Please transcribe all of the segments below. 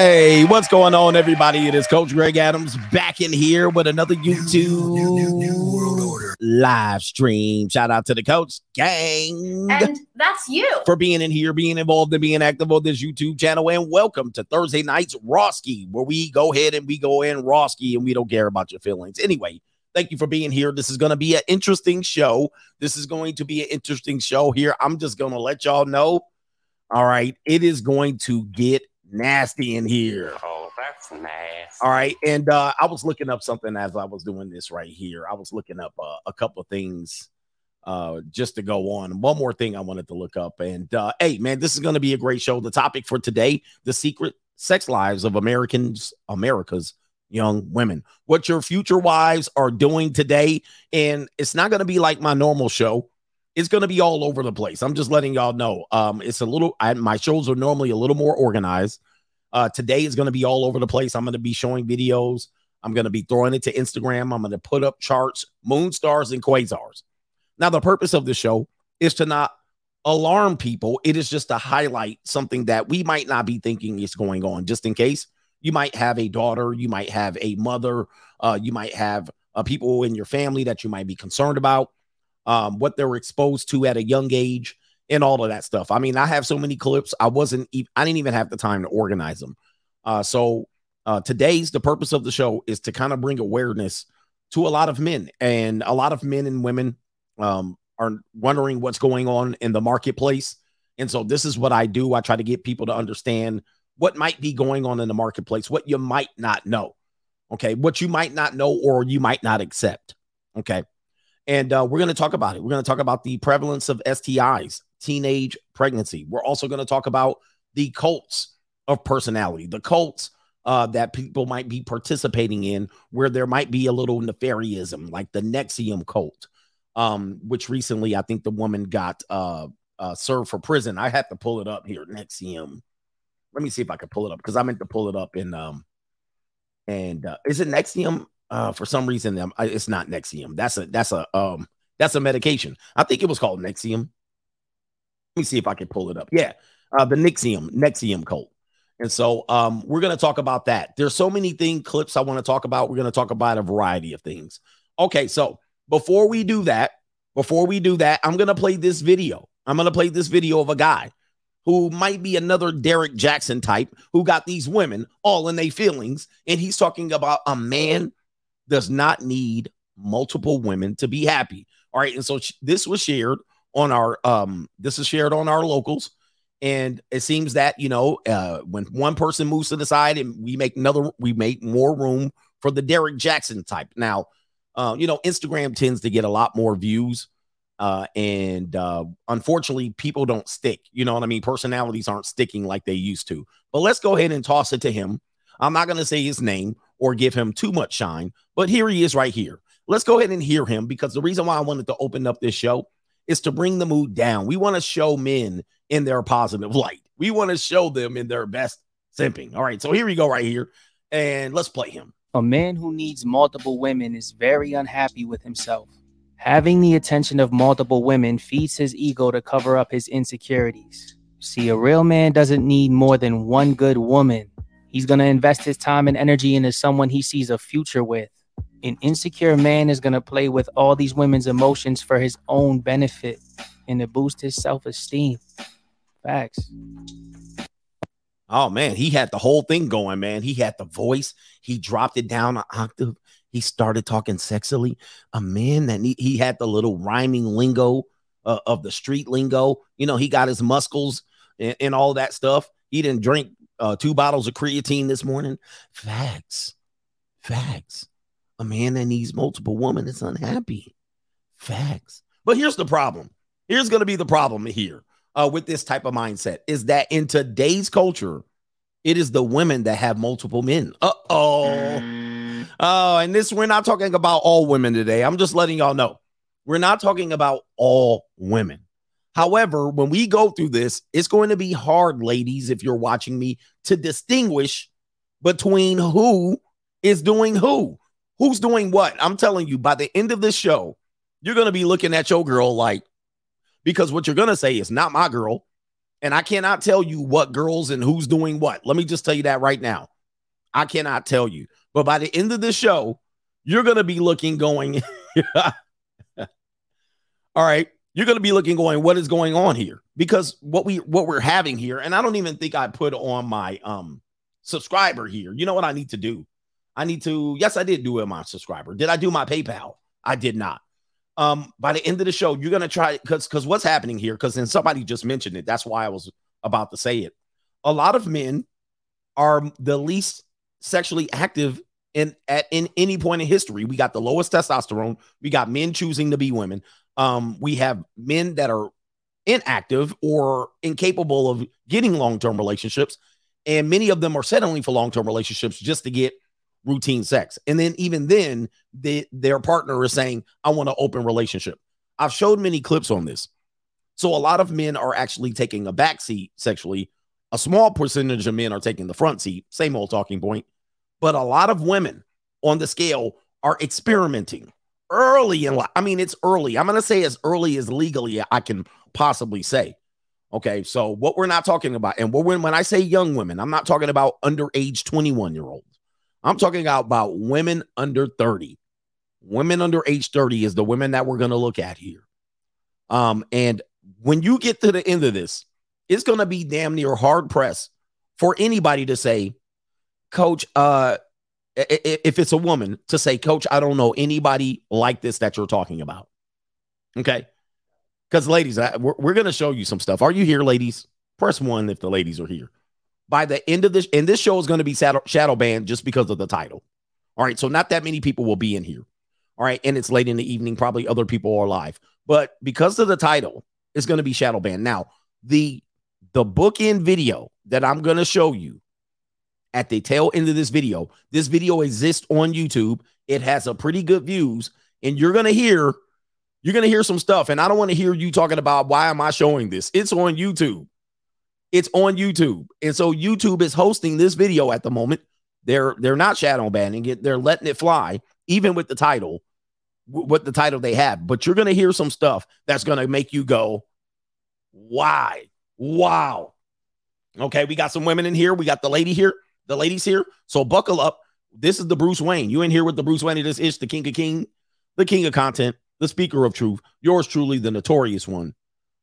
Hey, what's going on, everybody? It is Coach Greg Adams back in here with another YouTube live stream. Shout out to the coach gang. And that's you. For being in here, being involved, and being active on this YouTube channel. And welcome to Thursday night's Roski, where we go ahead and we go in Roski and we don't care about your feelings. Anyway, thank you for being here. This is going to be an interesting show. This is going to be an interesting show here. I'm just going to let y'all know. All right, it is going to get nasty in here. Oh, that's nasty. All right. And uh, I was looking up something as I was doing this right here. I was looking up uh, a couple of things uh, just to go on. One more thing I wanted to look up. And uh, hey, man, this is going to be a great show. The topic for today the secret sex lives of Americans, America's young women. What your future wives are doing today. And it's not going to be like my normal show. It's going to be all over the place. I'm just letting y'all know. Um, it's a little. I, my shows are normally a little more organized. Uh, today is going to be all over the place. I'm going to be showing videos. I'm going to be throwing it to Instagram. I'm going to put up charts, moon stars, and quasars. Now, the purpose of the show is to not alarm people. It is just to highlight something that we might not be thinking is going on, just in case you might have a daughter, you might have a mother, uh, you might have uh, people in your family that you might be concerned about um, what they were exposed to at a young age, and all of that stuff. I mean, I have so many clips. I wasn't, e- I didn't even have the time to organize them. Uh, so uh, today's the purpose of the show is to kind of bring awareness to a lot of men, and a lot of men and women um, are wondering what's going on in the marketplace. And so this is what I do. I try to get people to understand what might be going on in the marketplace, what you might not know. Okay. What you might not know or you might not accept. Okay. And uh, we're going to talk about it. We're going to talk about the prevalence of STIs, teenage pregnancy. We're also going to talk about the cults of personality, the cults uh, that people might be participating in, where there might be a little nefariousm, like the Nexium cult, um, which recently I think the woman got uh, uh, served for prison. I have to pull it up here. Nexium. Let me see if I can pull it up because I meant to pull it up in. Um, and uh, is it NXIVM? Uh, for some reason um, it's not Nexium. That's a that's a um that's a medication. I think it was called Nexium. Let me see if I can pull it up. Yeah, uh, the Nexium Nexium cult. And so um, we're going to talk about that. There's so many thing clips I want to talk about. We're going to talk about a variety of things. Okay, so before we do that, before we do that, I'm going to play this video. I'm going to play this video of a guy who might be another Derek Jackson type who got these women all in their feelings. And he's talking about a man does not need multiple women to be happy. All right. And so sh- this was shared on our um this is shared on our locals and it seems that you know uh when one person moves to the side and we make another we make more room for the Derek Jackson type. Now, uh you know Instagram tends to get a lot more views uh and uh unfortunately people don't stick. You know what I mean? Personalities aren't sticking like they used to. But let's go ahead and toss it to him. I'm not going to say his name or give him too much shine. But here he is right here. Let's go ahead and hear him because the reason why I wanted to open up this show is to bring the mood down. We want to show men in their positive light. We want to show them in their best simping. All right, so here we go right here, and let's play him. A man who needs multiple women is very unhappy with himself. Having the attention of multiple women feeds his ego to cover up his insecurities. See, a real man doesn't need more than one good woman. He's going to invest his time and energy into someone he sees a future with. An insecure man is going to play with all these women's emotions for his own benefit and to boost his self esteem. Facts. Oh man, he had the whole thing going, man. He had the voice. He dropped it down an octave. He started talking sexily. A man that he, he had the little rhyming lingo uh, of the street lingo. You know, he got his muscles and, and all that stuff. He didn't drink uh, two bottles of creatine this morning. Facts. Facts. A man that needs multiple women is unhappy. Facts. But here's the problem. Here's going to be the problem here uh, with this type of mindset is that in today's culture, it is the women that have multiple men. Uh oh. Oh, and this, we're not talking about all women today. I'm just letting y'all know. We're not talking about all women. However, when we go through this, it's going to be hard, ladies, if you're watching me, to distinguish between who is doing who. Who's doing what? I'm telling you, by the end of this show, you're going to be looking at your girl like, because what you're going to say is not my girl. And I cannot tell you what girls and who's doing what. Let me just tell you that right now. I cannot tell you. But by the end of the show, you're going to be looking, going, all right, you're going to be looking, going, what is going on here? Because what we what we're having here, and I don't even think I put on my um subscriber here. You know what I need to do? I need to, yes, I did do it my subscriber. Did I do my PayPal? I did not. Um, by the end of the show, you're gonna try because because what's happening here, because then somebody just mentioned it. That's why I was about to say it. A lot of men are the least sexually active in at in any point in history. We got the lowest testosterone. We got men choosing to be women. Um, we have men that are inactive or incapable of getting long-term relationships, and many of them are settling for long-term relationships just to get routine sex. And then even then, they, their partner is saying, I want an open relationship. I've showed many clips on this. So a lot of men are actually taking a back seat sexually. A small percentage of men are taking the front seat, same old talking point. But a lot of women on the scale are experimenting early in life. I mean, it's early. I'm going to say as early as legally I can possibly say. Okay. So what we're not talking about, and when, when I say young women, I'm not talking about underage 21 year olds. I'm talking about women under 30. Women under age 30 is the women that we're going to look at here. Um, and when you get to the end of this, it's going to be damn near hard pressed for anybody to say, Coach, uh, if it's a woman, to say, Coach, I don't know anybody like this that you're talking about. Okay. Because, ladies, I, we're, we're going to show you some stuff. Are you here, ladies? Press one if the ladies are here by the end of this, and this show is going to be shadow, shadow banned just because of the title. All right. So not that many people will be in here. All right. And it's late in the evening. Probably other people are live. But because of the title, it's going to be shadow banned. Now, the the bookend video that I'm going to show you at the tail end of this video, this video exists on YouTube. It has a pretty good views, and you're to hear you're to hear some stuff. And I don't want to hear you talking about why am I showing this? It's on YouTube. It's on YouTube. And so YouTube is hosting this video at the moment. They're they're not shadow banning it. They're letting it fly, even with the title, what the title they have. But you're gonna hear some stuff that's gonna make you go, why? Wow. Okay, we got some women in here. We got the lady here, the ladies here. So buckle up. This is the Bruce Wayne. You in here with the Bruce Wayne. This is the King of King, the King of Content, the Speaker of Truth. Yours truly, the notorious one.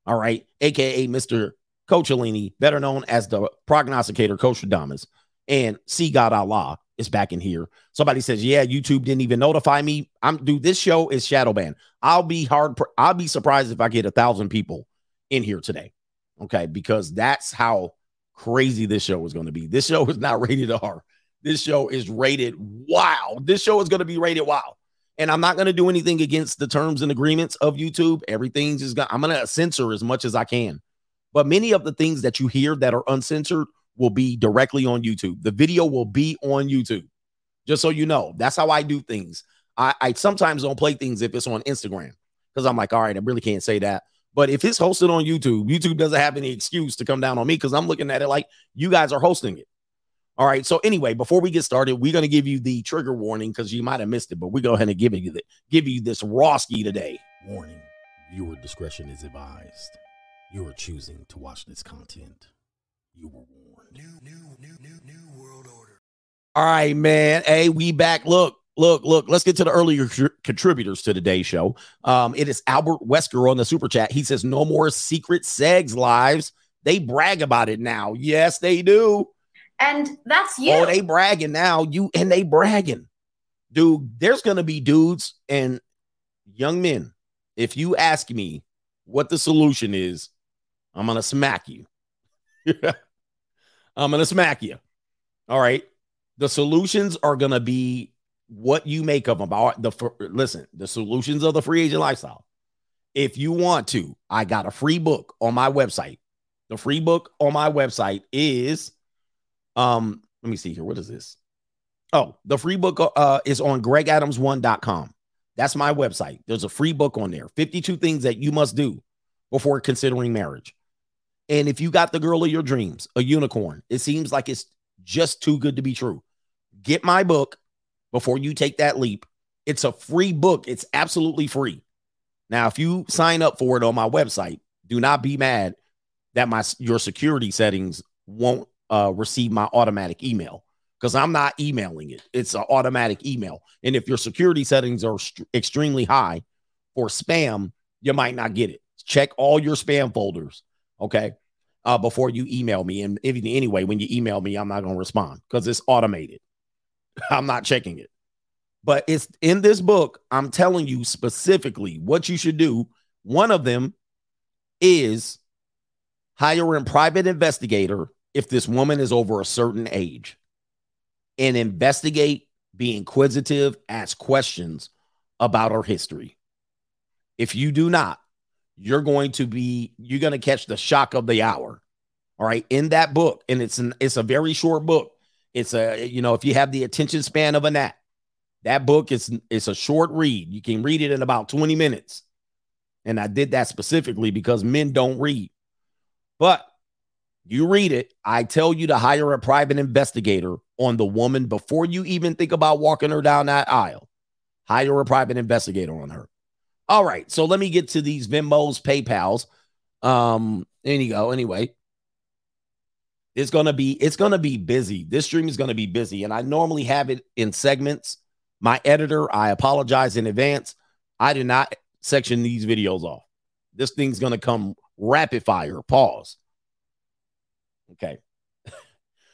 All right, aka Mr. Coach Alini, better known as the prognosticator, Coach Adamas, and See God Allah is back in here. Somebody says, "Yeah, YouTube didn't even notify me." I'm dude. This show is shadow ban. I'll be hard. I'll be surprised if I get a thousand people in here today. Okay, because that's how crazy this show is going to be. This show is not rated R. This show is rated wow. This show is going to be rated wow. And I'm not going to do anything against the terms and agreements of YouTube. Everything's just going. I'm going to censor as much as I can. But many of the things that you hear that are uncensored will be directly on YouTube. The video will be on YouTube. Just so you know, that's how I do things. I, I sometimes don't play things if it's on Instagram because I'm like, all right, I really can't say that. But if it's hosted on YouTube, YouTube doesn't have any excuse to come down on me because I'm looking at it like you guys are hosting it. All right. So anyway, before we get started, we're going to give you the trigger warning because you might have missed it, but we go ahead and give you the, give you this Rawski today. Warning: Viewer discretion is advised. You are choosing to watch this content. You were warned. New, new, new, new, new world order. All right, man. Hey, we back. Look, look, look. Let's get to the earlier contributors to today's show. Um, it is Albert Wesker on the super chat. He says, "No more secret segs lives. They brag about it now. Yes, they do. And that's you. Oh, they bragging now. You and they bragging, dude. There's gonna be dudes and young men. If you ask me what the solution is, I'm to smack you. I'm to smack you. All right. The solutions are going to be what you make of them. The listen, the solutions of the free agent lifestyle. If you want to, I got a free book on my website. The free book on my website is um let me see here. What is this? Oh, the free book uh, is on gregadams1.com. That's my website. There's a free book on there. 52 things that you must do before considering marriage. And if you got the girl of your dreams, a unicorn, it seems like it's just too good to be true. Get my book before you take that leap. It's a free book, it's absolutely free. Now, if you sign up for it on my website, do not be mad that my your security settings won't uh, receive my automatic email because I'm not emailing it. It's an automatic email. And if your security settings are st- extremely high for spam, you might not get it. Check all your spam folders, okay, uh, before you email me. And if, anyway, when you email me, I'm not going to respond because it's automated. I'm not checking it. But it's in this book. I'm telling you specifically what you should do. One of them is hire a private investigator if this woman is over a certain age and investigate, be inquisitive, ask questions about her history. If you do not, you're going to be you're going to catch the shock of the hour. All right, in that book, and it's an it's a very short book. It's a you know if you have the attention span of a gnat, that book is it's a short read. You can read it in about 20 minutes. And I did that specifically because men don't read. But you read it, I tell you to hire a private investigator on the woman before you even think about walking her down that aisle. Hire a private investigator on her. All right, so let me get to these Venmos, PayPal's. Um, there you go. Anyway, it's gonna be it's gonna be busy. This stream is gonna be busy, and I normally have it in segments. My editor, I apologize in advance. I did not section these videos off. This thing's gonna come rapid fire. Pause. Okay.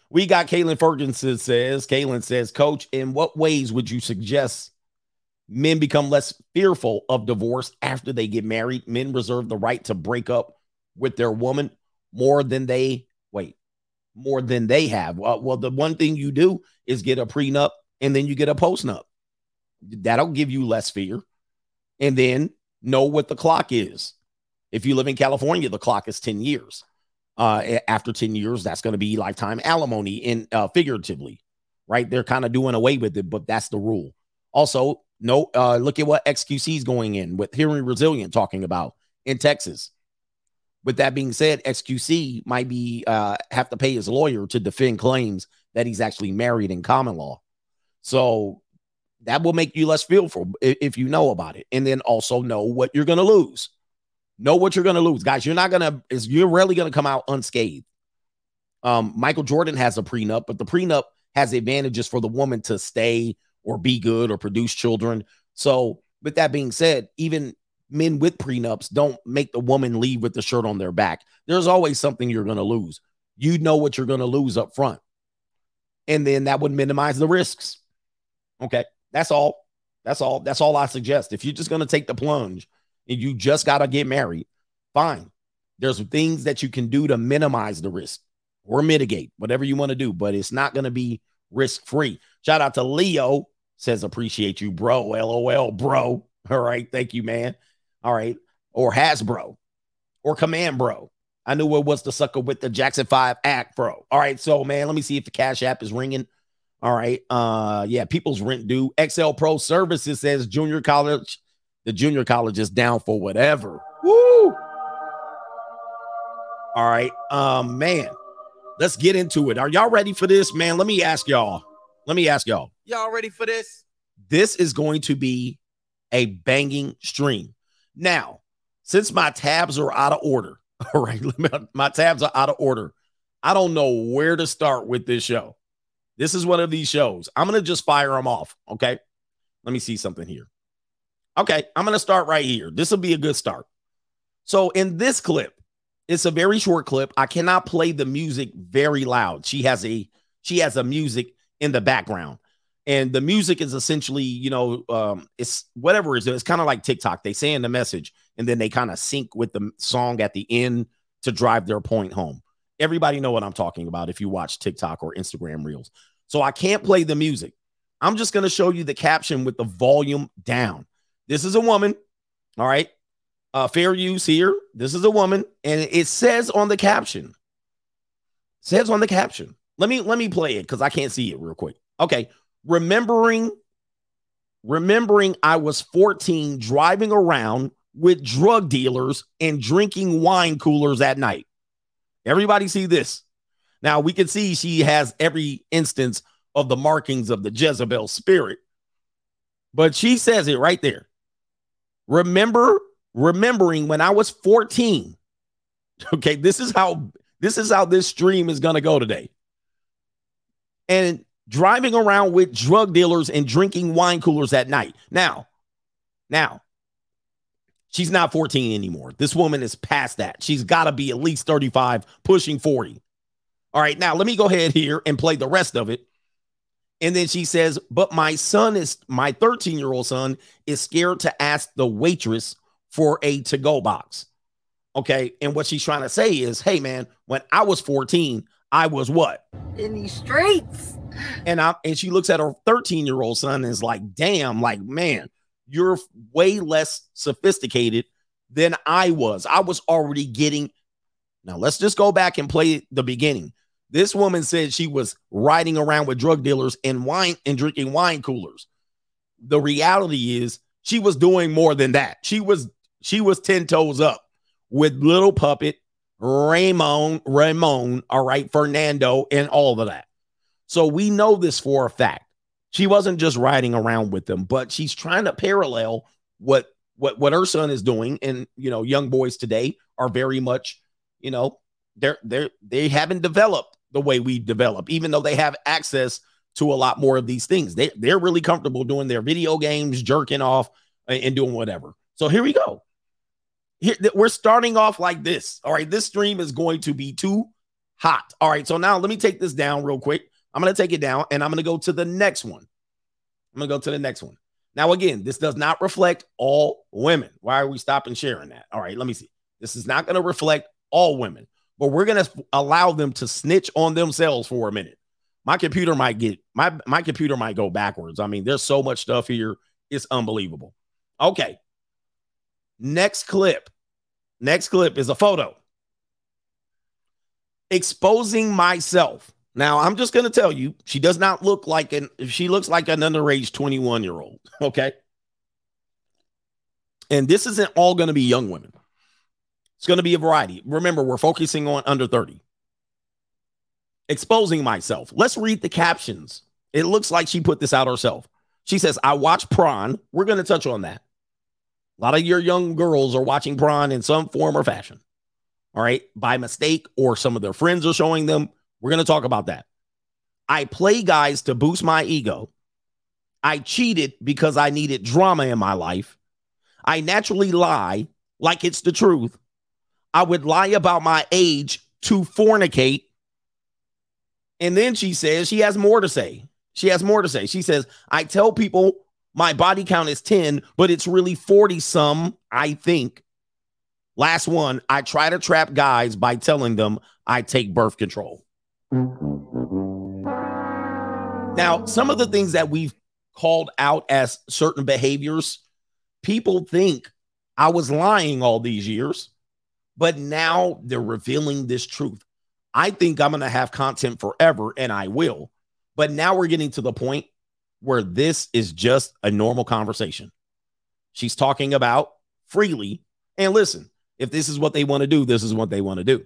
we got Kaylin Ferguson says, Kaylin says, Coach, in what ways would you suggest men become less fearful of divorce after they get married? Men reserve the right to break up with their woman more than they more than they have. Well, the one thing you do is get a prenup and then you get a postnup. That'll give you less fear. And then know what the clock is. If you live in California, the clock is 10 years. Uh, after 10 years, that's going to be lifetime alimony in uh, figuratively, right? They're kind of doing away with it, but that's the rule. Also, no, uh, look at what XQC is going in with Hearing Resilient talking about in Texas. With that being said, XQC might be uh, have to pay his lawyer to defend claims that he's actually married in common law. So that will make you less fearful if you know about it, and then also know what you're going to lose. Know what you're going to lose, guys. You're not going to, you're rarely going to come out unscathed. Um, Michael Jordan has a prenup, but the prenup has advantages for the woman to stay or be good or produce children. So, with that being said, even men with prenups don't make the woman leave with the shirt on their back. There's always something you're going to lose. You know what you're going to lose up front. And then that would minimize the risks. Okay. That's all. That's all. That's all I suggest. If you're just going to take the plunge, and you just got to get married, fine. There's things that you can do to minimize the risk or mitigate, whatever you want to do, but it's not going to be risk free. Shout out to Leo, says, appreciate you, bro. LOL, bro. All right. Thank you, man. All right. Or Hasbro or Command Bro. I knew it was the sucker with the Jackson 5 act, bro. All right. So, man, let me see if the Cash App is ringing. All right. Uh, yeah, people's rent due. XL Pro Services says junior college the junior college is down for whatever. Woo! All right. Um, man, let's get into it. Are y'all ready for this, man? Let me ask y'all. Let me ask y'all. Y'all ready for this? This is going to be a banging stream. Now, since my tabs are out of order, all right, my tabs are out of order. I don't know where to start with this show. This is one of these shows. I'm going to just fire them off. Okay. Let me see something here. Okay, I'm going to start right here. This will be a good start. So, in this clip, it's a very short clip. I cannot play the music very loud. She has a she has a music in the background. And the music is essentially, you know, um, it's whatever is. It's kind of like TikTok. They in the message, and then they kind of sync with the song at the end to drive their point home. Everybody know what I'm talking about if you watch TikTok or Instagram Reels. So I can't play the music. I'm just going to show you the caption with the volume down. This is a woman. All right. Uh, fair use here. This is a woman, and it says on the caption. Says on the caption. Let me let me play it because I can't see it real quick. Okay. Remembering, remembering I was 14 driving around with drug dealers and drinking wine coolers at night. Everybody see this. Now we can see she has every instance of the markings of the Jezebel spirit. But she says it right there. Remember, remembering when I was 14, Okay, this is how this is how this stream is going to go today. And driving around with drug dealers and drinking wine coolers at night. Now, now, she's not 14 anymore. This woman is past that. She's got to be at least 35, pushing 40. All right, now let me go ahead here and play the rest of it. And then she says, But my son is, my 13 year old son is scared to ask the waitress for a to go box. Okay. And what she's trying to say is, hey, man, when I was 14, I was what? In these streets. And I and she looks at her 13 year old son and is like, damn, like, man, you're way less sophisticated than I was. I was already getting. Now let's just go back and play the beginning. This woman said she was riding around with drug dealers and wine and drinking wine coolers. The reality is she was doing more than that. She was she was 10 toes up with Little Puppet, Ramon, Ramon, all right, Fernando, and all of that. So we know this for a fact. She wasn't just riding around with them, but she's trying to parallel what what what her son is doing. And you know, young boys today are very much, you know, they're they're they haven't developed the way we develop, even though they have access to a lot more of these things. They they're really comfortable doing their video games, jerking off, and doing whatever. So here we go here, we're starting off like this. All right, this stream is going to be too hot. All right, so now let me take this down real quick. I'm going to take it down and I'm going to go to the next one. I'm going to go to the next one. Now, again, this does not reflect all women. Why are we stopping sharing that? All right, let me see. This is not going to reflect all women, but we're going to allow them to snitch on themselves for a minute. My computer might get my my computer might go backwards. I mean, there's so much stuff here. It's unbelievable. Okay, Next clip. Next clip is a photo exposing myself. Now, I'm just going to tell you, she does not look like an she looks like an underage 21 year old. Okay. And this isn't all going to be young women. It's going to be a variety. Remember, we're focusing on under 30. Exposing myself. Let's read the captions. It looks like she put this out herself. She says, I watch prawn. We're going to touch on that. A lot of your young girls are watching prawn in some form or fashion. All right, by mistake, or some of their friends are showing them. We're going to talk about that. I play guys to boost my ego. I cheated because I needed drama in my life. I naturally lie like it's the truth. I would lie about my age to fornicate. And then she says she has more to say. She has more to say. She says, I tell people my body count is 10, but it's really 40 some, I think. Last one, I try to trap guys by telling them I take birth control. Now, some of the things that we've called out as certain behaviors, people think I was lying all these years, but now they're revealing this truth. I think I'm going to have content forever, and I will. But now we're getting to the point where this is just a normal conversation. She's talking about freely. And listen, if this is what they want to do, this is what they want to do.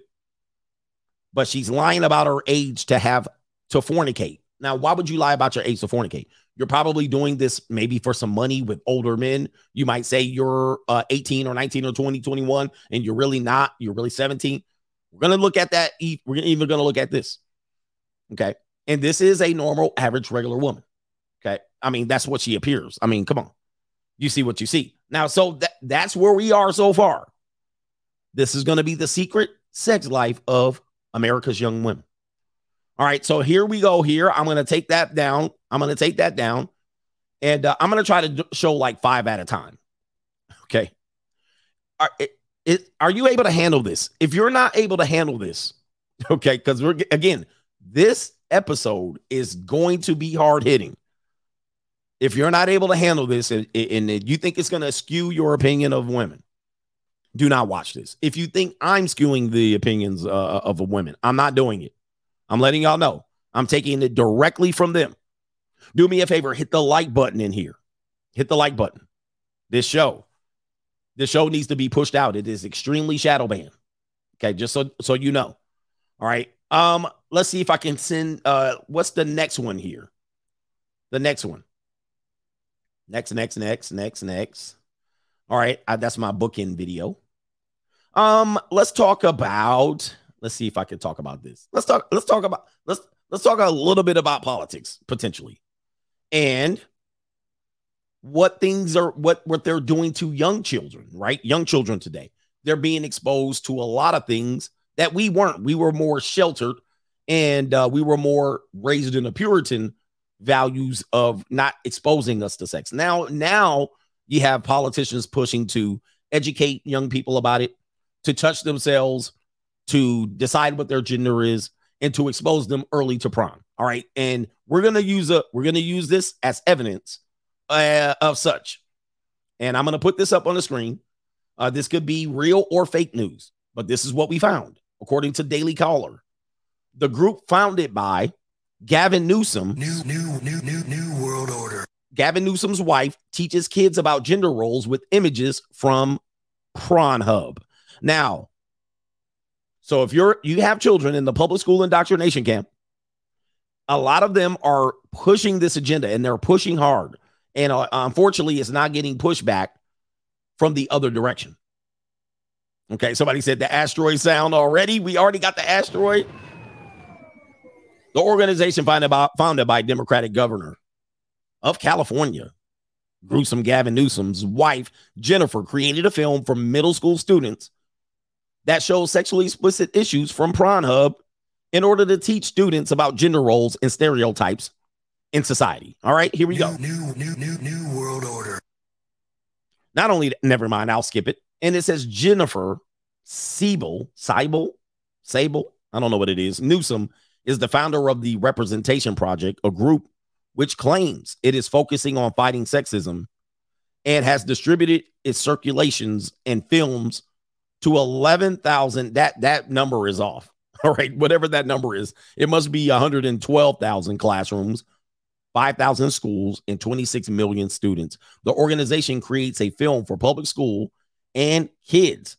But she's lying about her age to have to fornicate. Now, why would you lie about your age to fornicate? You're probably doing this maybe for some money with older men. You might say you're uh, 18 or 19 or 20, 21, and you're really not. You're really 17. We're going to look at that. We're even going to look at this. Okay. And this is a normal, average, regular woman. I mean, that's what she appears. I mean, come on. You see what you see. Now, so that, that's where we are so far. This is going to be the secret sex life of America's young women. All right. So here we go. Here, I'm going to take that down. I'm going to take that down. And uh, I'm going to try to show like five at a time. Okay. Are, it, it, are you able to handle this? If you're not able to handle this, okay, because we're again, this episode is going to be hard hitting if you're not able to handle this and, and you think it's going to skew your opinion of women, do not watch this. If you think I'm skewing the opinions uh, of women, I'm not doing it. I'm letting y'all know. I'm taking it directly from them. Do me a favor, hit the like button in here. Hit the like button. This show, this show needs to be pushed out. It is extremely shadow banned. Okay, just so so you know. All right. Um, let's see if I can send uh what's the next one here? The next one. Next, next, next, next, next. All right, I, that's my bookend video. Um, let's talk about. Let's see if I can talk about this. Let's talk. Let's talk about. Let's let's talk a little bit about politics potentially, and what things are what what they're doing to young children. Right, young children today. They're being exposed to a lot of things that we weren't. We were more sheltered, and uh, we were more raised in a Puritan values of not exposing us to sex. Now, now you have politicians pushing to educate young people about it, to touch themselves, to decide what their gender is, and to expose them early to prom. All right, and we're gonna use a we're gonna use this as evidence uh, of such. And I'm gonna put this up on the screen. Uh, this could be real or fake news, but this is what we found according to Daily Caller. The group founded by Gavin Newsom. New, new, new, new, new world order. Gavin Newsom's wife teaches kids about gender roles with images from Pornhub. Now, so if you're you have children in the public school indoctrination camp, a lot of them are pushing this agenda and they're pushing hard. And uh, unfortunately, it's not getting pushback from the other direction. Okay, somebody said the asteroid sound already. We already got the asteroid. The organization founded by, founded by Democratic governor of California, gruesome Gavin Newsom's wife, Jennifer, created a film for middle school students that shows sexually explicit issues from Pornhub in order to teach students about gender roles and stereotypes in society. All right, here we new, go. New, new, new, new world order. Not only, never mind, I'll skip it. And it says Jennifer Siebel, Siebel, Sable, I don't know what it is. Newsom is the founder of the Representation Project, a group which claims it is focusing on fighting sexism and has distributed its circulations and films to 11,000 that that number is off. All right, whatever that number is, it must be 112,000 classrooms, 5,000 schools and 26 million students. The organization creates a film for public school and kids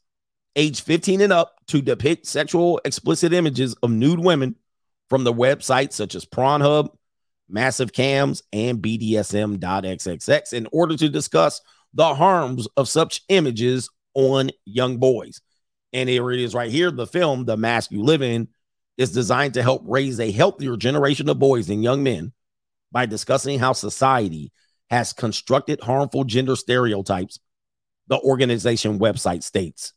age 15 and up to depict sexual explicit images of nude women from the websites such as Pornhub, Massive Cams, and BDSM.xxx in order to discuss the harms of such images on young boys. And here it is right here. The film, The Mask You Live In, is designed to help raise a healthier generation of boys and young men by discussing how society has constructed harmful gender stereotypes, the organization website states.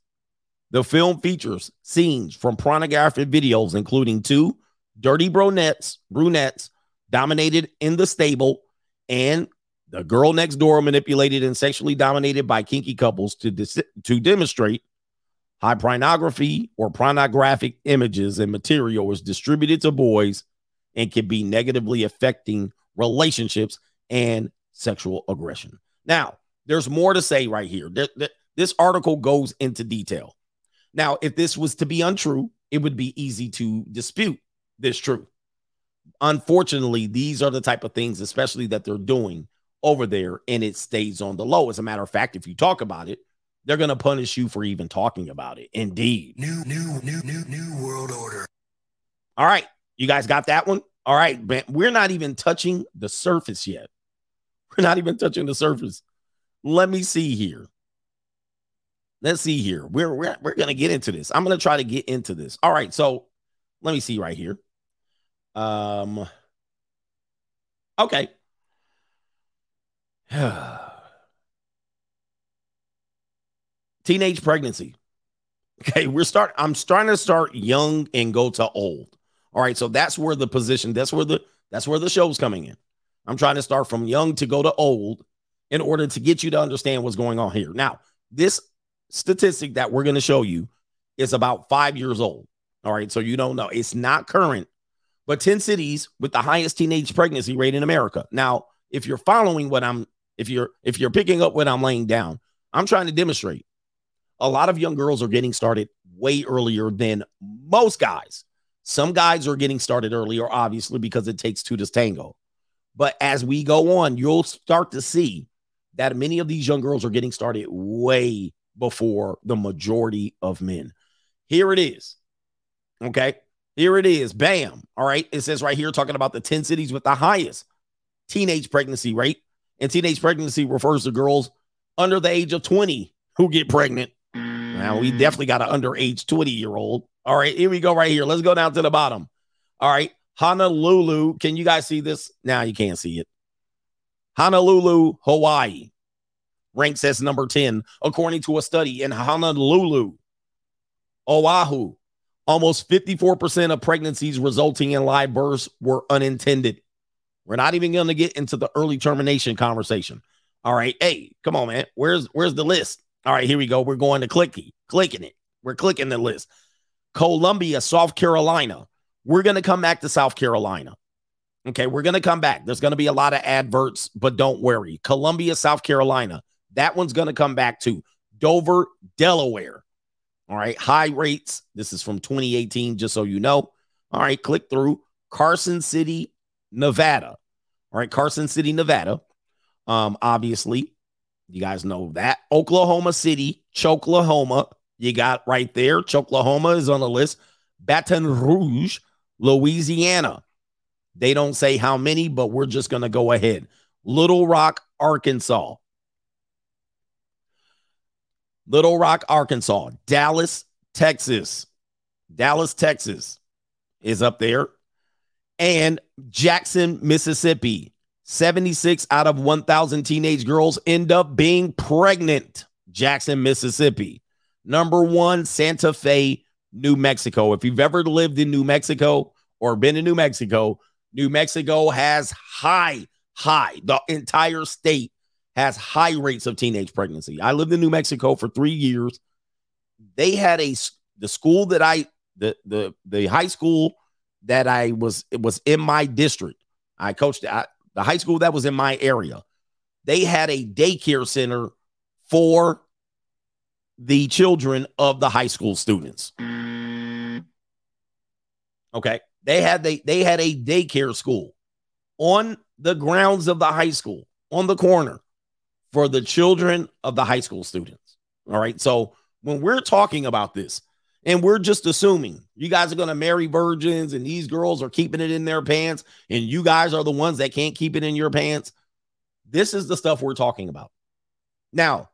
The film features scenes from pornographic videos, including two dirty brunettes, brunettes dominated in the stable, and the girl next door manipulated and sexually dominated by kinky couples to, to demonstrate high pornography or pornographic images and material is distributed to boys and can be negatively affecting relationships and sexual aggression. Now, there's more to say right here. This article goes into detail. Now, if this was to be untrue, it would be easy to dispute this truth. Unfortunately, these are the type of things, especially that they're doing over there, and it stays on the low. As a matter of fact, if you talk about it, they're going to punish you for even talking about it. Indeed. New, new, new, new, new world order. All right. You guys got that one? All right. We're not even touching the surface yet. We're not even touching the surface. Let me see here. Let's see here. We're we're, we're going to get into this. I'm going to try to get into this. All right. So let me see right here. Um, okay. Teenage pregnancy. Okay, we're start. I'm starting to start young and go to old. All right, so that's where the position. That's where the that's where the show's coming in. I'm trying to start from young to go to old in order to get you to understand what's going on here. Now, this statistic that we're going to show you is about five years old. All right, so you don't know it's not current, but 10 cities with the highest teenage pregnancy rate in America. Now, if you're following what I'm if you're if you're picking up what I'm laying down, I'm trying to demonstrate a lot of young girls are getting started way earlier than most guys. Some guys are getting started earlier, obviously, because it takes two to tango. But as we go on, you'll start to see that many of these young girls are getting started way before the majority of men. Here it is. Okay. Here it is. Bam. All right. It says right here, talking about the 10 cities with the highest teenage pregnancy rate. And teenage pregnancy refers to girls under the age of 20 who get pregnant. Now we definitely got an underage 20 year old. All right, here we go right here. Let's go down to the bottom. All right, Honolulu. Can you guys see this? Now you can't see it. Honolulu, Hawaii ranks as number 10, according to a study in Honolulu, Oahu. Almost 54% of pregnancies resulting in live births were unintended. We're not even going to get into the early termination conversation. All right. Hey, come on, man. Where's where's the list? All right, here we go. We're going to clicky, clicking it. We're clicking the list. Columbia, South Carolina. We're going to come back to South Carolina. Okay, we're going to come back. There's going to be a lot of adverts, but don't worry. Columbia, South Carolina. That one's going to come back to Dover, Delaware. All right, high rates. This is from 2018, just so you know. All right, click through Carson City, Nevada. All right, Carson City, Nevada. Um, obviously, you guys know that. Oklahoma City, Choklahoma. You got right there. Choklahoma is on the list. Baton Rouge, Louisiana. They don't say how many, but we're just going to go ahead. Little Rock, Arkansas. Little Rock, Arkansas. Dallas, Texas. Dallas, Texas is up there. And Jackson, Mississippi. 76 out of 1,000 teenage girls end up being pregnant. Jackson, Mississippi. Number one, Santa Fe, New Mexico. If you've ever lived in New Mexico or been in New Mexico, New Mexico has high, high, the entire state has high rates of teenage pregnancy. I lived in New Mexico for three years. They had a the school that I the the the high school that I was it was in my district. I coached I, the high school that was in my area. They had a daycare center for the children of the high school students. Okay. They had they they had a daycare school on the grounds of the high school on the corner for the children of the high school students. All right. So when we're talking about this, and we're just assuming you guys are going to marry virgins and these girls are keeping it in their pants and you guys are the ones that can't keep it in your pants. This is the stuff we're talking about. Now,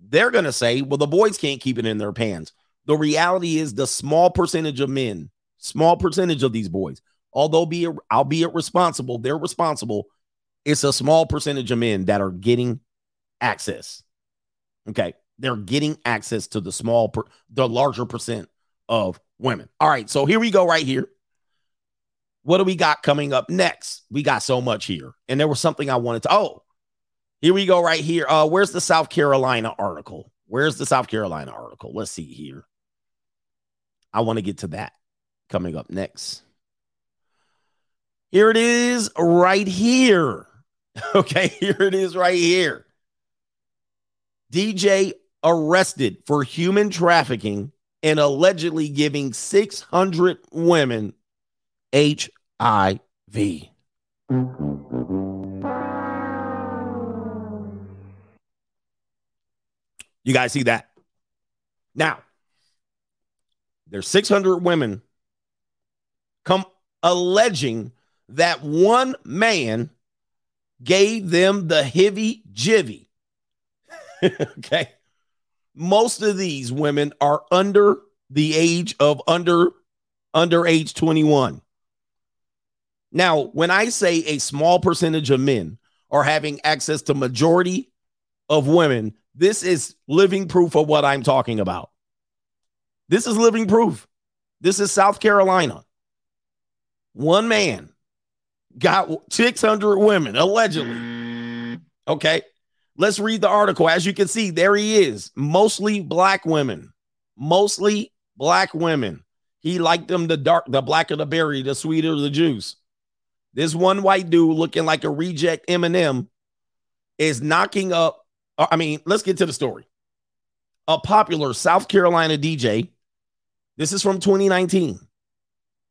they're going to say, well, the boys can't keep it in their pants. The reality is the small percentage of men, small percentage of these boys, although be albeit responsible, they're responsible. It's a small percentage of men that are getting access. Okay. They're getting access to the small, per, the larger percent of women. All right. So here we go, right here. What do we got coming up next? We got so much here. And there was something I wanted to. Oh, here we go, right here. Uh, where's the South Carolina article? Where's the South Carolina article? Let's see here. I want to get to that coming up next. Here it is right here. Okay, here it is right here. DJ arrested for human trafficking and allegedly giving 600 women HIV. You guys see that? Now, there's 600 women come alleging that one man gave them the heavy jivvy. okay. Most of these women are under the age of under under age 21. Now, when I say a small percentage of men are having access to majority of women, this is living proof of what I'm talking about. This is living proof. This is South Carolina. One man got 600 women allegedly. Okay. Let's read the article. As you can see, there he is. Mostly black women. Mostly black women. He liked them the dark, the blacker the berry, the sweeter the juice. This one white dude looking like a reject Eminem is knocking up. Uh, I mean, let's get to the story. A popular South Carolina DJ, this is from 2019,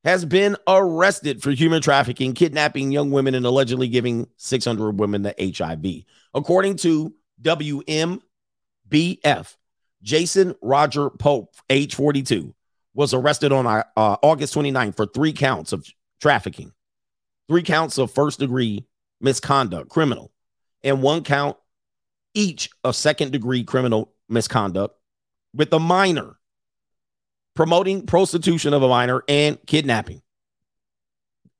has been arrested for human trafficking, kidnapping young women, and allegedly giving 600 women the HIV. According to WMBF, Jason Roger Pope, age 42, was arrested on uh, August 29 for three counts of trafficking, three counts of first degree misconduct, criminal, and one count each of second degree criminal misconduct with a minor, promoting prostitution of a minor and kidnapping.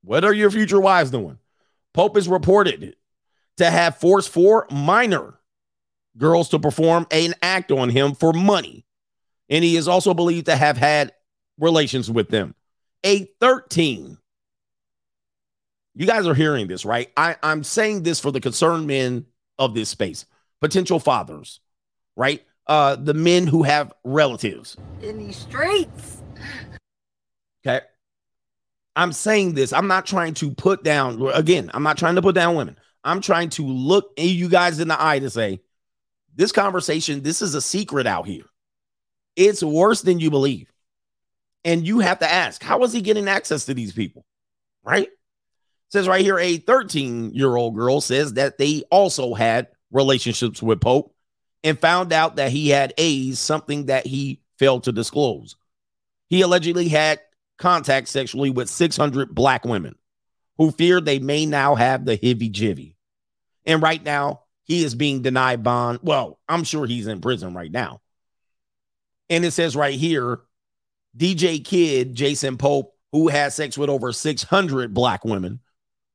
What are your future wives doing? Pope is reported to have forced four minor girls to perform an act on him for money. And he is also believed to have had relations with them. A 13. You guys are hearing this, right? I, I'm saying this for the concerned men of this space, potential fathers, right? Uh, the men who have relatives In these streets. Okay. I'm saying this. I'm not trying to put down, again, I'm not trying to put down women. I'm trying to look you guys in the eye to say, this conversation, this is a secret out here. It's worse than you believe. And you have to ask, how is he getting access to these people? Right? It says right here, a 13 year old girl says that they also had relationships with Pope and found out that he had AIDS, something that he failed to disclose. He allegedly had contact sexually with 600 black women who feared they may now have the hivy jivy. And right now, he is being denied bond. Well, I'm sure he's in prison right now. And it says right here DJ Kid, Jason Pope, who had sex with over 600 black women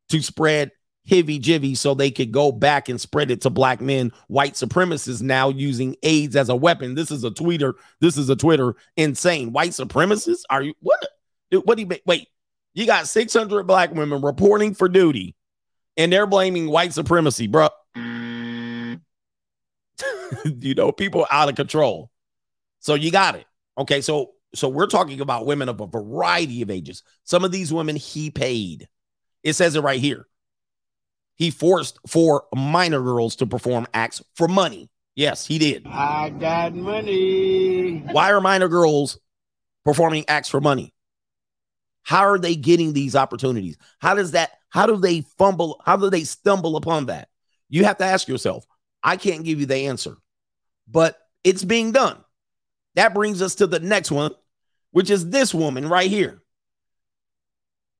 to spread hivy jivy so they could go back and spread it to black men, white supremacists now using AIDS as a weapon. This is a tweeter. This is a Twitter insane. White supremacists? Are you what? What do you wait? You got 600 black women reporting for duty and they're blaming white supremacy, bro. Mm. you know, people out of control. So you got it. Okay, so so we're talking about women of a variety of ages. Some of these women he paid. It says it right here. He forced four minor girls to perform acts for money. Yes, he did. I got money. Why are minor girls performing acts for money? How are they getting these opportunities? How does that, how do they fumble? How do they stumble upon that? You have to ask yourself. I can't give you the answer, but it's being done. That brings us to the next one, which is this woman right here.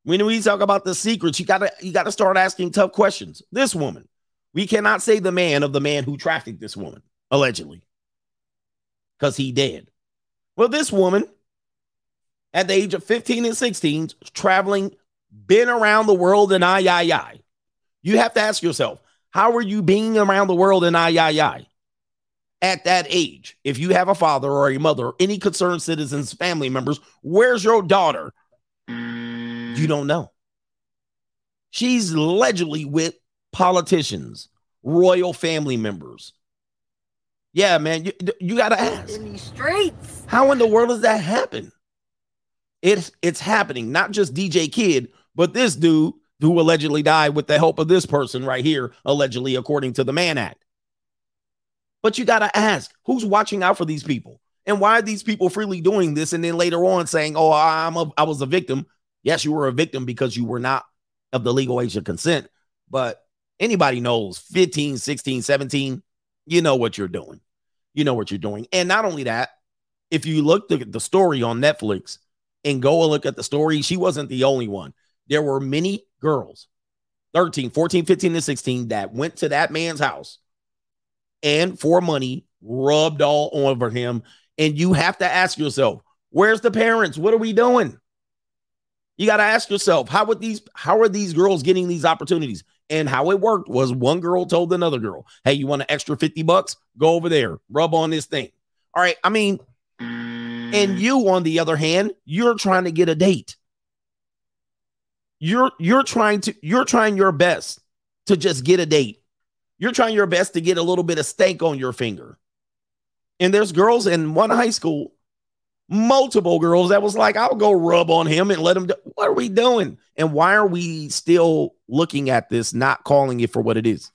When we talk about the secrets, you gotta you gotta start asking tough questions. This woman, we cannot say the man of the man who trafficked this woman allegedly, because he did. Well, this woman, at the age of 15 and 16, traveling, been around the world and I, I, I. You have to ask yourself, how are you being around the world and I, I, I? At that age, if you have a father or a mother, or any concerned citizens, family members, where's your daughter? You don't know. She's allegedly with politicians, royal family members. Yeah, man, you, you got to ask. In these streets. How in the world does that happen? It's it's happening. Not just DJ Kid, but this dude who allegedly died with the help of this person right here, allegedly, according to the Mann Act. But you got to ask, who's watching out for these people? And why are these people freely doing this? And then later on saying, oh, I'm a, I was a victim. Yes, you were a victim because you were not of the legal age of consent. But anybody knows 15, 16, 17, you know what you're doing. You know what you're doing. And not only that, if you look at the story on Netflix and go and look at the story, she wasn't the only one. There were many girls, 13, 14, 15, and 16, that went to that man's house and for money rubbed all over him. And you have to ask yourself, where's the parents? What are we doing? You got to ask yourself, how would these how are these girls getting these opportunities? And how it worked was one girl told another girl, "Hey, you want an extra 50 bucks? Go over there, rub on this thing." All right, I mean, and you on the other hand, you're trying to get a date. You're you're trying to you're trying your best to just get a date. You're trying your best to get a little bit of stank on your finger. And there's girls in one high school multiple girls that was like, I'll go rub on him and let him do. What are we doing? And why are we still looking at this, not calling it for what it is?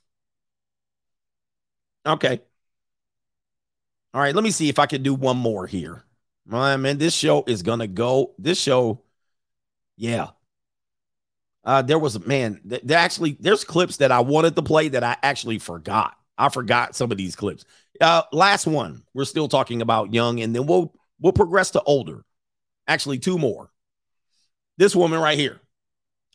Okay. All right, let me see if I can do one more here. Man, man, this show is gonna go. This show, yeah. Uh, there was a man. Th- there actually, there's clips that I wanted to play that I actually forgot. I forgot some of these clips. Uh, last one. We're still talking about young, and then we'll We'll progress to older. Actually, two more. This woman right here.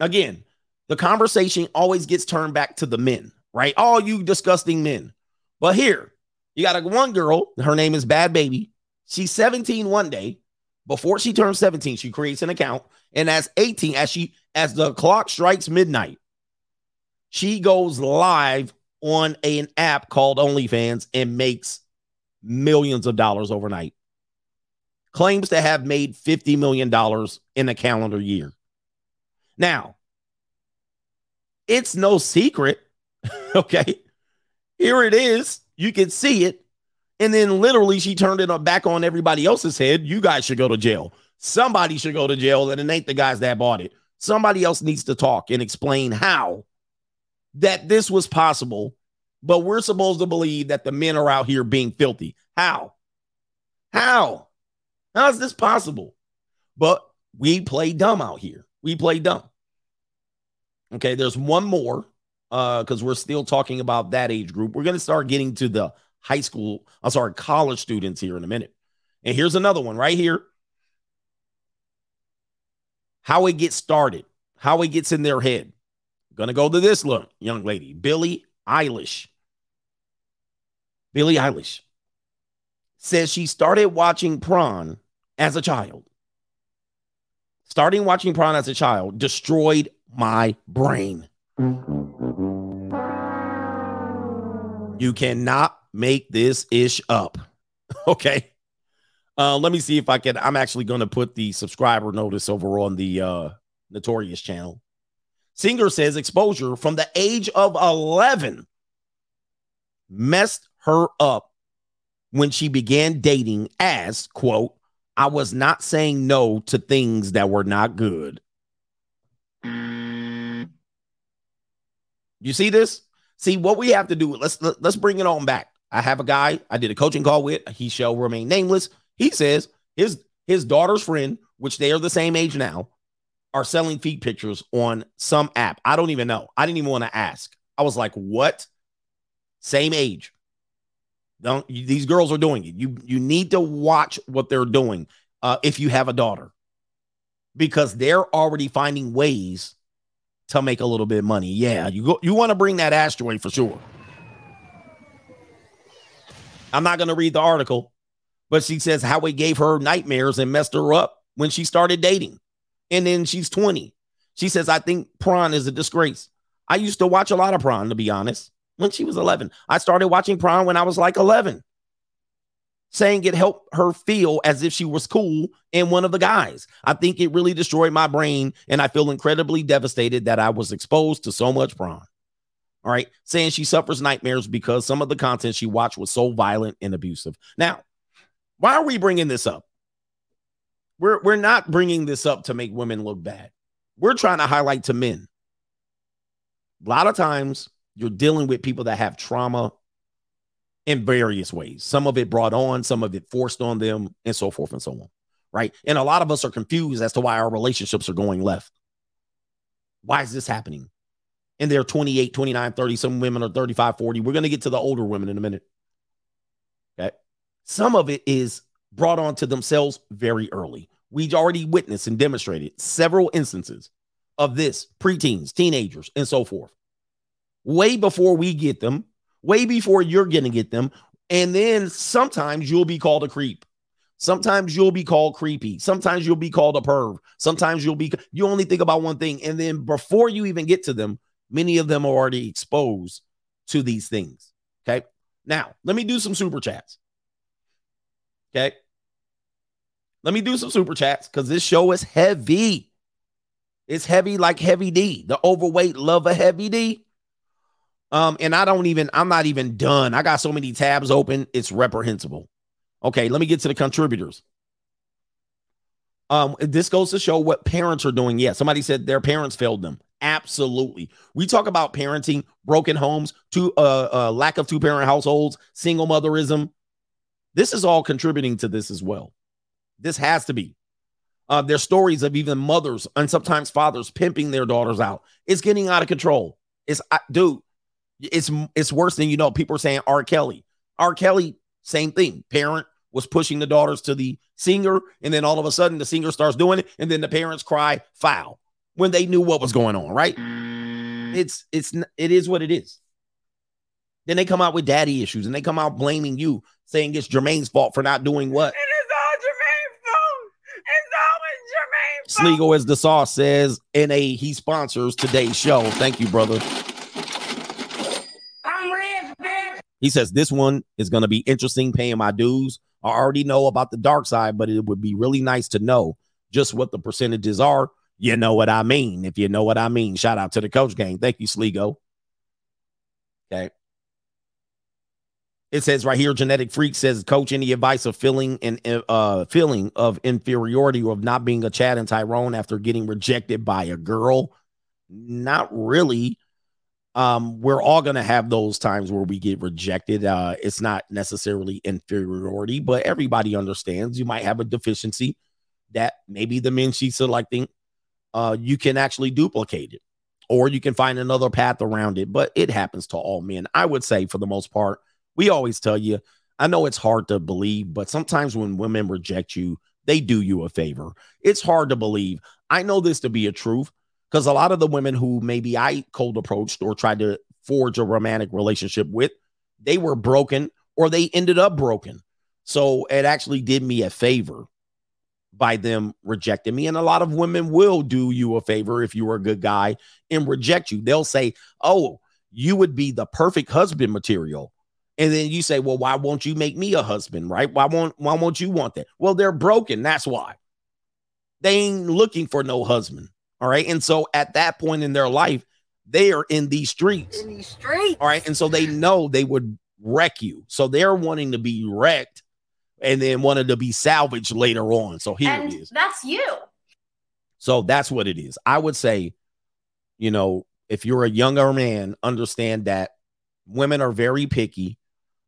Again, the conversation always gets turned back to the men, right? All you disgusting men. But here, you got a one girl. Her name is Bhad Bhabie. She's 17 one day. Before she turns 17, she creates an account. And as 18, as she as the clock strikes midnight, she goes live on an app called OnlyFans and makes millions of dollars overnight. Claims to have made $50 million in a calendar year. Now, it's no secret. okay. Here it is. You can see it. And then literally she turned it back on everybody else's head. You guys should go to jail. Somebody should go to jail, and it ain't the guys that bought it. Somebody else needs to talk and explain how that this was possible, but we're supposed to believe that the men are out here being filthy. How? How? How is this possible? But we play dumb out here. We play dumb. Okay, there's one more uh because we're still talking about that age group. We're going to start getting to the high school, I'm sorry, college students here in a minute. And here's another one right here. How it gets started, how it gets in their head. Gonna go to this look, young lady, Billie Eilish. Billie Eilish says she started watching prawn as a child. Starting watching prawn as a child destroyed my brain. You cannot make this ish up. Okay. Uh, let me see if I can. I'm actually going to put the subscriber notice over on the uh, Notorious channel. Singer says exposure from the age of 11 messed her up when she began dating as, quote, I was not saying no to things that were not good. You see this? See what we have to do. Let's let's bring it on back. I have a guy I did a coaching call with. He shall remain nameless. He says his his daughter's friend, which they are the same age now, are selling feet pictures on some app. I don't even know. I didn't even want to ask. I was like, "What?" Same age. Don't these girls are doing it? You you need to watch what they're doing uh, if you have a daughter, because they're already finding ways to make a little bit of money. Yeah, you go. You want to bring that asteroid for sure. I'm not going to read the article, but she says how it gave her nightmares and messed her up when she started dating. And then she's 20. She says, I think prawn is a disgrace. I used to watch a lot of prawn, to be honest, when she was 11. I started watching prawn when I was like 11, saying it helped her feel as if she was cool and one of the guys. I think it really destroyed my brain, and I feel incredibly devastated that I was exposed to so much prawn. All right. Saying she suffers nightmares because some of the content she watched was so violent and abusive. Now, why are we bringing this up? We're, we're not bringing this up to make women look bad. We're trying to highlight to men. A lot of times you're dealing with people that have trauma in various ways. Some of it brought on, some of it forced on them, and so forth and so on. Right. And a lot of us are confused as to why our relationships are going left. Why is this happening? and they're 28, 29, 30. Some women are 35, 40. We're going to get to the older women in a minute. Some of it is brought on to themselves very early. We've already witnessed and demonstrated several instances of this preteens, teenagers, and so forth. Way before we get them, way before you're going to get them. And then sometimes you'll be called a creep. Sometimes you'll be called creepy. Sometimes you'll be called a perv. Sometimes you'll be, you only think about one thing. And then before you even get to them, Many of them are already exposed to these things. Okay. Now, let me do some super chats. Okay. Let me do some super chats because this show is heavy. It's heavy like heavy D. The overweight love a heavy D. Um, and I don't even, I'm not even done. I got so many tabs open, it's reprehensible. Okay, let me get to the contributors. Um, this goes to show what parents are doing. Yeah, somebody said their parents failed them. Absolutely. We talk about parenting, broken homes, two uh, uh lack of two parent households, single motherism. This is all contributing to this as well. This has to be. Uh, there's stories of even mothers and sometimes fathers pimping their daughters out. It's getting out of control. It's uh, dude, it's it's worse than you know. People are saying R. Kelly. R. Kelly, same thing. Parent was pushing the daughters to the singer, and then all of a sudden the singer starts doing it, and then the parents cry foul when they knew what was going on, right? It's it's it is what it is. Then they come out with daddy issues and they come out blaming you, saying it's Jermaine's fault for not doing what? It is all Jermaine's fault. It's always Jermaine's fault. Sligo, as the sauce says, in a he sponsors today's show. Thank you, brother. I'm rich, bitch. He says this one is going to be interesting. Paying my dues. I already know about the dark side, but it would be really nice to know just what the percentages are. You know what I mean. If you know what I mean, shout out to the coach gang. Thank you, Sligo. Okay. It says right here, genetic freak says, Coach, any advice of feeling and uh feeling of inferiority or of not being a Chad and Tyrone after getting rejected by a girl? Not really. Um, we're all gonna have those times where we get rejected. Uh, it's not necessarily inferiority, but everybody understands you might have a deficiency that maybe the men she's selecting, uh, you can actually duplicate it, or you can find another path around it. But it happens to all men. I would say for the most part we always tell you, I know it's hard to believe, but sometimes when women reject you, they do you a favor. It's hard to believe. I know this to be a truth because a lot of the women who maybe I cold approached or tried to forge a romantic relationship with, they were broken or they ended up broken. So it actually did me a favor by them rejecting me. And a lot of women will do you a favor if you are a good guy and reject you. They'll say, Oh, you would be the perfect husband material. And then you say, well, why won't you make me a husband, right? Why won't why won't you want that? Well, they're broken. That's why. They ain't looking for no husband. All right. And so at that point in their life, they are in these streets. In these streets. All right. And so they know they would wreck you. So they're wanting to be wrecked and then wanted to be salvaged later on. So here and it is. that's you. So that's what it is. I would say, you know, if you're a younger man, understand that women are very picky.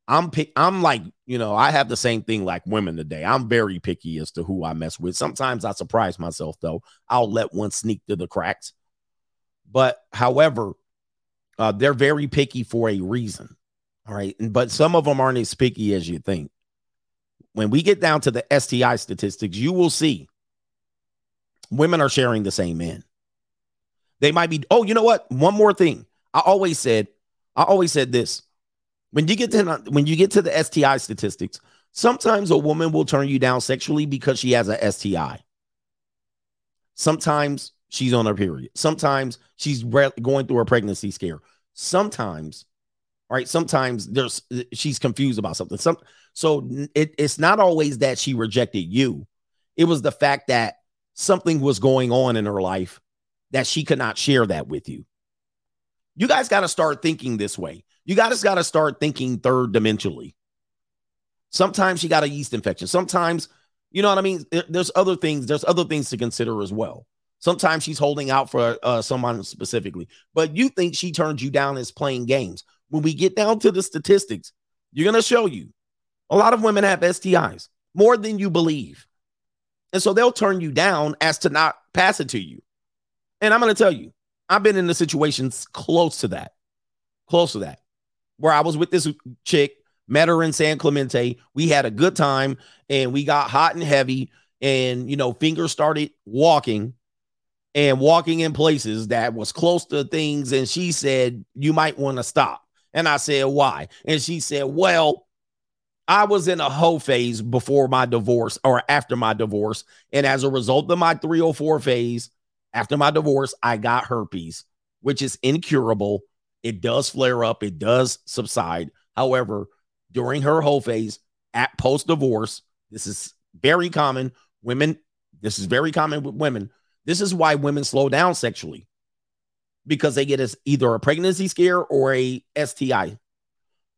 I'm pick, I'm like, you know, I have the same thing like women today. I'm very picky as to who I mess with. Sometimes I surprise myself though. I'll let one sneak through the cracks. But however, uh, they're very picky for a reason. All right. But some of them aren't as picky as you think. When we get down to the STI statistics, you will see women are sharing the same men. They might be, oh, you know what? One more thing. I always said, I always said this when you get to when you get to the STI statistics, sometimes a woman will turn you down sexually because she has a STI. Sometimes she's on her period. Sometimes she's going through a pregnancy scare. Sometimes, right? Sometimes there's she's confused about something. Some so it, it's not always that she rejected you. It was the fact that something was going on in her life that she could not share that with you. You guys got to start thinking this way. You guys got to start thinking third dimensionally. Sometimes she got a yeast infection. Sometimes, you know what I mean? There's other things. There's other things to consider as well. Sometimes she's holding out for uh, someone specifically, but you think she turned you down as playing games. When we get down to the statistics, you're going to show you a lot of women have STIs more than you believe. And so they'll turn you down as to not pass it to you. And I'm going to tell you, I've been in the situations close to that, close to that where I was with this chick, met her in San Clemente. We had a good time and we got hot and heavy. And, you know, fingers started walking and walking in places that was close to things. And she said, You might want to stop. And I said, Why? And she said, Well, I was in a hoe phase before my divorce or after my divorce. And as a result of my 304 phase, after my divorce, I got herpes, which is incurable it does flare up, it does subside. However, during her whole phase at post divorce, this is very common. Women, this is very common with women. This is why women slow down sexually because they get a, either a pregnancy scare or a STI.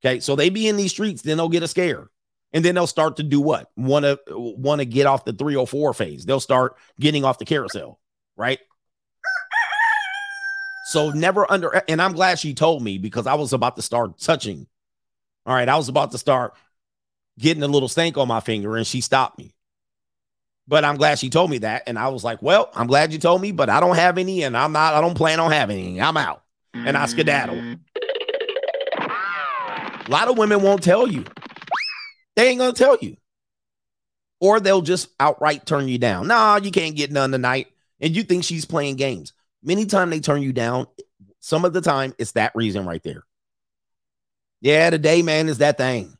Okay, so they be in these streets, then they'll get a scare, and then they'll start to do what? Want to want to get off the 304 phase. They'll start getting off the carousel, right? So never under, and I'm glad she told me because I was about to start touching. All right, I was about to start getting a little stank on my finger, and she stopped me. But I'm glad she told me that, and I was like, "Well, I'm glad you told me, but I don't have any, and I'm not. I don't plan on having any. I'm out." And I mm. skedaddle. A lot of women won't tell you. They ain't gonna tell you, or they'll just outright turn you down. Nah, you can't get none tonight, and you think she's playing games. Many time they turn you down. Some of the time, it's that reason right there. Yeah, today, man, is that thing.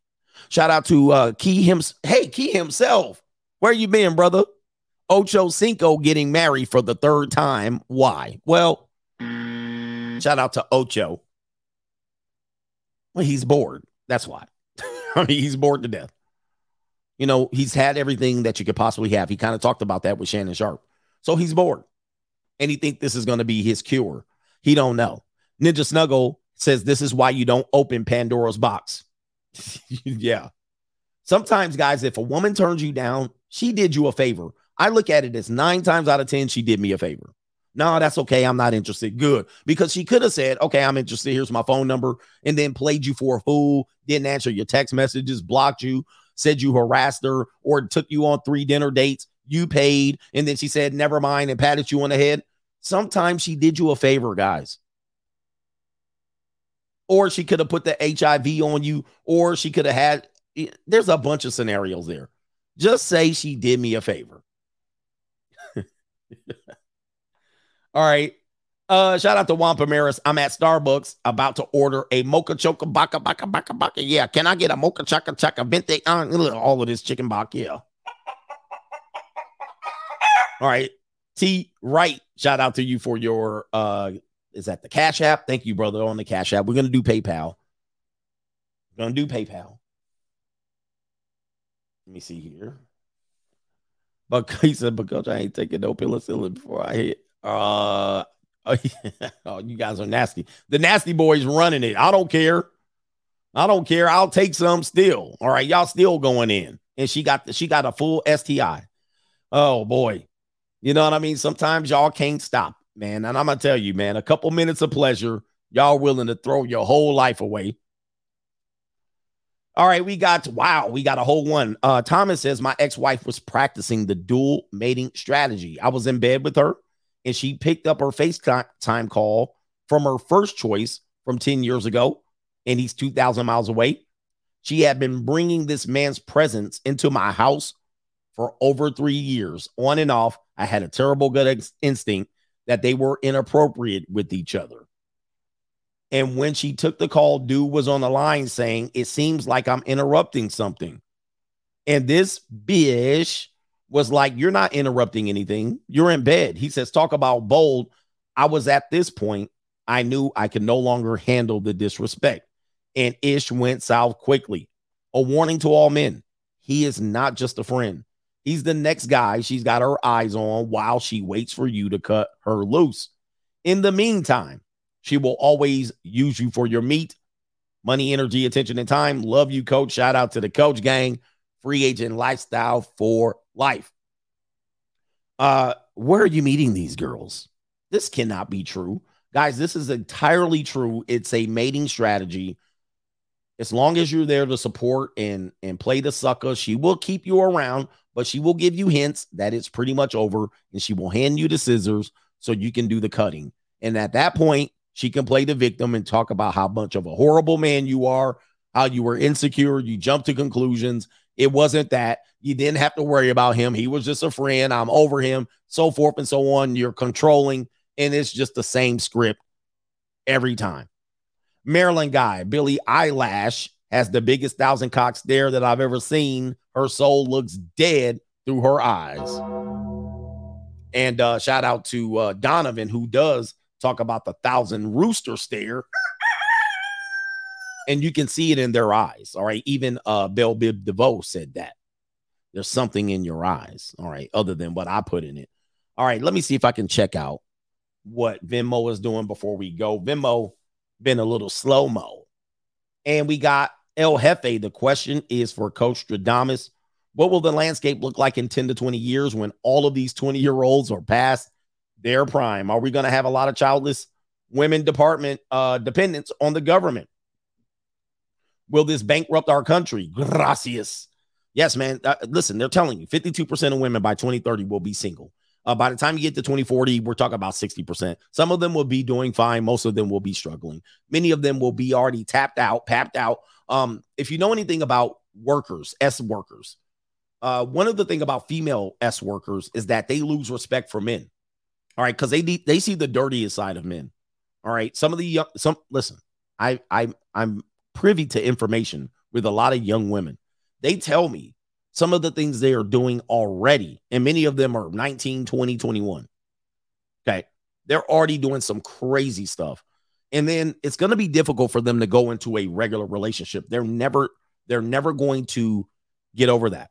Shout out to uh Key him. Hey, Key himself. Where you been, brother? Ocho Cinco getting married for the third time. Why? Well, shout out to Ocho. Well, he's bored. That's why. I mean, he's bored to death. You know, he's had everything that you could possibly have. He kind of talked about that with Shannon Sharpe. So he's bored. And he think this is going to be his cure. He don't know. Ninja Snuggle says this is why you don't open Pandora's box. yeah. Sometimes, guys, if a woman turns you down, she did you a favor. I look at it as nine times out of 10, she did me a favor. No, that's okay. I'm not interested. Good. Because she could have said, okay, I'm interested. Here's my phone number. And then played you for a fool, didn't answer your text messages, blocked you, said you harassed her, or took you on three dinner dates. You paid. And then she said, never mind, and patted you on the head. Sometimes she did you a favor, guys. Or she could have put the HIV on you, or she could have had, there's a bunch of scenarios there. Just say she did me a favor. All right. Uh, shout out to Juan Pomaris. I'm at Starbucks about to order a mocha choca baka baka baka baka. Yeah, can I get a mocha chaka chaka venti? Uh, all of this chicken bak. Yeah. All right. T right. Shout out to you for your uh is that the Cash App? Thank you, brother, on the Cash App. We're gonna do PayPal. We're gonna do PayPal. Let me see here. But he said, because I ain't taking no penicillin before I hit. Uh, oh, you guys are nasty. The nasty boys running it. I don't care. I don't care. I'll take some still. All right, y'all still going in. And she got the, she got a full STI. Oh boy. You know what I mean? Sometimes y'all can't stop, man. And I'm gonna tell you, man, a couple minutes of pleasure, y'all willing to throw your whole life away. All right, we got wow, we got a whole one. Uh Thomas says my ex-wife was practicing the dual mating strategy. I was in bed with her and she picked up her FaceTime call from her first choice from 10 years ago, and he's 2,000 miles away. She had been bringing this man's presence into my house for over three years, on and off. I had a terrible gut ex- instinct that they were inappropriate with each other. And when she took the call, dude was on the line saying, It seems like I'm interrupting something. And this bitch was like, You're not interrupting anything. You're in bed. He says, Talk about bold. I was at this point, I knew I could no longer handle the disrespect. And Ish went south quickly. A warning to all men he is not just a friend, he's the next guy she's got her eyes on while she waits for you to cut her loose. In the meantime, she will always use you for your meat, money, energy, attention, and time. Love you, coach. Shout out to the coach gang, free agent lifestyle for life. Uh, where are you meeting these girls? This cannot be true. Guys, this is entirely true. It's a mating strategy. As long as you're there to support and and play the sucker, she will keep you around, but she will give you hints that it's pretty much over and she will hand you the scissors so you can do the cutting. And at that point, she can play the victim and talk about how much of a horrible man you are, how you were insecure, you jumped to conclusions, it wasn't that. You didn't have to worry about him. He was just a friend. I'm over him, so forth and so on. You're controlling, and it's just the same script every time. Maryland guy, Billie Eilish, has the biggest thousand cock stare that I've ever seen. Her soul looks dead through her eyes. And uh, shout out to uh, Donovan, who does talk about the thousand rooster stare and you can see it in their eyes. All right. Even uh Biv DeVoe said that. There's something in your eyes. All right, other than what I put in it. All right, let me see if I can check out what Venmo is doing before we go. Venmo been a little slow mo. And we got El Jefe. The question is for Coach Stradamus. What will the landscape look like in 10 to 20 years when all of these 20 year olds are past their prime? Are we going to have a lot of childless women department uh, dependents on the government? Will this bankrupt our country? Gracias. Yes, man. Uh, listen, they're telling you 52% of women by 2030 will be single. Uh, by the time you get to 2040, we're talking about 60%. Some of them will be doing fine. Most of them will be struggling. Many of them will be already tapped out, papped out. Um, if you know anything about workers, S workers, uh, one of the thing about female S workers is that they lose respect for men. All right, because they they see the dirtiest side of men. All right, some of the young, some listen, I I I'm privy to information with a lot of young women. They tell me some of the things they are doing already. And many of them are 19, 20, 21. Okay. They're already doing some crazy stuff. And then it's going to be difficult for them to go into a regular relationship. They're never, they're never going to get over that.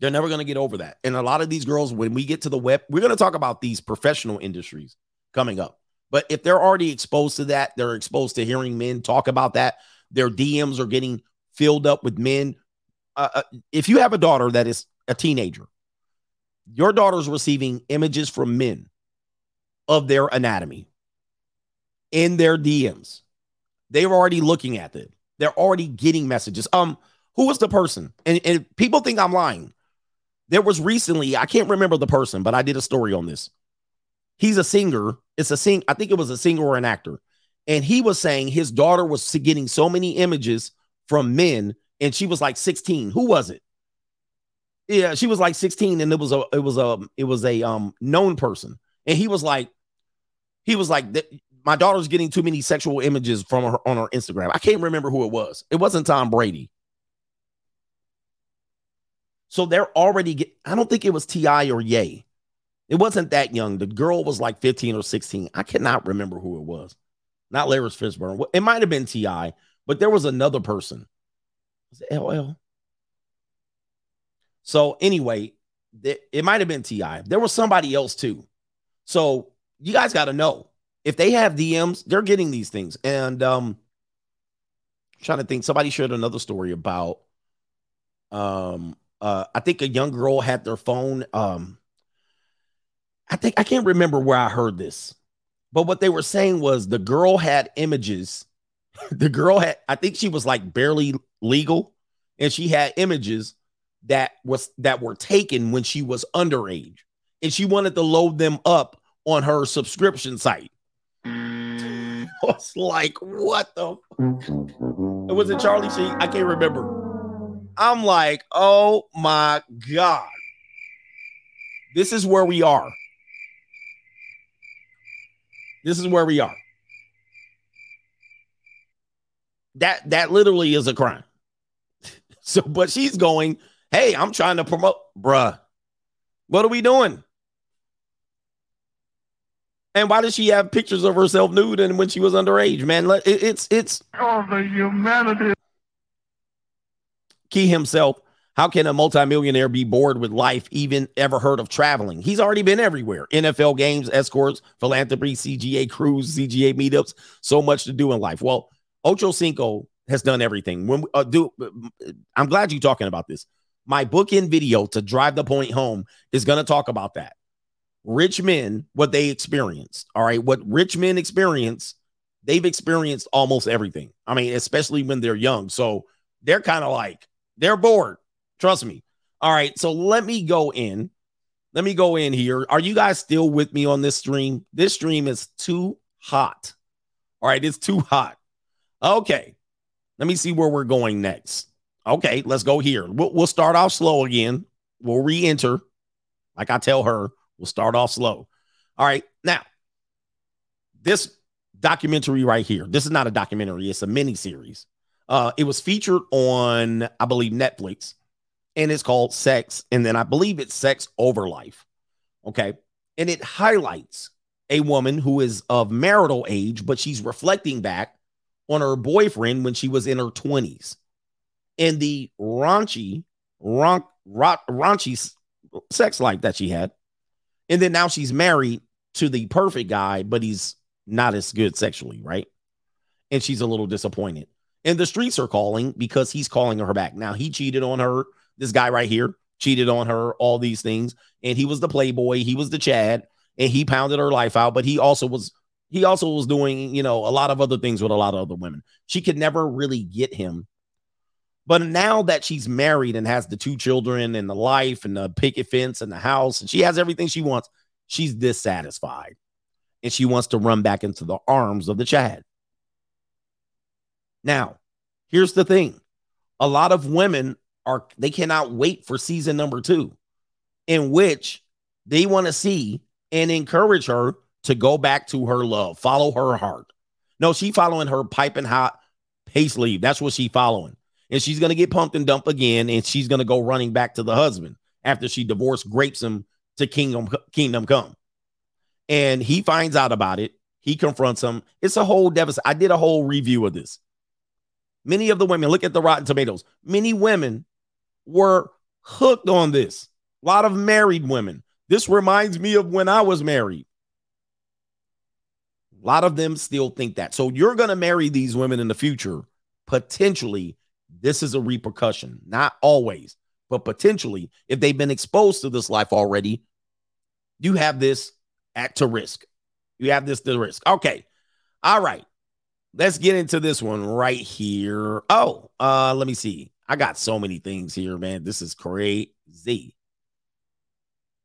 They're never going to get over that. And a lot of these girls, when we get to the web, we're going to talk about these professional industries coming up. But if they're already exposed to that, they're exposed to hearing men talk about that. Their DMs are getting filled up with men. Uh, uh, if you have a daughter that is a teenager, your daughter's receiving images from men of their anatomy in their DMs. They're already looking at it. They're already getting messages. Um, who was the person? And, and people think I'm lying. There was recently, I can't remember the person, but I did a story on this. He's a singer. It's a sing. I think it was a singer or an actor. And he was saying his daughter was getting so many images from men, and she was like 16. Who was it? Yeah, she was like 16, and it was a it was a it was a um known person. And he was like, he was like, my daughter's getting too many sexual images from her on her Instagram. I can't remember who it was. It wasn't Tom Brady. So they're already get, I don't think it was T.I. or Yay. It wasn't that young. The girl was like 15 or 16. I cannot remember who it was. Not Larry Fishburne. It might have been T.I., but there was another person. Was it LL? So anyway, it might have been T.I. There was somebody else too. So you guys got to know if they have DMs, they're getting these things. And um trying to think, somebody shared another story about um uh, I think a young girl had their phone. Um, I think I can't remember where I heard this, but what they were saying was the girl had images. the girl had, I think she was like barely legal, and she had images that was that were taken when she was underage, and she wanted to load them up on her subscription site. Mm. I was like, what the? It was it Charlie Sheen? I can't remember. I'm like, oh my God. This is where we are. This is where we are. That that literally is a crime. so, but she's going, hey, I'm trying to promote, bruh. What are we doing? And why does she have pictures of herself nude and when she was underage, man? It's it's all the humanity. Key himself. How can a multimillionaire be bored with life, even ever heard of traveling? He's already been everywhere NFL games, escorts, philanthropy, CGA cruise, CGA meetups, so much to do in life. Well, Ocho Cinco has done everything. When uh, do, I'm glad you're talking about this. My book-in video to drive the point home is going to talk about that. Rich men, what they experienced. All right, what rich men experience, they've experienced almost everything. I mean, especially when they're young. So they're kind of like, they're bored. Trust me. All right. So let me go in. Let me go in here. Are you guys still with me on this stream? This stream is too hot. All right. It's too hot. Okay. Let me see where we're going next. Okay. Let's go here. We'll, we'll start off slow again. We'll re enter. Like I tell her, we'll start off slow. All right. Now, this documentary right here, this is not a documentary, it's a mini series. Uh, it was featured on, I believe, Netflix, and it's called Sex. And then I believe it's Sex Over Life. Okay. And it highlights a woman who is of marital age, but she's reflecting back on her boyfriend when she was in her 20s and the raunchy, raunch, raunchy sex life that she had. And then now she's married to the perfect guy, but he's not as good sexually, right? And she's a little disappointed. And the streets are calling because he's calling her back. Now, he cheated on her. This guy right here cheated on her, all these things. And he was the playboy, he was the Chad, and he pounded her life out. But he also was he also was doing, you know, a lot of other things with a lot of other women. She could never really get him. But now that she's married and has the two children and the life and the picket fence and the house, and she has everything she wants, she's dissatisfied. And she wants to run back into the arms of the Chad. Now, here's the thing a lot of women are, they cannot wait for season number two, in which they want to see and encourage her to go back to her love, follow her heart. No, she following her piping hot pace leave. That's what she following. and she's gonna get pumped and dumped again, and she's gonna go running back to the husband after she divorced grapes him to kingdom kingdom come. And he finds out about it. He confronts him. It's a whole deficit. I did a whole review of this. Many of the women, look at the Rotten Tomatoes. Many women were hooked on this. A lot of married women. This reminds me of when I was married. A lot of them still think that. So you're going to marry these women in the future. Potentially, this is a repercussion. Not always, but potentially, if they've been exposed to this life already, you have this at to risk. You have this to risk. Okay. All right. Let's get into this one right here. Oh, uh, let me see. I got so many things here, man. This is crazy.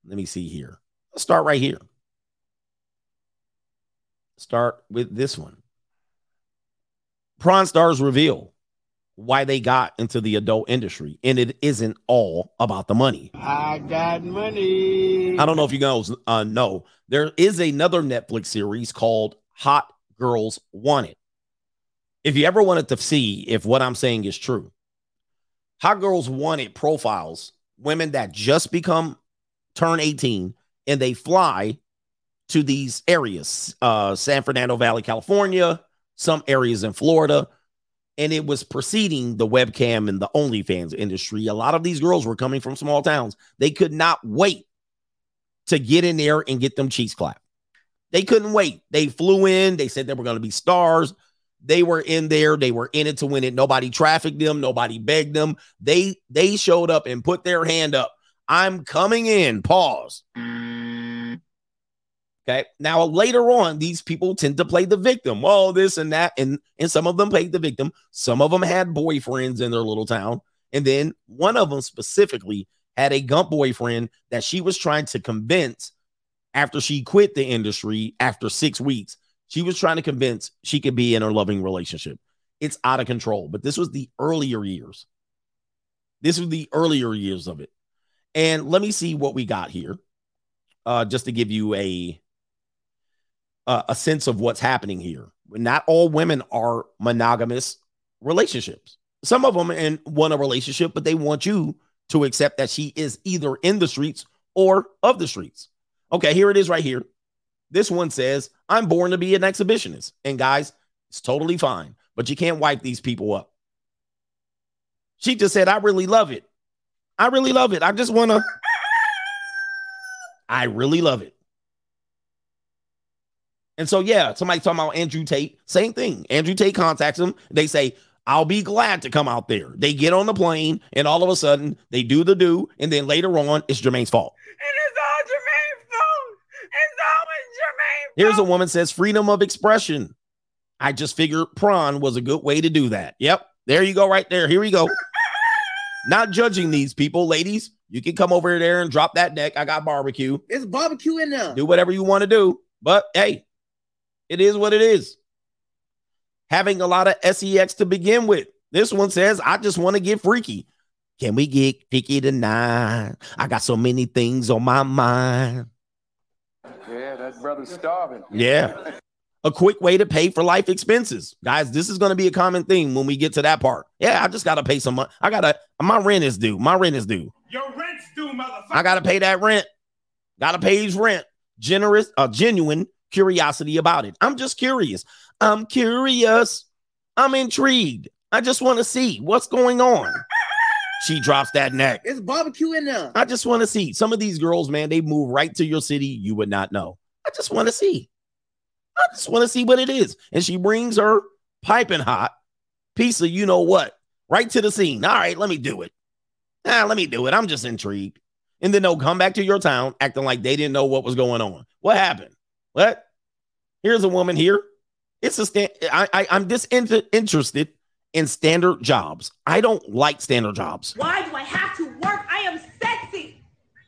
Let me see here. Let's start right here. Start with this one. Prawn Stars reveal why they got into the adult industry, and it isn't all about the money. I got money. I don't know if you guys uh, know. There is another Netflix series called Hot Girls Wanted. If you ever wanted to see if what I'm saying is true, Hot Girls Wanted profiles women that just become turn 18 and they fly to these areas, uh, San Fernando Valley, California, some areas in Florida. And it was preceding the webcam and the OnlyFans industry. A lot of these girls were coming from small towns. They could not wait to get in there and get them cheeks clapped. They couldn't wait. They flew in. They said they were going to be stars. They were in there. They were in it to win it. Nobody trafficked them. Nobody begged them. They they showed up and put their hand up. I'm coming in. Pause. Okay. Now later on, these people tend to play the victim. Well, this and that, and and some of them played the victim. Some of them had boyfriends in their little town, and then one of them specifically had a gump boyfriend that she was trying to convince after she quit the industry after six weeks. She was trying to convince she could be in a loving relationship. It's out of control. But this was the earlier years. This was the earlier years of it. And let me see what we got here, uh, just to give you a uh, a sense of what's happening here. Not all women are monogamous relationships. Some of them and want a relationship, but they want you to accept that she is either in the streets or of the streets. Okay, here it is right here. This one says, I'm born to be an exhibitionist. And guys, it's totally fine, but you can't wipe these people up. She just said, I really love it. I really love it. I just want to. I really love it. And so, yeah, somebody talking about Andrew Tate, same thing. Andrew Tate contacts them. They say, I'll be glad to come out there. They get on the plane, and all of a sudden, they do the do. And then later on, it's Jermaine's fault. And it's all Jermaine's fault. It's always Jermaine's Here's a woman says freedom of expression. I just figured prawn was a good way to do that. Yep. There you go, right there. Here we go. Not judging these people, ladies. You can come over there and drop that neck. I got barbecue. It's barbecue in there. Do whatever you want to do. But hey, it is what it is. Having a lot of sex to begin with. This one says, I just want to get freaky. Can we get freaky tonight? I got so many things on my mind. Yeah, that brother's starving. Yeah. A quick way to pay for life expenses. Guys, this is going to be a common thing when we get to that part. Yeah, I just got to pay some money. I got to, my rent is due. My rent is due. Your rent's due, motherfucker. I got to pay that rent. Got to pay his rent. Generous, a genuine curiosity about it. I'm just curious. I'm curious. I'm intrigued. I just want to see what's going on. She drops that neck. It's barbecue in there. I just want to see. Some of these girls, man, they move right to your city. You would not know. I just want to see. I just want to see what it is. And she brings her piping hot piece of you know what right to the scene. All right, let me do it. Ah, let me do it. I'm just intrigued. And then they'll come back to your town acting like they didn't know what was going on. What happened? What? Here's a woman here. It's a stand. I, I I'm disinterested in standard jobs. I don't like standard jobs. Why do I have to work? I am sexy.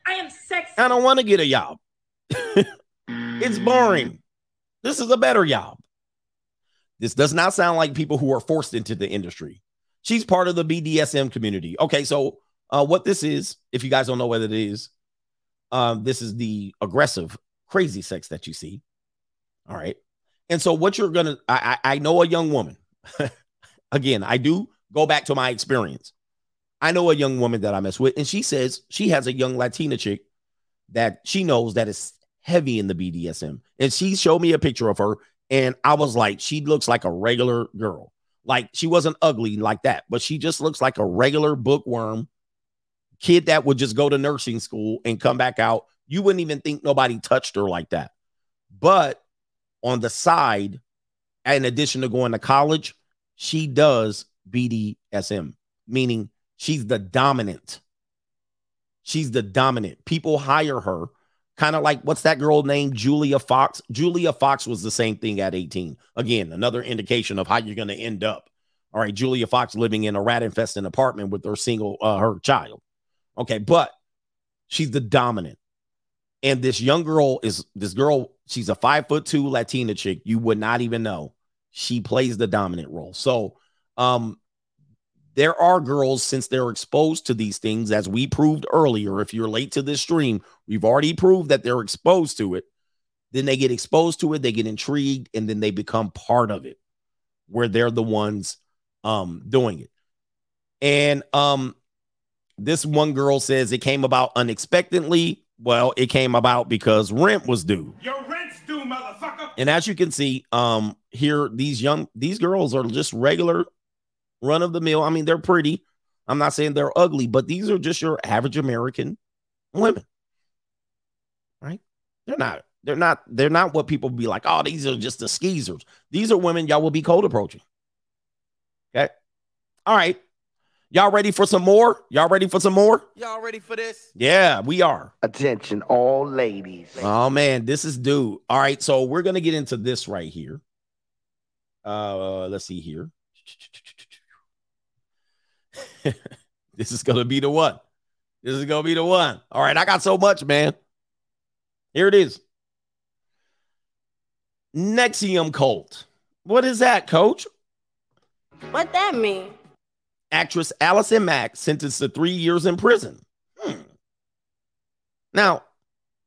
I am sexy. I don't want to get a job. it's boring. This is a better job. This does not sound like people who are forced into the industry. She's part of the BDSM community. Okay, so uh, what this is, if you guys don't know what it is, um, this is the aggressive, crazy sex that you see. All right. And so what you're gonna, I, I, I know a young woman. Again, I do go back to my experience. I know a young woman that I mess with, and she says she has a young Latina chick that she knows that is heavy in the BDSM. And she showed me a picture of her, and I was like, she looks like a regular girl. Like she wasn't ugly like that, but she just looks like a regular bookworm kid that would just go to nursing school and come back out. You wouldn't even think nobody touched her like that. But on the side, in addition to going to college, she does BDSM, meaning she's the dominant. She's the dominant. People hire her, kind of like what's that girl named Julia Fox? Julia Fox was the same thing at 18. Again, another indication of how you're going to end up. All right, Julia Fox living in a rat infested apartment with her single uh, her child. Okay, but she's the dominant. And this young girl is this girl, she's a five foot two Latina chick. You would not even know. She plays the dominant role. So um there are girls since they're exposed to these things, as we proved earlier. If you're late to this stream, we've already proved that they're exposed to it. Then they get exposed to it, they get intrigued, and then they become part of it, where they're the ones um doing it. And um this one girl says it came about unexpectedly. Well, it came about because rent was due. Your rent's due, motherfucker. And as you can see, um, here these young these girls are just regular run of the mill. I mean, they're pretty. I'm not saying they're ugly, but these are just your average American women. Right? They're not, they're not, they're not what people be like, oh, these are just the skeezers. These are women y'all will be cold approaching. Okay. All right. Y'all ready for some more? Y'all ready for some more? Y'all ready for this? Yeah, we are. Attention, all ladies. Oh man, this is dude. All right, so we're gonna get into this right here. Uh, let's see here. this is gonna be the one. This is gonna be the one. All right, I got so much, man. Here it is. NXIVM cult. What is that, coach? What that mean? Actress Allison Mack sentenced to three years in prison. Hmm. Now,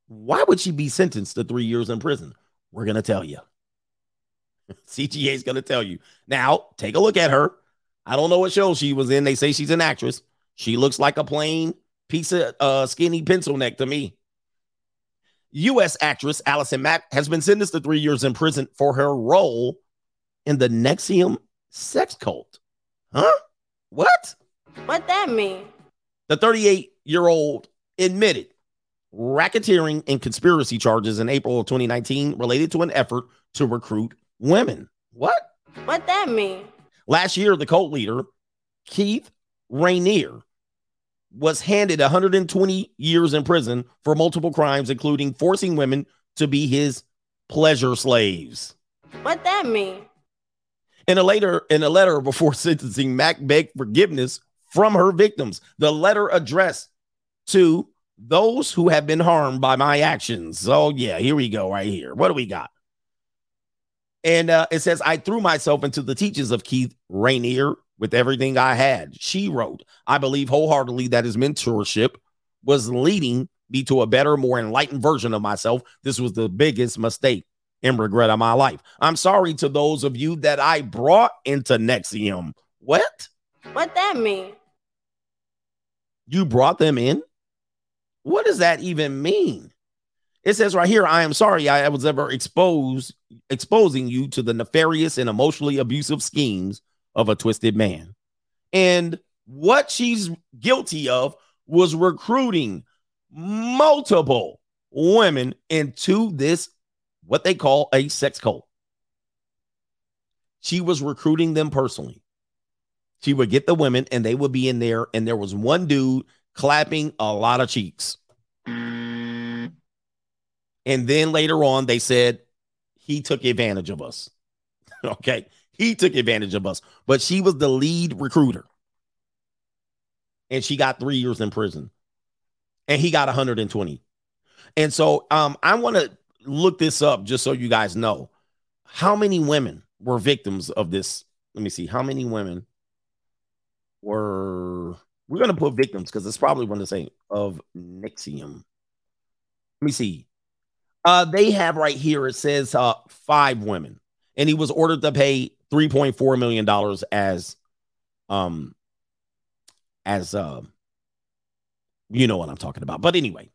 why would she be sentenced to three years in prison? We're gonna tell you. CGA is gonna tell you. Now, take a look at her. I don't know what show she was in. They say she's an actress. She looks like a plain piece of uh, skinny pencil neck to me. U.S. actress Allison Mack has been sentenced to three years in prison for her role in the NXIVM sex cult. Huh? What? What that mean? The 38 year old admitted racketeering and conspiracy charges in April of 2019 related to an effort to recruit women. What? What that mean? Last year, the cult leader, Keith Raniere, was handed 120 years in prison for multiple crimes, including forcing women to be his pleasure slaves. What that mean? In a later in a letter before sentencing, Mack begged forgiveness from her victims. The letter addressed to those who have been harmed by my actions. So yeah, here we go right here. What do we got? And uh, it says, I threw myself into the teachings of Keith Raniere with everything I had. She wrote, I believe wholeheartedly that his mentorship was leading me to a better, more enlightened version of myself. This was the biggest mistake and regret of my life. I'm sorry to those of you that I brought into NXIVM. What? What that mean? You brought them in? What does that even mean? It says right here, I am sorry I was ever exposed exposing you to the nefarious and emotionally abusive schemes of a twisted man. And what she's guilty of was recruiting multiple women into this what they call a sex cult. She was recruiting them personally. She would get the women and they would be in there and there was one dude clapping a lot of cheeks. And then later on, they said he took advantage of us. okay. He took advantage of us, but she was the lead recruiter. And she got three years in prison. And he got 120. And so um, I want to look this up just so you guys know how many women were victims of this. Let me see. How many women were we're gonna put victims because it's probably one of the same of NXIVM. Let me see. Uh, they have right here, it says uh, five women, and he was ordered to pay $3.4 million as um as uh you know what I'm talking about. But anyway,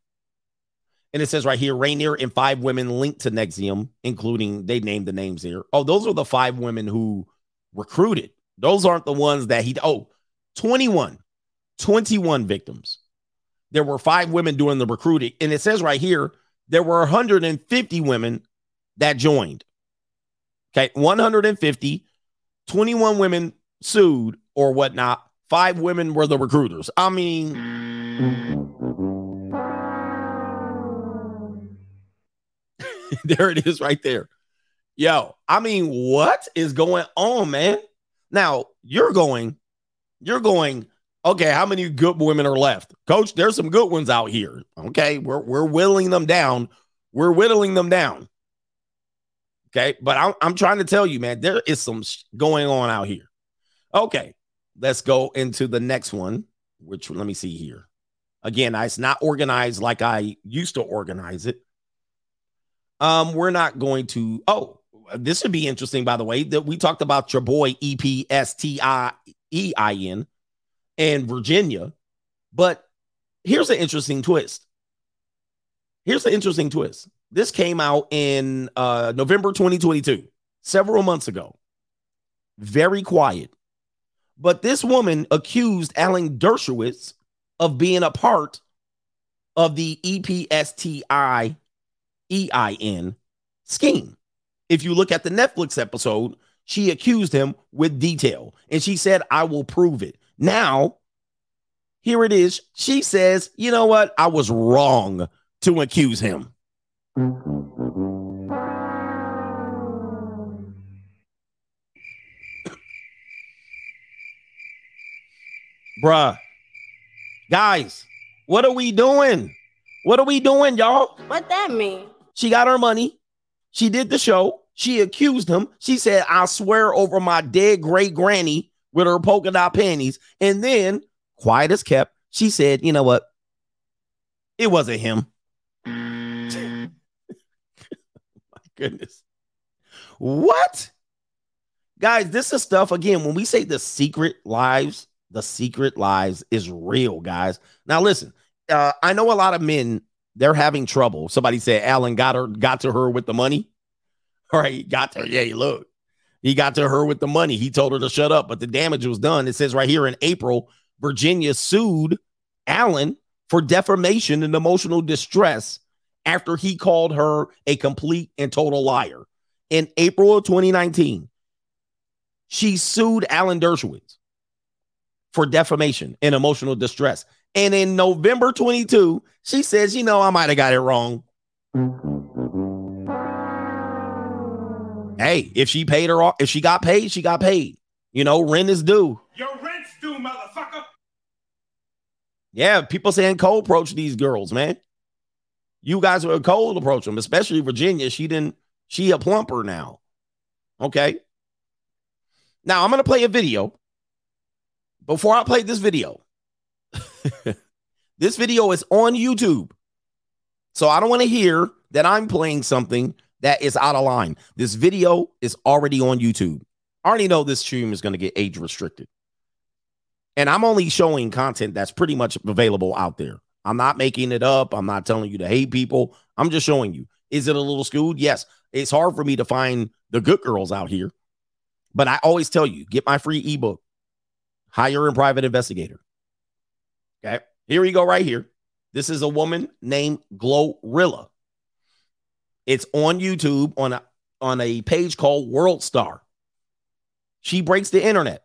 and it says right here Raniere and five women linked to NXIVM, including they named the names here. Oh, those are the five women who recruited. Those aren't the ones that he oh 21 21 victims. There were five women doing the recruiting, and it says right here there were 150 women that joined. Okay, 150, 21 women sued or whatnot. Five women were the recruiters. I mean, there it is right there. Yo, I mean, what is going on, man? Now you're going, you're going, okay, how many good women are left? Coach, there's some good ones out here. Okay, we're we're whittling them down. We're whittling them down. Okay, but I'm, I'm trying to tell you, man, there is some sh- going on out here. Okay, let's go into the next one, which let me see here. Again, it's not organized like I used to organize it. Um, we're not going to. Oh, this would be interesting, by the way. That we talked about your boy E P S T I E I N and Virginia, but here's an interesting twist. Here's an interesting twist. This came out in uh, November 2022, several months ago. Very quiet. But this woman accused Alan Dershowitz of being a part of the E EPSTI EIN scheme. If you look at the Netflix episode, she accused him with detail and she said, I will prove it. Now, here it is. She says, you know what? I was wrong to accuse him. Bruh. Guys, what are we doing? What are we doing, y'all? What that mean? She got her money. She did the show. She accused him. She said, I swear over my dead great granny with her polka dot panties. And then, quiet as kept, she said, You know what? It wasn't him. My goodness. What? Guys, this is stuff again. When we say the secret lives, the secret lives is real, guys. Now, listen, uh, I know a lot of men they're having trouble. Somebody said Alan got her, got to her with the money. All right, got to her. Yeah, look, he got to her with the money. He told her to shut up, but the damage was done. It says right here in April, Virginia sued Alan for defamation and emotional distress after he called her a complete and total liar. In April of 2019, she sued Alan Dershowitz for defamation and emotional distress. And in November 22, she says, you know, I might have got it wrong. Hey, if she paid her off, if she got paid, she got paid. You know, rent is due. Your rent's due, motherfucker. Yeah, people saying cold approach these girls, man. You guys were cold approach them, especially Virginia. She didn't, she a plumper now. Okay. Now I'm gonna play a video. Before I play this video, this video is on YouTube. So I don't want to hear that I'm playing something that is out of line. This video is already on YouTube. I already know this stream is going to get age restricted. And I'm only showing content that's pretty much available out there. I'm not making it up. I'm not telling you to hate people. I'm just showing you. Is it a little skewed? Yes. It's hard for me to find the good girls out here. But I always tell you get my free ebook, Hire and Private Investigator. Okay. Here we go, right here. This is a woman named Glorilla. It's on YouTube on a on a page called World Star. She breaks the internet.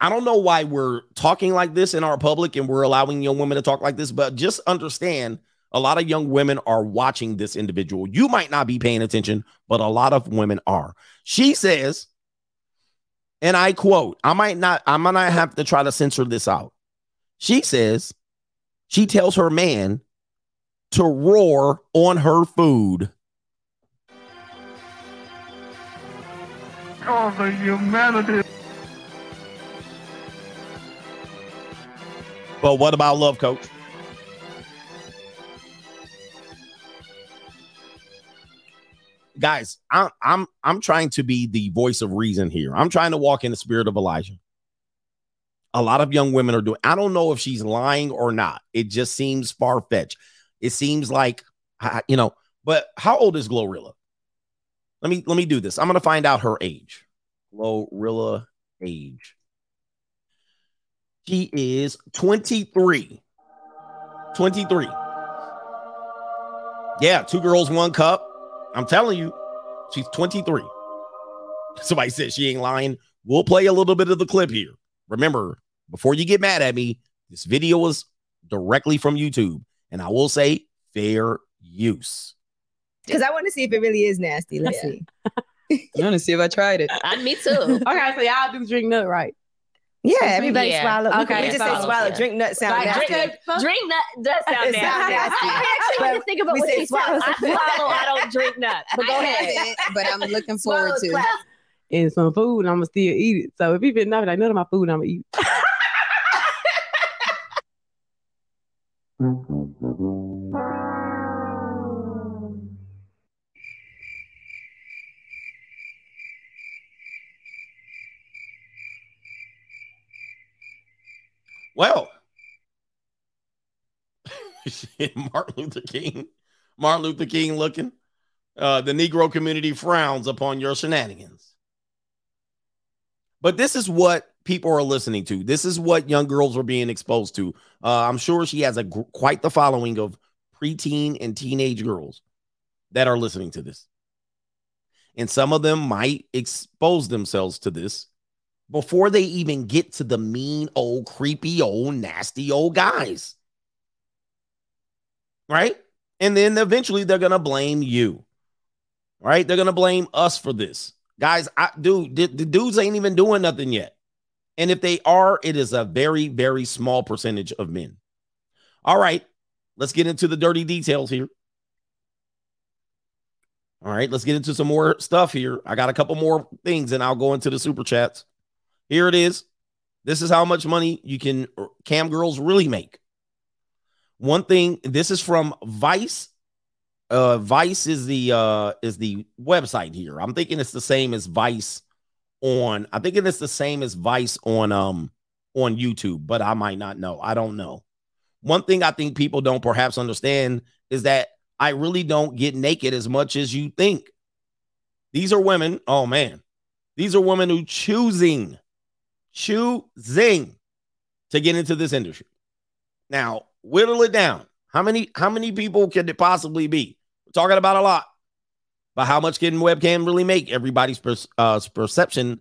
I don't know why we're talking like this in our public and we're allowing young women to talk like this, but just understand a lot of young women are watching this individual. You might not be paying attention, but a lot of women are. She says, and I quote, I might not, I might not have to try to censor this out. She says, she tells her man to roar on her food. Oh, the humanity. But what about love, coach? Guys, I'm I'm I'm trying to be the voice of reason here. I'm trying to walk in the spirit of Elijah. A lot of young women are doing. I don't know if she's lying or not. It just seems far fetched. It seems like, you know. But how old is Glorilla? Let me let me do this. I'm gonna find out her age. Glorilla age. She is 23. 23. Yeah, two girls, one cup. I'm telling you, she's 23. Somebody said she ain't lying. We'll play a little bit of the clip here. Remember, before you get mad at me, this video was directly from YouTube, and I will say fair use. Because I want to see if it really is nasty. Let's Yeah. see. I want to see if I tried it. I, me too. Okay, so y'all do drink nut, right? Yeah, everybody Yeah. swallow. We, Okay, we just say swallow, swallow. yeah. Drink nut sound Like, nasty. drink, drink nut does sound It sounds nasty. nasty. I, I actually But didn't think about what say she said. swallow. I swallow. I don't drink nut. But go I ahead. haven't, but I'm looking forward to. clap. And some food, and I'm gonna still eat it. So if you been like none of my food, I'm gonna eat. Well, Martin Luther King, Martin Luther King looking. Uh, the Negro community frowns upon your shenanigans. But this is what people are listening to. This is what young girls are being exposed to. Uh, I'm sure she has a gr- quite the following of preteen and teenage girls that are listening to this. And some of them might expose themselves to this before they even get to the mean old creepy old nasty old guys. Right? And then eventually they're going to blame you. Right? They're going to blame us for this. Guys, I dude, the, the dudes ain't even doing nothing yet. And if they are, it is a very very small percentage of men. All right. Let's get into the dirty details here. All right, let's get into some more stuff here. I got a couple more things and I'll go into the super chats. Here it is. This is how much money you can cam girls really make. One thing, this is from Vice. Uh Vice is the uh is the website here. I'm thinking it's the same as Vice on I think it's the same as Vice on um on YouTube, but I might not know. I don't know. One thing I think people don't perhaps understand is that I really don't get naked as much as you think. These are women. Oh man. These are women who choosing choosing to get into this industry. Now, whittle it down. How many how many people can it possibly be? We're talking about a lot. But how much can webcam really make? Everybody's per, uh, perception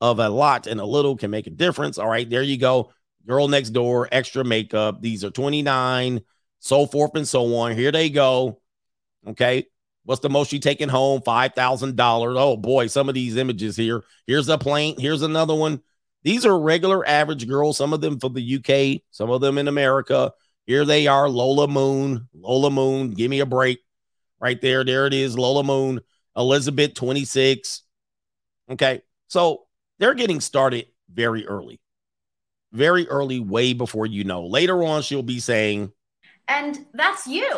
of a lot and a little can make a difference. All right, there you go. Girl next door, extra makeup. These are 29, so forth and so on. Here they go. Okay. What's the most you taking home? $5,000. Oh boy, some of these images here. Here's a plane. Here's another one. These are regular average girls, some of them from the UK, some of them in America. Here they are, Lola Moon. Lola Moon, give me a break. Right there, there it is, Lola Moon, Elizabeth 26. Okay. So they're getting started very early. Very early, way before you know. Later on, she'll be saying, And that's you.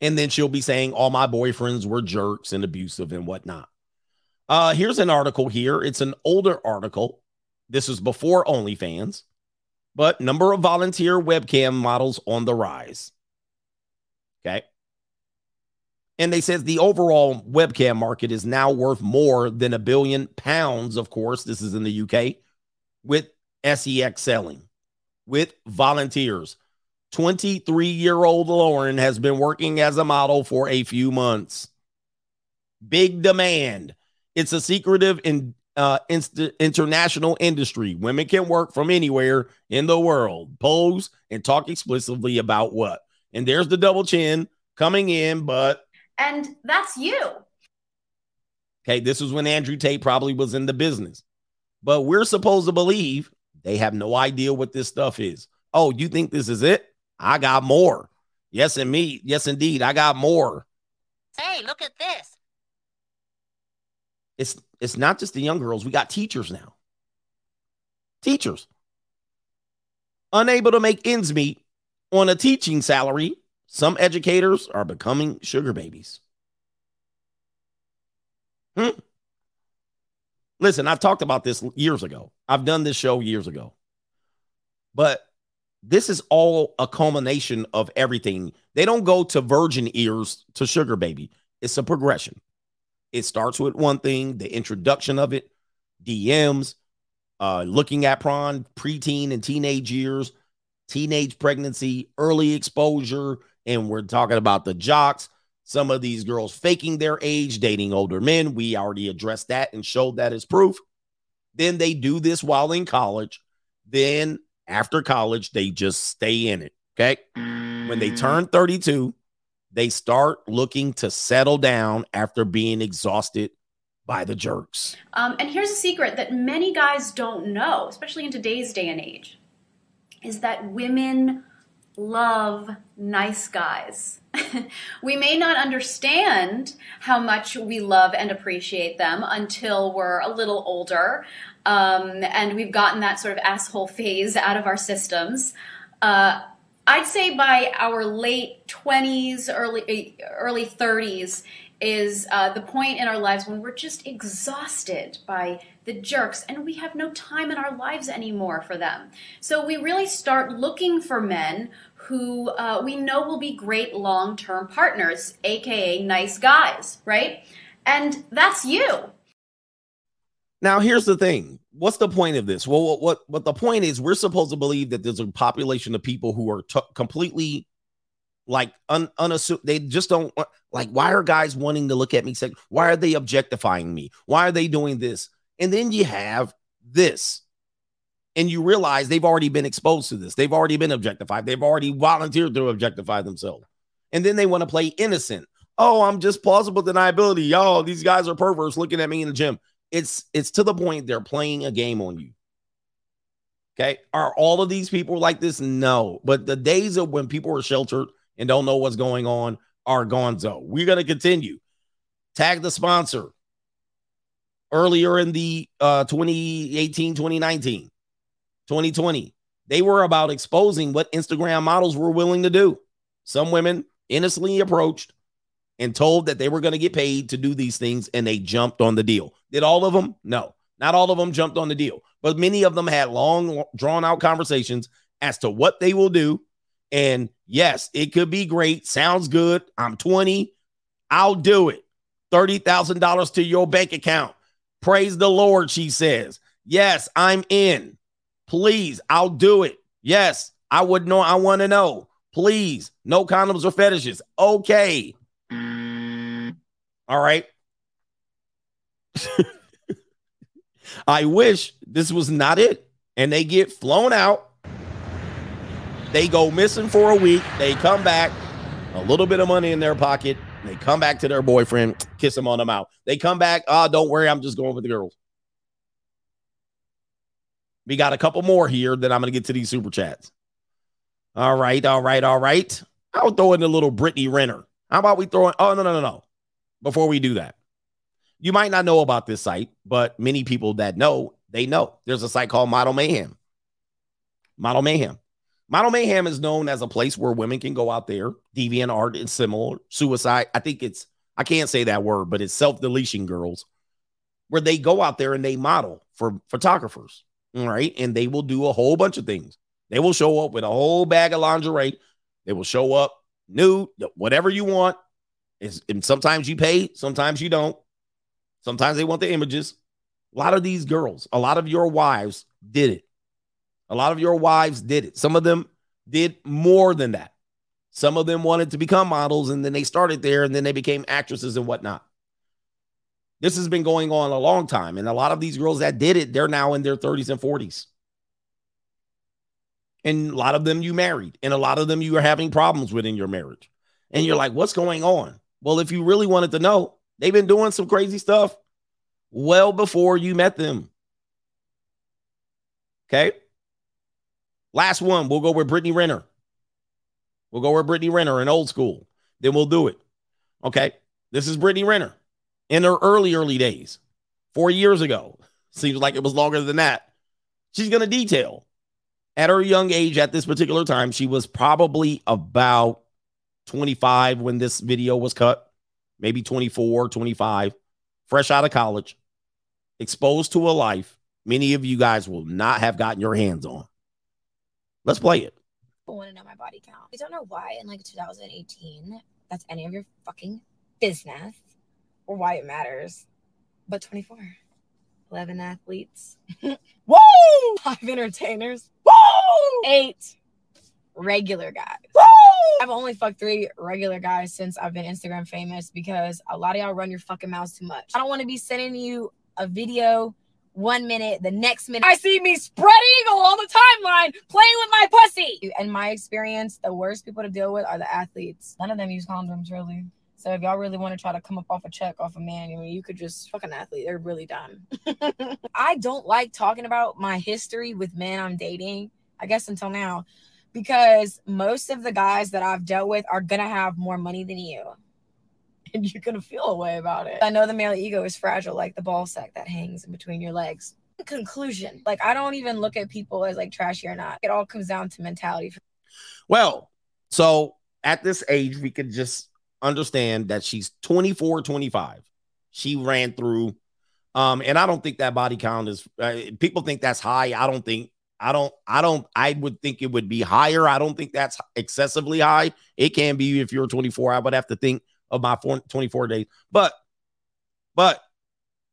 and then she'll be saying, all my boyfriends were jerks and abusive and whatnot. Uh, here's an article here. It's an older article. This is before OnlyFans, but number of volunteer webcam models on the rise. Okay. And they says the overall webcam market is now worth more than a billion pounds. Of course, this is in the UK with SEX selling with volunteers. 23 year old Lauren has been working as a model for a few months. Big demand. It's a secretive and uh, inst- international industry. Women can work from anywhere in the world, pose and talk explicitly about what. And there's the double chin coming in, but And that's you. Okay, this was when Andrew Tate probably was in the business. But we're supposed to believe they have no idea what this stuff is. Oh, you think this is it? I got more. Yes, and me. Yes, indeed. I got more. Hey, look at this. It's it's not just the young girls. We got teachers now. Teachers. Unable to make ends meet on a teaching salary, some educators are becoming sugar babies. Hmm. listen, I've talked about this years ago. I've done this show years ago. But this is all a culmination of everything. They don't go to virgin ears to sugar baby. It's a progression. It starts with one thing, the introduction of it, DMs, uh, looking at prawn, preteen and teenage years, teenage pregnancy, early exposure, and we're talking about the jocks. Some of these girls faking their age, dating older men. We already addressed that and showed that as proof. Then they do this while in college. Then after college, they just stay in it. Okay. When they turn 32, they start looking to settle down after being exhausted by the jerks. Um, and here's a secret that many guys don't know, especially in today's day and age, is that women love nice guys. we may not understand how much we love and appreciate them until we're a little older um, and we've gotten that sort of asshole phase out of our systems. Uh, I'd say by our late 20s, early early 30s is uh, the point in our lives when we're just exhausted by the jerks and we have no time in our lives anymore for them. So we really start looking for men who uh, we know will be great long term partners, aka nice guys, right? And that's you. Now, here's the thing. What's the point of this? Well, what what, what the point is, we're supposed to believe that there's a population of people who are t- completely like un, unassumed. They just don't like. Why are guys wanting to look at me? Say, why are they objectifying me? Why are they doing this? And then you have this, and you realize they've already been exposed to this. They've already been objectified. They've already volunteered to objectify themselves, and then they want to play innocent. Oh, I'm just plausible deniability. Y'all, these guys are perverts looking at me in the gym it's it's to the point they're playing a game on you. Okay. Are all of these people like this? No. But the days of when people are sheltered and don't know what's going on are gone. So we're going to continue. Tag the sponsor. Earlier in the uh 2018, 2019, 2020, they were about exposing what Instagram models were willing to do. Some women innocently approached and told that they were going to get paid to do these things and they jumped on the deal. Did all of them? No, not all of them jumped on the deal, but many of them had long, drawn out conversations as to what they will do. And yes, it could be great. Sounds good. I'm 20. I'll do it. $30,000 to your bank account. Praise the Lord, she says. Yes, I'm in. Please, I'll do it. Yes, I would know. I want to know. Please, no condoms or fetishes. Okay. All right. I wish this was not it. And they get flown out. They go missing for a week. They come back, a little bit of money in their pocket. They come back to their boyfriend, kiss him on the mouth. They come back. Oh, don't worry. I'm just going with the girls. We got a couple more here that I'm going to get to these super chats. All right. All right. All right. I'll throw in a little Brittany Renner. How about we throw in? Oh, no, no, no, no. Before we do that, you might not know about this site, but many people that know, they know. There's a site called Model Mayhem. Model Mayhem. Model Mayhem is known as a place where women can go out there, deviant art and similar, suicide. I think it's, I can't say that word, but it's self deletion girls, where they go out there and they model for photographers. right? And they will do a whole bunch of things. They will show up with a whole bag of lingerie. They will show up nude, whatever you want. It's, and sometimes you pay, sometimes you don't. Sometimes they want the images. A lot of these girls, a lot of your wives did it. A lot of your wives did it. Some of them did more than that. Some of them wanted to become models and then they started there and then they became actresses and whatnot. This has been going on a long time. And a lot of these girls that did it, they're now in their 30s and 40s. And a lot of them you married, and a lot of them you are having problems with in your marriage. And you're like, what's going on? Well, if you really wanted to know, they've been doing some crazy stuff well before you met them. Okay. Last one, we'll go with Brittany Renner. We'll go with Brittany Renner in old school. Then we'll do it. Okay. This is Brittany Renner in her early, early days, four years ago. Seems like it was longer than that. She's going to detail at her young age at this particular time. She was probably about 25 when this video was cut, maybe 24, 25, fresh out of college. exposed to a life many of you guys will not have gotten your hands on. Let's play it. people want to know my body count. I don't know why in like 2018 that's any of your fucking business or why it matters. But 24, 11 athletes, woo! Five entertainers, woo! Eight regular guys. Woo! I've only fucked three regular guys since I've been Instagram famous because a lot of y'all run your fucking mouths too much. I don't want to be sending you a video one minute, the next minute, I see me spread eagle on the timeline playing with my pussy. In my experience, the worst people to deal with are the athletes. None of them use condoms, really. So if y'all really want to try to come up off a check off a man, I mean, you could just fuck an athlete. They're really dumb. I don't like talking about my history with men I'm dating, I guess until now, because most of the guys that I've dealt with are going to have more money than you. And you're going to feel a way about it. I know the male ego is fragile, like the ball sack that hangs in between your legs. Conclusion like, I don't even look at people as like trashy or not. It all comes down to mentality. Well, so at this age, we could just understand that she's 24, 25. She ran through, um, and I don't think that body count is uh, people think that's high. I don't think, I don't, I don't, I would think it would be higher. I don't think that's excessively high. It can be if you're 24. I would have to think of my four, 24 days, but, but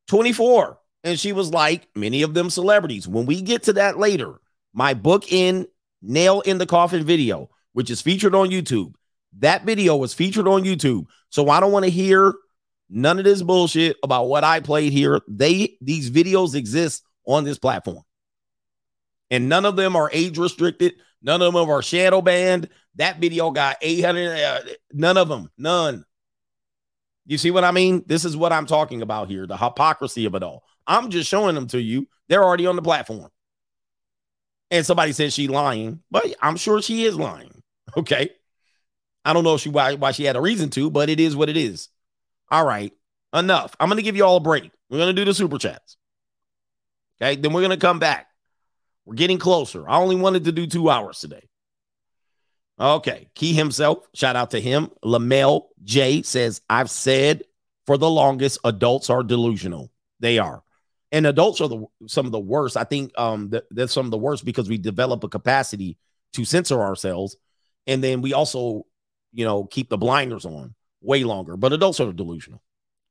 24. And she was like many of them celebrities. When we get to that later, my book in Nail in the Coffin video, which is featured on YouTube, that video was featured on YouTube. So I don't want to hear none of this bullshit about what I played here. They these videos exist on this platform. And none of them are age restricted. None of them are shadow banned. That video got 800 uh, none of them. None. You see what I mean? This is what I'm talking about here, the hypocrisy of it all. I'm just showing them to you. They're already on the platform. And somebody says she lying, but I'm sure she is lying. Okay. I don't know if she why, why she had a reason to, but it is what it is. All right. Enough. I'm gonna give you all a break. We're gonna do the super chats. Okay, then we're gonna come back. We're getting closer. I only wanted to do two hours today. Okay, Key himself, shout out to him. Lamel J says, I've said for the longest, adults are delusional. They are. And adults are the some of the worst. I think um that some of the worst because we develop a capacity to censor ourselves. And then we also, you know, keep the blinders on way longer. But adults are delusional,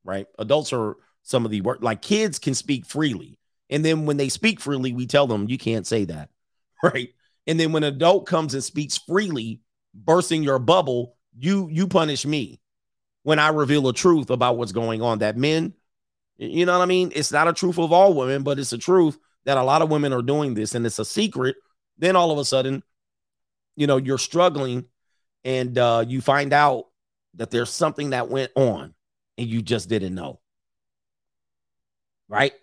right? Adults are some of the worst. Like kids can speak freely. And then when they speak freely, we tell them you can't say that, right? And then when an adult comes and speaks freely, bursting your bubble, you you punish me when I reveal a truth about what's going on. That men, you know what I mean? It's not a truth of all women, but it's a truth that a lot of women are doing this, and it's a secret. Then all of a sudden, you know, you're struggling, and uh, you find out that there's something that went on, and you just didn't know. Right?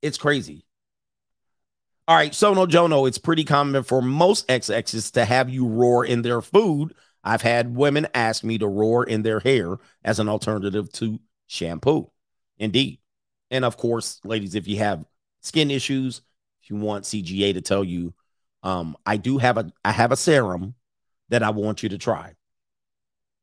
It's crazy. All right, Sono Jono, it's pretty common for most XXs to have you roar in their food. I've had women ask me to roar in their hair as an alternative to shampoo. Indeed. And of course, ladies, if you have skin issues, if you want CGA to tell you, um, I do have a I have a serum that I want you to try.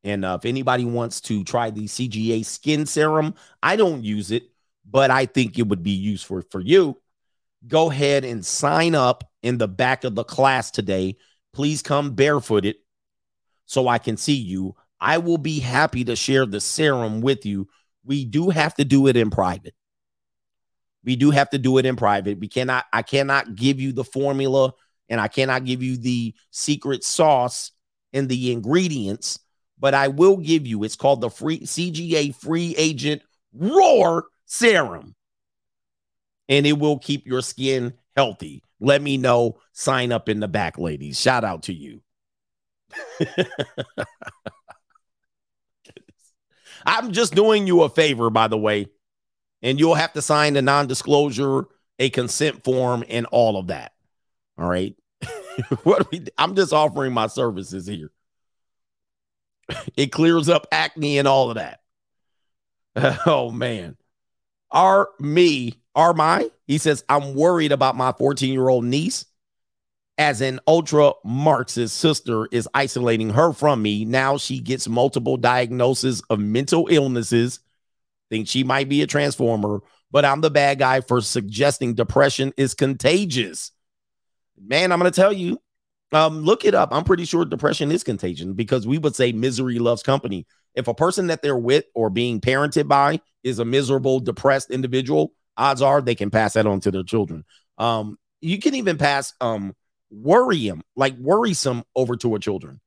And uh, if anybody wants to try the CGA skin serum, I don't use it, but I think it would be useful for you go ahead and sign up in the back of the class today. Please come barefooted so I can see you. I will be happy to share the serum with you. We do have to do it in private. We do have to do it in private. We cannot, I cannot give you the formula and I cannot give you the secret sauce and the ingredients, but I will give you it's called the free CGA free agent roar serum and it will keep your skin healthy. Let me know. Sign up in the back, ladies. Shout out to you. I'm just doing you a favor, by the way, and you'll have to sign a non disclosure, a consent form, and all of that. All right. what we, I'm just offering my services here. it clears up acne and all of that. Oh, man. Are me are my? He says, I'm worried about my 14 year old niece as an ultra Marxist sister is isolating her from me. Now she gets multiple diagnoses of mental illnesses. Think she might be a transformer, but I'm the bad guy for suggesting depression is contagious. Man, I'm going to tell you, um, look it up. I'm pretty sure depression is contagion because we would say misery loves company. If a person that they're with or being parented by is a miserable, depressed individual, odds are they can pass that on to their children. Um, you can even pass um worrying, like worrisome over to a children.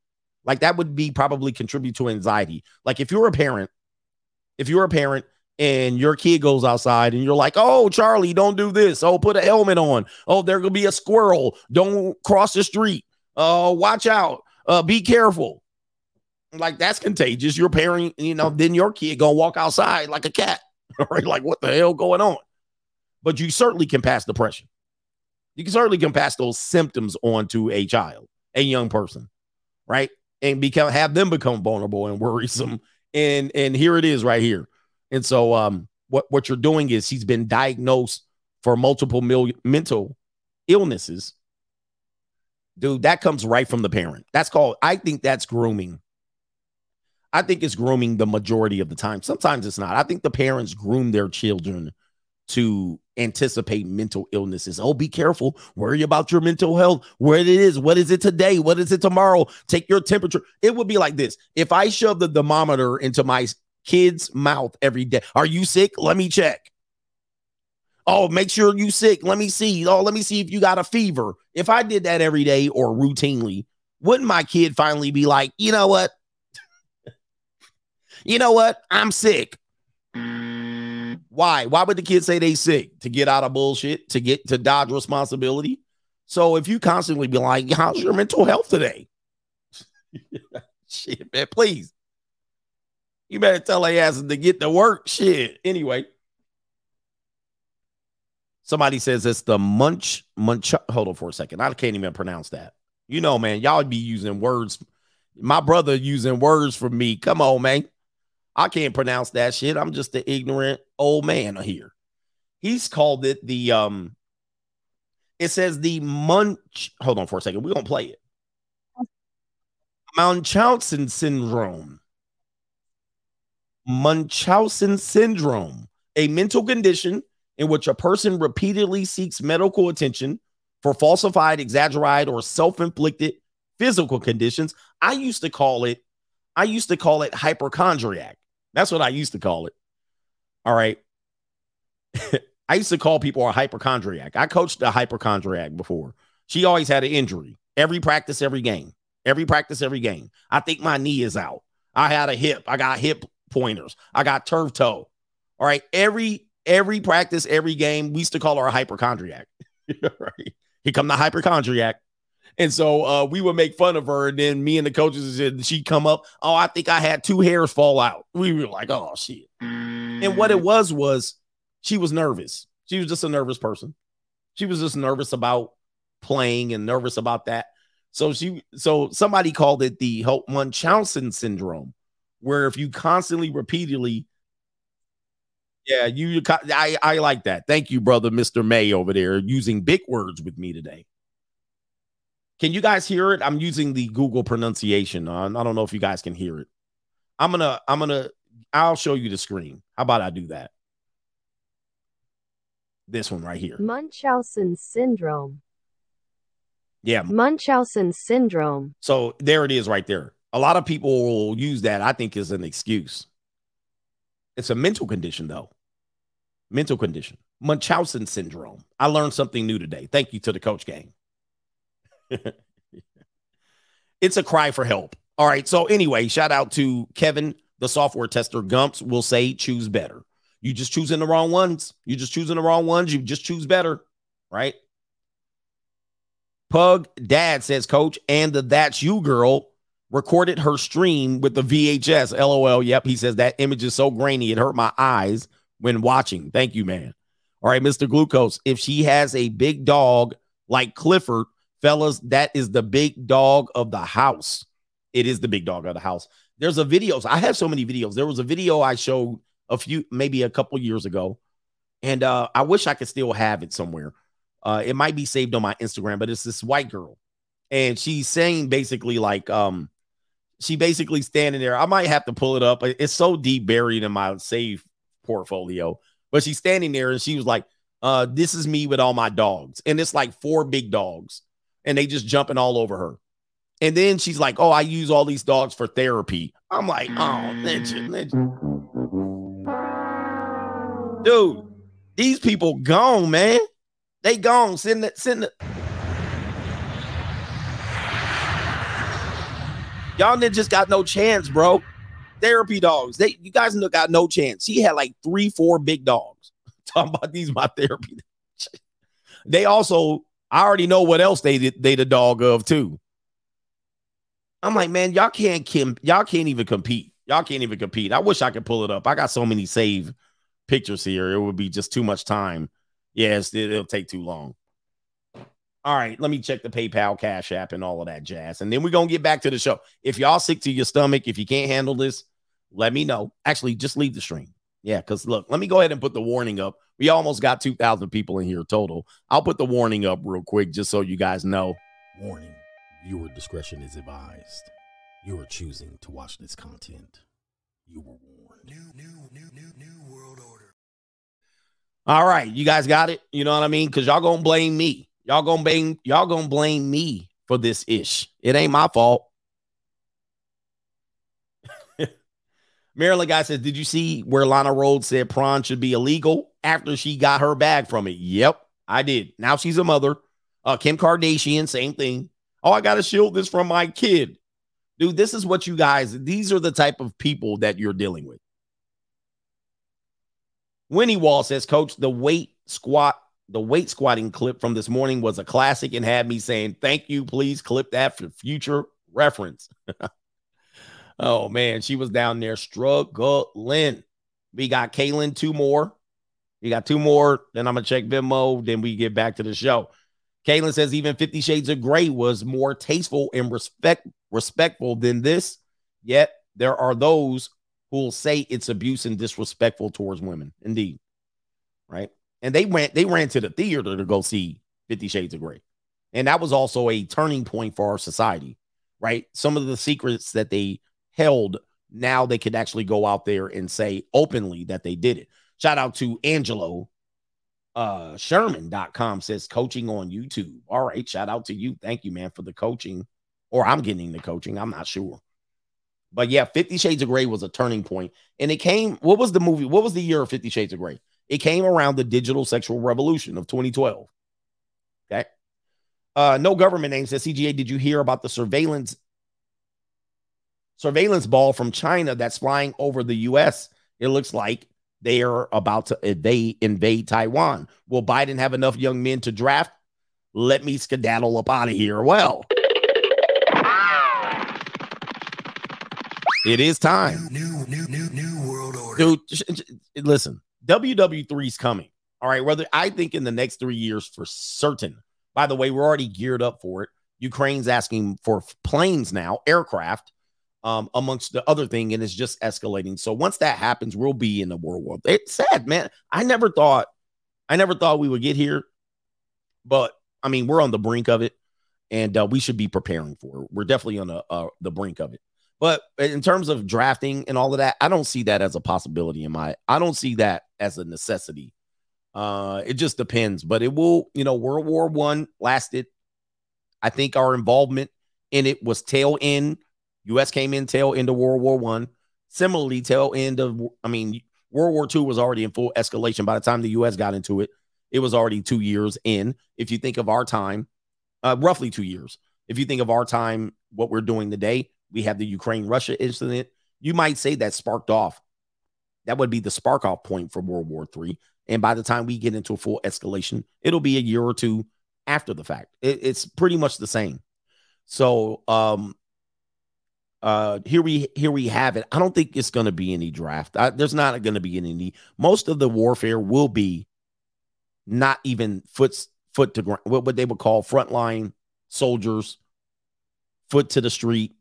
Like that would be probably contribute to anxiety. Like if you're a parent, if you're a parent and your kid goes outside and you're like, oh, Charlie, don't do this. Oh, put a helmet on. Oh, there could be a squirrel. Don't cross the street. Oh, watch out. Uh, be careful. Like that's contagious. Your parent, you know, then your kid gonna walk outside like a cat. Right? Like, what the hell going on? But you certainly can pass depression. You can certainly can pass those symptoms on to a child, a young person, right? And become have them become vulnerable and worrisome. And and here it is right here. And so um what what you're doing is he's been diagnosed for multiple mil- mental illnesses. Dude, that comes right from the parent. That's called I think that's grooming. I think it's grooming the majority of the time. Sometimes it's not. I think the parents groom their children to anticipate mental illnesses. Oh, be careful. Worry about your mental health. Where it is. What is it today? What is it tomorrow? Take your temperature. It would be like this. If I shove the thermometer into my kid's mouth every day, are you sick? Let me check. Oh, make sure you sick. Let me see. Oh, let me see if you got a fever. If I did that every day or routinely, wouldn't my kid finally be like, you know what? you know what? I'm sick. Why? Why would the kids say they sick? To get out of bullshit, to get to dodge responsibility. So if you constantly be like, how's your mental health today? Shit, man, please. You better tell their asses to get to work. Shit. Anyway. Somebody says it's the munch munch. Hold on for a second. I can't even pronounce that. You know, man, y'all be using words. My brother using words for me. Come on, man. I can't pronounce that shit. I'm just the ignorant old man here. He's called it the um it says the munch. Hold on for a second. We're gonna play it. Munchausen syndrome. Munchausen syndrome, a mental condition in which a person repeatedly seeks medical attention for falsified, exaggerated, or self-inflicted physical conditions. I used to call it, I used to call it hypochondriac. That's what I used to call it. All right. I used to call people a hypochondriac. I coached a hypochondriac before. She always had an injury every practice, every game, every practice, every game. I think my knee is out. I had a hip. I got hip pointers. I got turf toe. All right. Every every practice, every game, we used to call her a hypochondriac. right. Here come the hypochondriac. And so uh, we would make fun of her. And then me and the coaches, and she'd come up. Oh, I think I had two hairs fall out. We were like, oh, shit. And what it mm. was, was she was nervous. She was just a nervous person. She was just nervous about playing and nervous about that. So she, so somebody called it the Hope Munchausen syndrome, where if you constantly, repeatedly, yeah, you, I, I like that. Thank you, brother, Mr. May over there, using big words with me today. Can you guys hear it? I'm using the Google pronunciation. I don't know if you guys can hear it. I'm gonna, I'm gonna, I'll show you the screen. How about I do that? This one right here. Munchausen syndrome. Yeah. Munchausen syndrome. So there it is right there. A lot of people will use that, I think, as an excuse. It's a mental condition, though. Mental condition. Munchausen syndrome. I learned something new today. Thank you to the coach gang. it's a cry for help. All right. So, anyway, shout out to Kevin, the software tester. Gumps will say choose better. You just choosing the wrong ones. You just choosing the wrong ones. You just choose better. Right. Pug dad says, Coach, and the That's You girl recorded her stream with the VHS. LOL. Yep. He says that image is so grainy, it hurt my eyes when watching. Thank you, man. All right, Mr. Glucose. If she has a big dog like Clifford, fellas, that is the big dog of the house. It is the big dog of the house. There's a videos. I have so many videos. There was a video I showed a few, maybe a couple years ago, and uh, I wish I could still have it somewhere. Uh, it might be saved on my Instagram, but it's this white girl, and she's saying basically like, um, she basically standing there. I might have to pull it up. It's so deep buried in my save portfolio, But she's standing there and she was like, uh, this is me with all my dogs. And it's like four big dogs, and they just jumping all over her. And then she's like, Oh, I use all these dogs for therapy. I'm like, Oh, legend, mm. legend. Dude, these people gone, man. They gone. Send it, send it. Y'all just got no chance, bro. Therapy dogs. They you guys got no chance. She had like three, four big dogs. Talking about these my therapy. they also, I already know what else they they the dog of too. I'm like, man, y'all can't y'all can't even compete. Y'all can't even compete. I wish I could pull it up. I got so many save pictures here. It would be just too much time. Yes, it, it'll take too long. All right, let me check the PayPal Cash App and all of that jazz. And then we're gonna get back to the show. If y'all sick to your stomach, if you can't handle this, let me know. Actually, just leave the stream. Yeah, because look, let me go ahead and put the warning up. We almost got 2,000 people in here total. I'll put the warning up real quick just so you guys know. Warning viewer discretion is advised. You are choosing to watch this content. You were warned. New, new, new, new, new world order. All right, you guys got it. You know what I mean? Because y'all gonna blame me. Y'all gonna blame y'all gonna blame me for this ish. It ain't my fault. Maryland guy says, Did you see where Lana Rhoades said prawn should be illegal after she got her bag from it? Yep, I did. Now she's a mother. Uh, Kim Kardashian, same thing. Oh, I gotta shield this from my kid. Dude, this is what you guys, these are the type of people that you're dealing with. Winnie Wall says, Coach, the weight squat, the weight squatting clip from this morning was a classic and had me saying, Thank you. Please clip that for future reference. oh, man. She was down there struggling. We got Kaylin, two more. We got two more. Then I'm going to check Venmo. Then we get back to the show. Kaylin says, even 50 Shades of Grey was more tasteful and respect respectful than this. Yet there are those who will say it's abuse and disrespectful towards women. Indeed. Right. And they went, they ran to the theater to go see 50 Shades of Grey. And that was also a turning point for our society, right? Some of the secrets that they held, now they could actually go out there and say openly that they did it. Shout out to Angelo uh Sherman.com says coaching on YouTube. All right, shout out to you. Thank you, man, for the coaching. Or I'm getting the coaching. I'm not sure. But yeah, 50 Shades of Grey was a turning. And it came, what was the movie? What was the year of 50 Shades of Grey? It came around the digital sexual revolution of 2012. Okay. Uh, no government name says CGA. Did you hear about the surveillance surveillance ball from China that's flying over the US? It looks like they are about to they invade Taiwan. Will Biden have enough young men to draft? Let me skedaddle up out of here. Well, it is time. New, new, new, new world order. Dude, listen, WW3 is coming. All right. Whether I think in the next three years for certain. By the way, we're already geared up for it. Ukraine's asking for planes now, aircraft, um, amongst the other thing, and it's just escalating. So once that happens, we'll be in the world war. It's sad, man. I never thought, I never thought we would get here, but I mean, we're on the brink of it, and uh, we should be preparing for it. We're definitely on the uh, the brink of it. But in terms of drafting and all of that, I don't see that as a possibility in my. I don't see that as a necessity. Uh, it just depends, but it will. You know, World War One lasted. I think our involvement in it was tail end. U.S. came in tail into World War One. Similarly, tail end of. I mean, World War Two was already in full escalation by the time the U.S. got into it. It was already two years in. If you think of our time, uh, roughly two years. If you think of our time, what we're doing today, we have the Ukraine Russia incident. You might say that sparked off. That would be the spark off point for World War Three. And by the time we get into a full escalation, it'll be a year or two after the fact. It, it's pretty much the same. So um uh here we here we have it. I don't think it's going to be any draft. I, there's not going to be any. Most of the warfare will be not even foot foot to ground. What, what they would call frontline soldiers, foot to the street.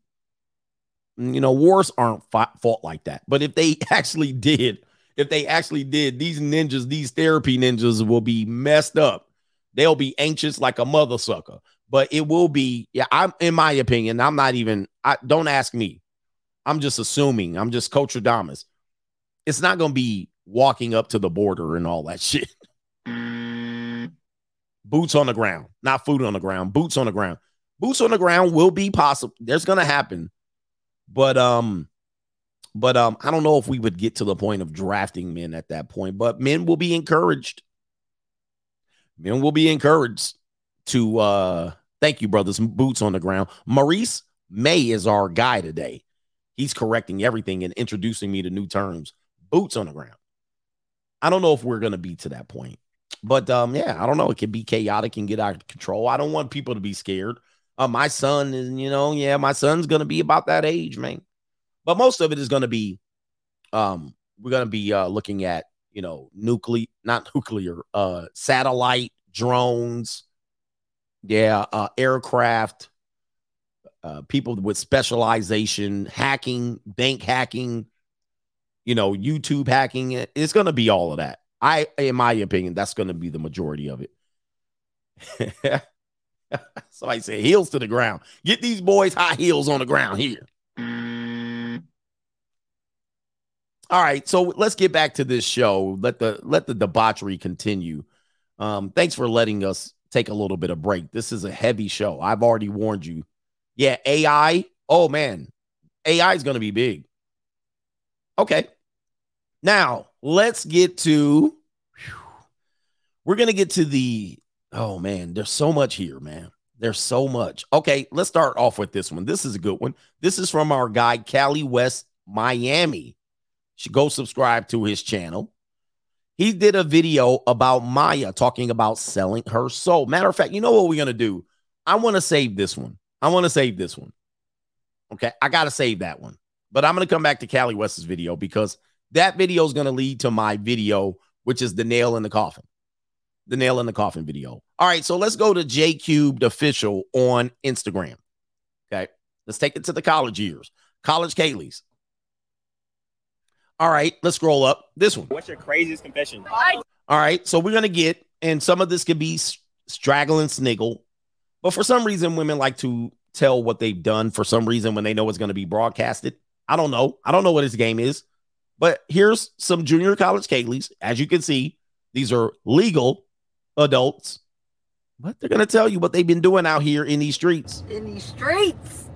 You know, wars aren't fought, fought like that. But if they actually did, if they actually did, these ninjas, these therapy ninjas will be messed up. They'll be anxious like a mother sucker. But it will be, yeah, I'm in my opinion, I'm not even, I don't ask me. I'm just assuming. I'm just Coach Adamas. It's not going to be walking up to the border and all that shit. Boots on the ground, not food on the ground, boots on the ground. Boots on the ground will be possible. There's gonna happen. But um, but um, I don't know if we would get to the point of drafting men at that point, but men will be encouraged. Men will be encouraged to uh thank you, brothers. Boots on the ground. Maurice May is our guy today. He's correcting everything and introducing me to new terms. Boots on the ground. I don't know if we're gonna be to that point. But um, yeah, I don't know. It could be chaotic and get out of control. I don't want people to be scared. Uh, my son is, you know, yeah, my son's gonna be about that age, man. But most of it is gonna be, um, we're gonna be uh looking at, you know, nuclear, not nuclear, uh, satellite, drones, yeah, uh, aircraft, uh, people with specialization, hacking, bank hacking, you know, YouTube hacking. It's gonna be all of that. I, in my opinion, that's going to be the majority of it. Somebody say heels to the ground. Get these boys high heels on the ground here. All right, so let's get back to this show. Let the let the debauchery continue. Um, thanks for letting us take a little bit of break. This is a heavy show. I've already warned you. Yeah, AI. Oh man, AI is going to be big. Okay, now let's get to we're gonna get to the oh man there's so much here man there's so much okay let's start off with this one this is a good one this is from our guy cali west miami should go subscribe to his channel he did a video about maya talking about selling her soul matter of fact you know what we're gonna do i want to save this one i want to save this one okay i gotta save that one but i'm gonna come back to cali west's video because that video is going to lead to my video, which is the nail in the coffin. The nail in the coffin video. All right, so let's go to J Cubed official on Instagram. Okay, let's take it to the college years. College Kaylee's. All right, let's scroll up this one. What's your craziest confession? All right, so we're gonna get, and some of this could be straggle and sniggle, but for some reason, women like to tell what they've done. For some reason, when they know it's going to be broadcasted, I don't know. I don't know what his game is. But here's some junior college Kaylee's. As you can see, these are legal adults, but they're going to tell you what they've been doing out here in these streets. In these streets.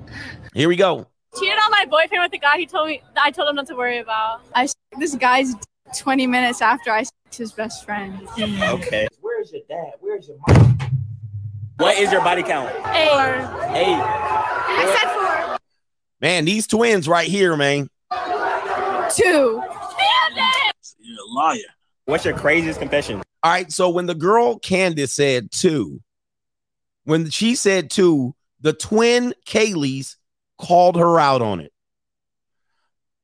Here we go. Cheated on my boyfriend with the guy he told me I told him not to worry about. I this guy's 20 minutes after I his best friend. Hmm. Okay. Where's your dad? Where's your mom? What is your body count? Eight. Eight. I said four. Man, these twins right here, man. Two. You're a liar. What's your craziest confession? All right. So when the girl Candace said two, when she said two, the twin Kaylee's called her out on it.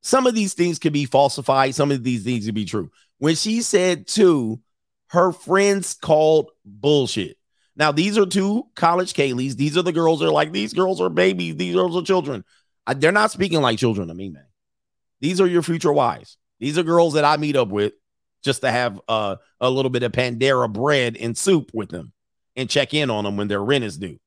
Some of these things could be falsified, some of these things could be true. When she said two, her friends called bullshit. Now, these are two college Kaylee's. These are the girls that are like, these girls are babies, these girls are children. I, they're not speaking like children to me, man. These are your future wives. These are girls that I meet up with just to have uh, a little bit of Pandera bread and soup with them and check in on them when their rent is due.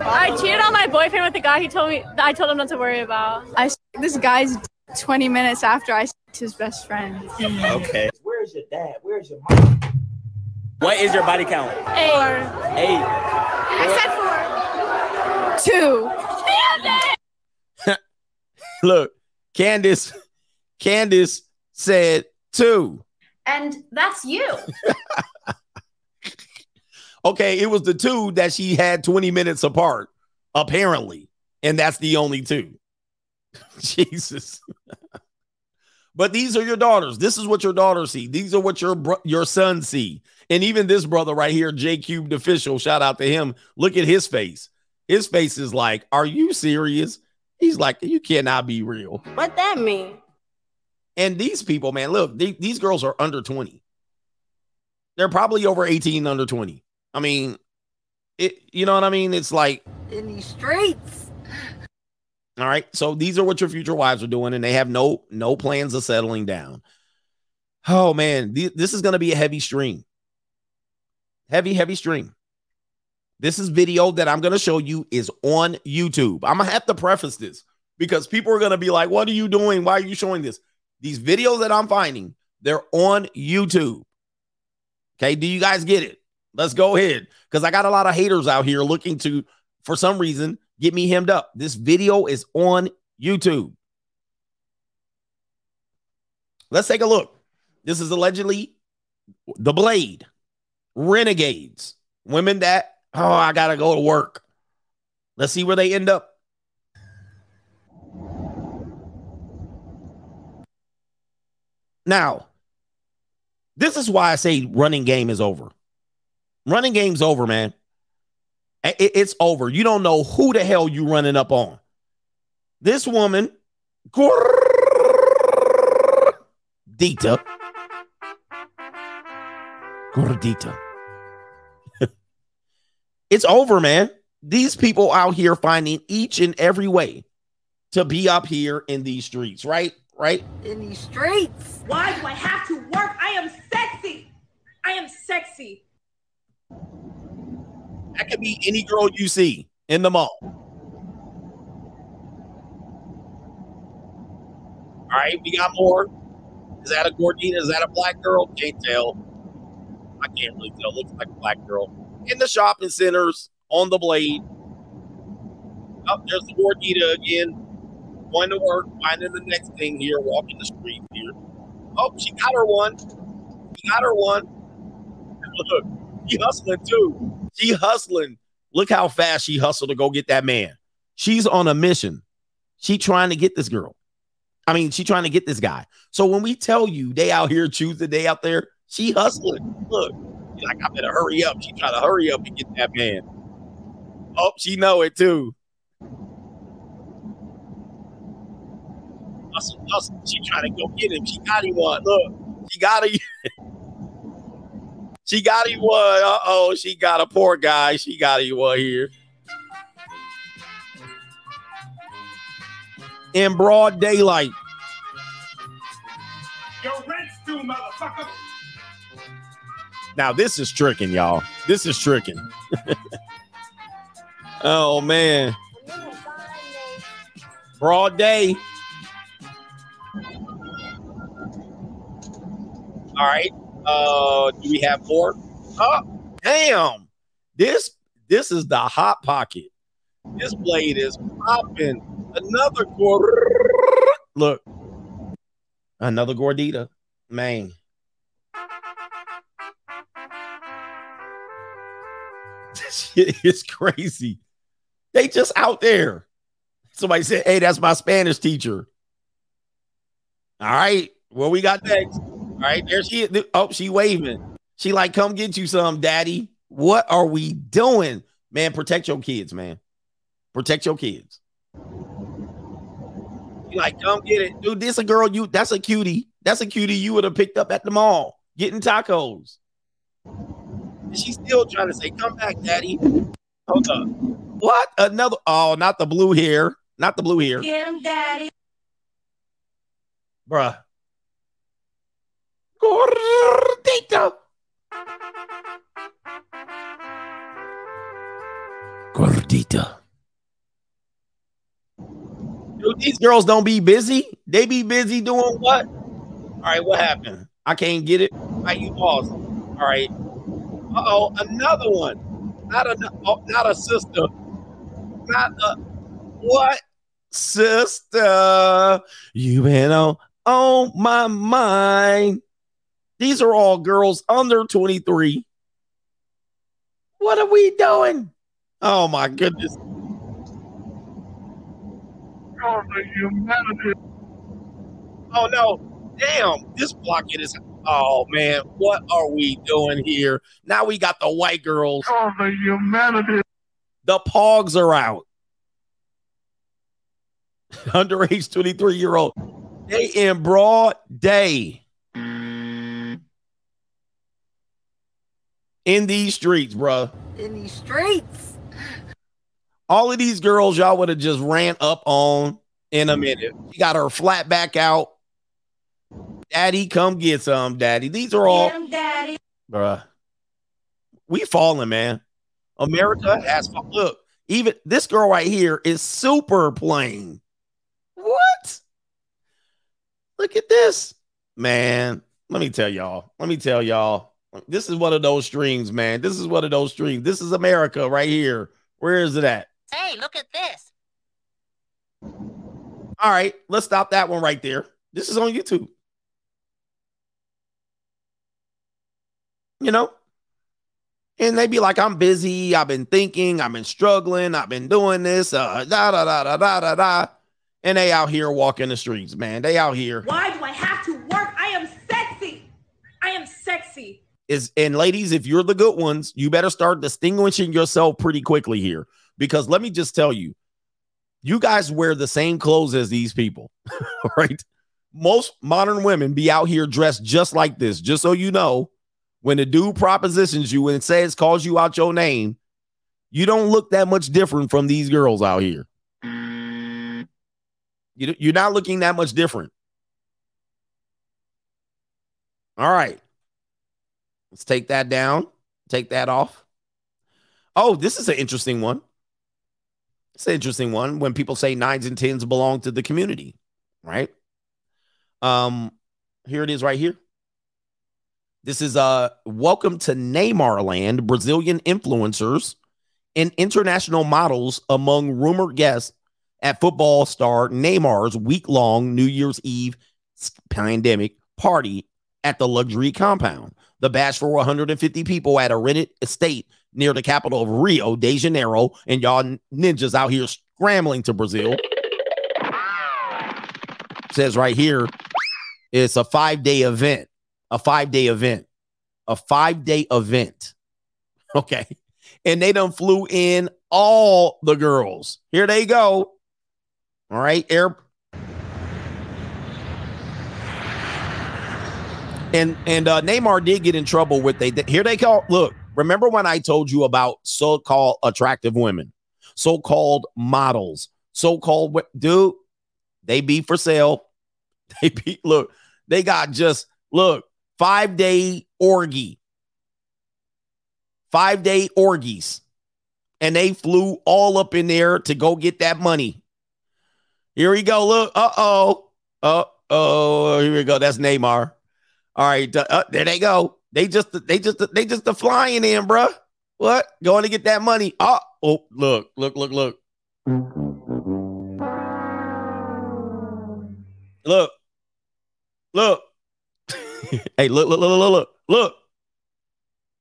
I cheated on my boyfriend with the guy he told me I told him not to worry about. I this guy's 20 minutes after I his best friend. Okay. Where's your dad? Where's your mom? What is your body count? Eight. Eight. I said four. Two. Look, Candace, Candace said two. And that's you. Okay, it was the two that she had 20 minutes apart, apparently. And that's the only two. Jesus. but these are your daughters. This is what your daughters see. These are what your bro- your sons see. And even this brother right here, J Cubed official, shout out to him. Look at his face. His face is like, Are you serious? He's like, You cannot be real. What that mean? And these people, man, look, they, these girls are under 20. They're probably over 18, under 20. I mean, it, you know what I mean? It's like, In these streets. all right. So these are what your future wives are doing, and they have no no plans of settling down. Oh man, th- this is gonna be a heavy stream. Heavy, heavy stream. This is video that I'm gonna show you is on YouTube. I'm gonna have to preface this because people are gonna be like, "What are you doing? Why are you showing this?" These videos that I'm finding They're on YouTube. Okay, do you guys get it? Let's go ahead because I got a lot of haters out here looking to, for some reason, get me hemmed up. This video is on YouTube. Let's take a look. This is allegedly the Blade, Renegades, women that, oh, I got to go to work. Let's see where they end up. Now, this is why I say running game is over. Running game's over, man. It- it's over. You don't know who the hell you running up on. This woman, Gordita, Gordita. it's over, man. These people out here finding each and every way to be up here in these streets, right? Right? In these streets. Why do I have to work? I am sexy. I am sexy. That could be any girl you see in the mall. All right, we got more. Is that a Gordina? Is that a black girl? Can't tell. I can't really tell. Looks like a black girl. In the shopping centers, on the blade. Oh, there's the Gordita again. Going to work, finding the next thing here, walking the street here. Oh, she got her one. She got her one. Look, she hustling too. She hustling. Look how fast she hustled to go get that man. She's on a mission. She trying to get this girl. I mean, she trying to get this guy. So when we tell you they out here choose the day out there, she hustling. Look, like I better hurry up. She trying to hurry up and get that man. Oh, she know it too. Hustle, hustle. She trying to go get him. She got him one. Look, she got him. she got him one. Uh oh, she got a poor guy. She got him one here. In broad daylight. Your rent's due, motherfucker. Now this is tricking, y'all. This is tricking. oh man. Broad day. All right. Uh do we have more? Oh, damn. This this is the hot pocket. This blade is popping. Another gor- look. Another gordita. Man. This shit is crazy. They just out there. Somebody said, Hey, that's my Spanish teacher. All right. What we got next? All right. There she is. Oh, she waving. She like, come get you some, daddy. What are we doing? Man, protect your kids, man. Protect your kids. She like, come get it. Dude, this a girl you that's a cutie. That's a cutie you would have picked up at the mall getting tacos. And she's still trying to say, come back, daddy. Hold up. What? Another oh, not the blue hair. Not the blue hair. Get him, daddy. Bruh. Gordita. Gordita. Dude, these girls don't be busy. They be busy doing what? All right, what happened? I can't get it. Why you pause? All right. Uh oh, another one. Not a oh, not a sister. Not a what? Sister, you been on on my mind. These are all girls under 23. What are we doing? Oh my goodness. Oh, the humanity. Oh no. Damn, this blockade is oh man, what are we doing here? Now we got the white girls. Oh, the humanity. The pogs are out. Underage 23 year old. They in broad day. In these streets, bruh. In these streets. All of these girls, y'all would have just ran up on in a minute. She got her flat back out. Daddy, come get some, daddy. These are all, him, daddy. bruh. We falling, man. America has look. Even this girl right here is super plain. What? Look at this, man. let me tell y'all. Let me tell y'all. This is one of those streams, man. This is one of those streams. This is America right here. Where is it at? Hey, look at this. All right, let's stop that one right there. This is on YouTube. You know? And they be like, I'm busy. I've been thinking. I've been struggling. I've been doing this. Uh, da da da da da da da. And they out here walking the streets, man. They out here. Why do I have to work? I am sexy. I am sexy. Is and ladies, if you're the good ones, you better start distinguishing yourself pretty quickly here. Because let me just tell you, you guys wear the same clothes as these people, right? Most modern women be out here dressed just like this, just so you know. When the dude propositions you and says, calls you out your name, you don't look that much different from these girls out here. You, you're not looking that much different. All right. Let's take that down. Take that off. Oh, this is an interesting one. It's an interesting one when people say nines and tens belong to the community, right? Um, here it is right here. This is uh welcome to Neymar land, Brazilian influencers and international models among rumored guests at football star Neymar's week-long New Year's Eve pandemic party at the luxury compound. The bash for 150 people at a rented estate near the capital of Rio de Janeiro, and y'all ninjas out here scrambling to Brazil. Says right here, it's a five day event. A five day event. A five day event. Okay. And they done flew in all the girls. Here they go. All right. Air. And and uh Neymar did get in trouble with they here they go. Look, remember when I told you about so-called attractive women, so-called models, so-called dude, they be for sale. They be look, they got just look, five day orgy, five day orgies, and they flew all up in there to go get that money. Here we go. Look, uh oh, uh oh, here we go. That's Neymar. All right, uh, there they go. They just, they just, they just the flying in, bruh. What? Going to get that money? Oh, oh, look, look, look, look. Look, look. hey, look, look, look, look, look, look.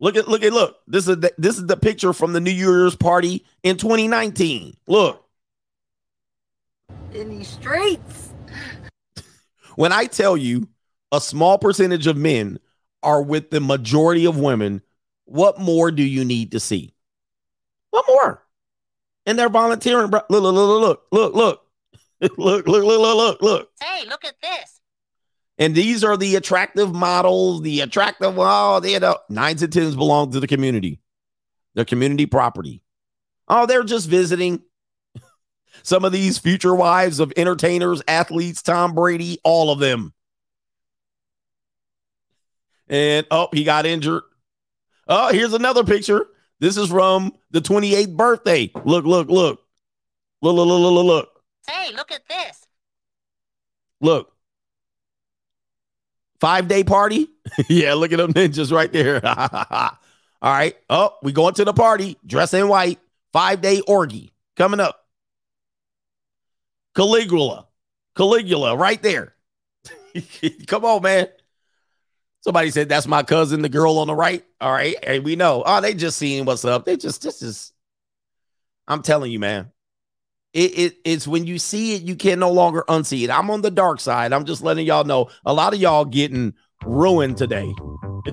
Look at, look at, look. This is the, this is the picture from the New Year's party in 2019. Look. In these streets. When I tell you a small percentage of men are with the majority of women, what more do you need to see? What more? And they're volunteering. Bro. Look, look, look, look, look, look, look, look, look, look, look, look. Hey, look at this. And these are the attractive models, the attractive, oh, they know nines and tens belong to the community, the community property. Oh, they're just visiting. Some of these future wives of entertainers, athletes, Tom Brady, all of them. And oh, he got injured. Oh, here's another picture. This is from the 28th birthday. Look, look, look. Look, look, look, look, look. Hey, look at this. Look. Five day party. yeah, look at them ninjas right there. All right. Oh, we going to the party. Dress in white. Five day orgy coming up. Caligula. Caligula right there. Come on, man. Somebody said that's my cousin, the girl on the right. All right. and we know. Oh, they just seeing what's up. They just this is I'm telling you, man. It, it it's when you see it, you can no longer unsee it. I'm on the dark side. I'm just letting y'all know a lot of y'all getting ruined today.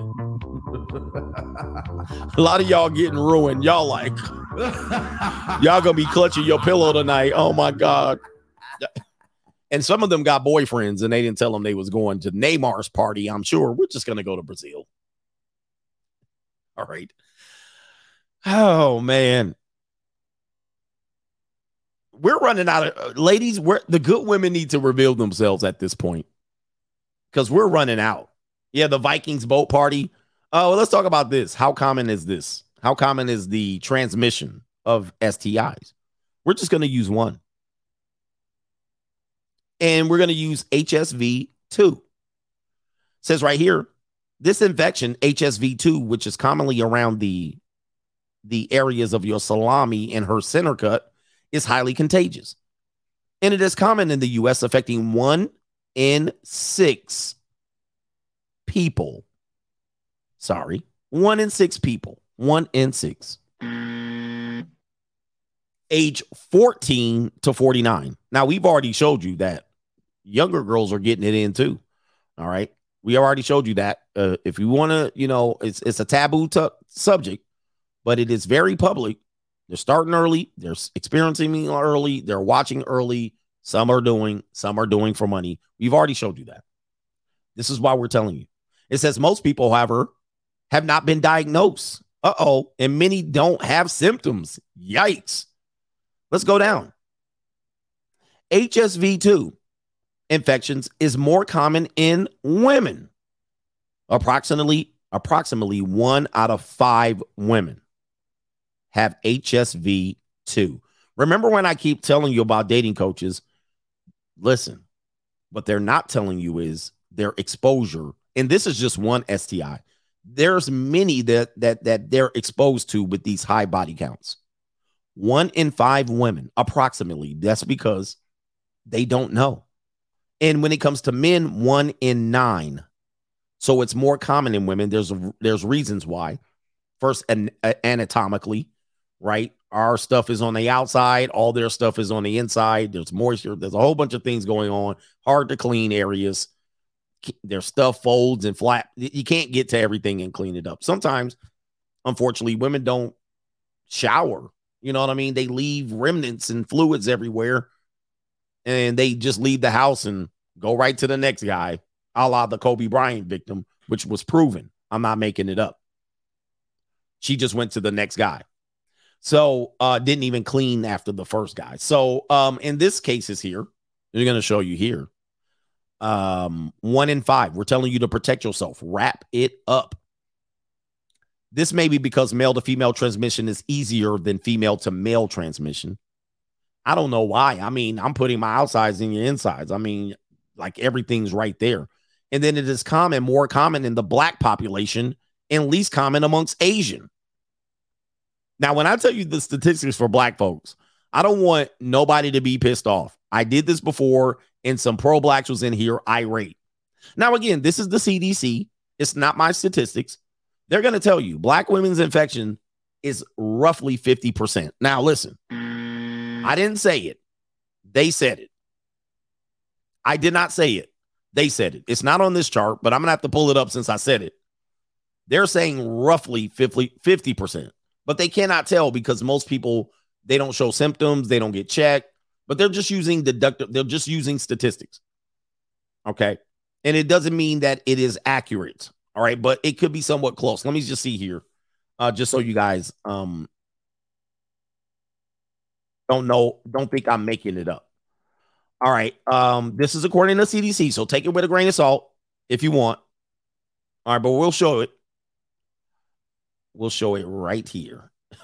a lot of y'all getting ruined. Y'all like y'all gonna be clutching your pillow tonight. Oh my god. And some of them got boyfriends and they didn't tell them they was going to Neymar's party. I'm sure we're just going to go to Brazil. All right. Oh man. We're running out of uh, ladies, we're the good women need to reveal themselves at this point. Cuz we're running out. Yeah, the Vikings boat party. Oh, well, let's talk about this. How common is this? How common is the transmission of STIs? We're just going to use one and we're going to use HSV 2. says right here, this infection, HSV2, which is commonly around the the areas of your salami and her center cut, is highly contagious. And it is common in the US, affecting one in six people. Sorry, one in six people. One in six. Age 14 to 49. Now, we've already showed you that younger girls are getting it in too. All right. We already showed you that. Uh, if you want to, you know, it's it's a taboo t- subject, but it is very public. They're starting early. They're experiencing me early. They're watching early. Some are doing. Some are doing for money. We've already showed you that. This is why we're telling you. It says most people, however, have not been diagnosed. Uh oh, and many don't have symptoms. Yikes. Let's go down. HSV2 infections is more common in women. Approximately approximately 1 out of 5 women have HSV2. Remember when I keep telling you about dating coaches? Listen, what they're not telling you is their exposure and this is just one STI. There's many that that that they're exposed to with these high body counts. One in 5 women approximately. That's because they don't know. And when it comes to men, one in nine. So it's more common in women. There's there's reasons why. First, an, anatomically, right? Our stuff is on the outside. All their stuff is on the inside. There's moisture. There's a whole bunch of things going on. Hard to clean areas. Their stuff folds and flat. You can't get to everything and clean it up. Sometimes, unfortunately, women don't shower. You know what I mean? They leave remnants and fluids everywhere and they just leave the house and go right to the next guy, a la the Kobe Bryant victim, which was proven. I'm not making it up. She just went to the next guy. So uh didn't even clean after the first guy. So um in this case is here. They're gonna show you here. Um one in five. We're telling you to protect yourself. Wrap it up. This may be because male to female transmission is easier than female to male transmission. I don't know why. I mean, I'm putting my outsides in your insides. I mean, like everything's right there. And then it is common, more common in the black population and least common amongst Asian. Now, when I tell you the statistics for black folks, I don't want nobody to be pissed off. I did this before, and some pro blacks was in here irate. Now, again, this is the CDC. It's not my statistics. They're going to tell you black women's infection is roughly 50%. Now, listen. I didn't say it. They said it. I did not say it. They said it. It's not on this chart, but I'm going to have to pull it up since I said it. They're saying roughly 50, 50%, but they cannot tell because most people they don't show symptoms, they don't get checked, but they're just using deductive, they're just using statistics. Okay. And it doesn't mean that it is accurate. All right, but it could be somewhat close. Let me just see here. Uh, just so you guys um don't know, don't think I'm making it up. All right. Um, this is according to CDC, so take it with a grain of salt if you want. All right, but we'll show it. We'll show it right here.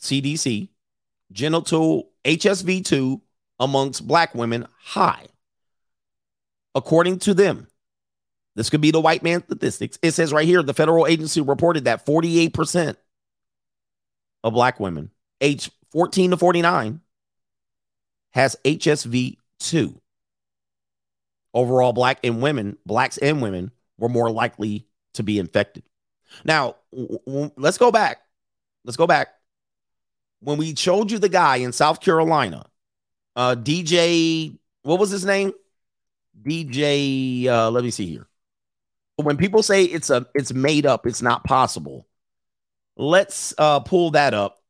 CDC, genital HSV2 amongst black women high. According to them, this could be the white man statistics. It says right here the federal agency reported that 48% of black women age 14 to 49 has HSV2. Overall, black and women, blacks and women were more likely to be infected. Now, w- w- let's go back. Let's go back. When we showed you the guy in South Carolina, uh, DJ, what was his name? DJ, uh, let me see here. When people say it's a it's made up, it's not possible. Let's uh, pull that up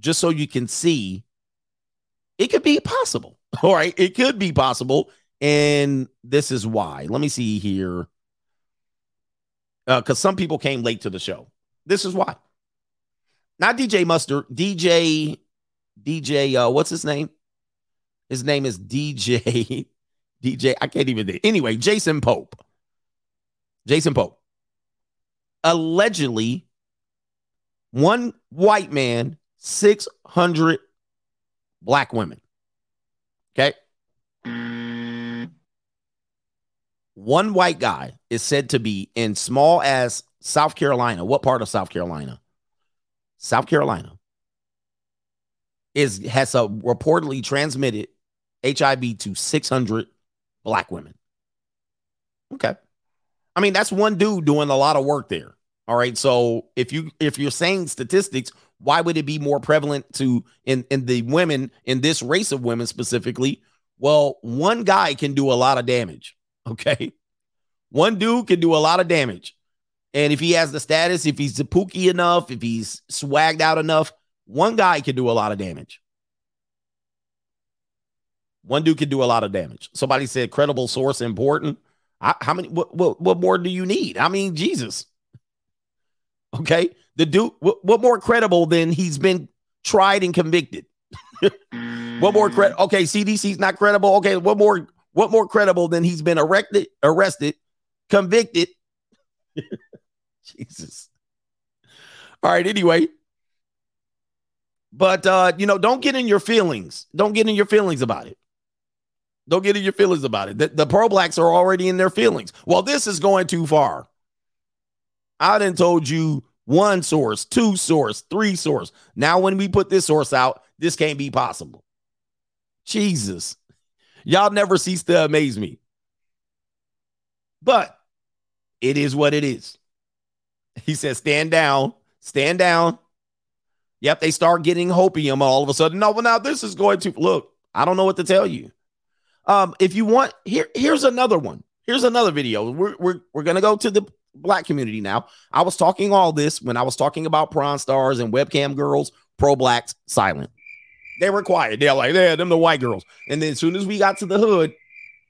just so you can see it could be possible. All right. It could be possible. And this is why. Let me see here. Because uh, some people came late to the show. This is why. Not DJ Mustard, DJ, DJ, uh, what's his name? His name is DJ, DJ, I can't even. Anyway, Jason Pope. Jason Pope. Allegedly one white man, 600 black women. Okay. one white guy is said to be in small as South Carolina. What part of South Carolina? South Carolina is has a reportedly transmitted HIV to 600 black women. Okay. I mean, that's one dude doing a lot of work there. All right. So if you if you're saying statistics, why would it be more prevalent to in in the women in this race of women specifically? Well, one guy can do a lot of damage. Okay. One dude can do a lot of damage. And if he has the status, if he's pooky enough, if he's swagged out enough, one guy can do a lot of damage. One dude can do a lot of damage. Somebody said credible source important. I, how many? What, what what more do you need? I mean, Jesus. Okay, the dude. What, what more credible than he's been tried and convicted? what more credible? Okay, CDC's not credible. Okay, what more? What more credible than he's been erected, arrested, convicted? Jesus. All right. Anyway, but uh, you know, don't get in your feelings. Don't get in your feelings about it. Don't get in your feelings about it. The, the pro blacks are already in their feelings. Well, this is going too far. I didn't told you one source, two source, three source. Now, when we put this source out, this can't be possible. Jesus. Y'all never cease to amaze me. But it is what it is. He says, stand down, stand down. Yep, they start getting hopium all of a sudden. No, well, now this is going to look. I don't know what to tell you. Um, if you want, here, here's another one. Here's another video. We're we're we're gonna go to the black community now. I was talking all this when I was talking about prawn stars and webcam girls, pro blacks, silent. They were quiet. They're like, yeah, them the white girls. And then as soon as we got to the hood,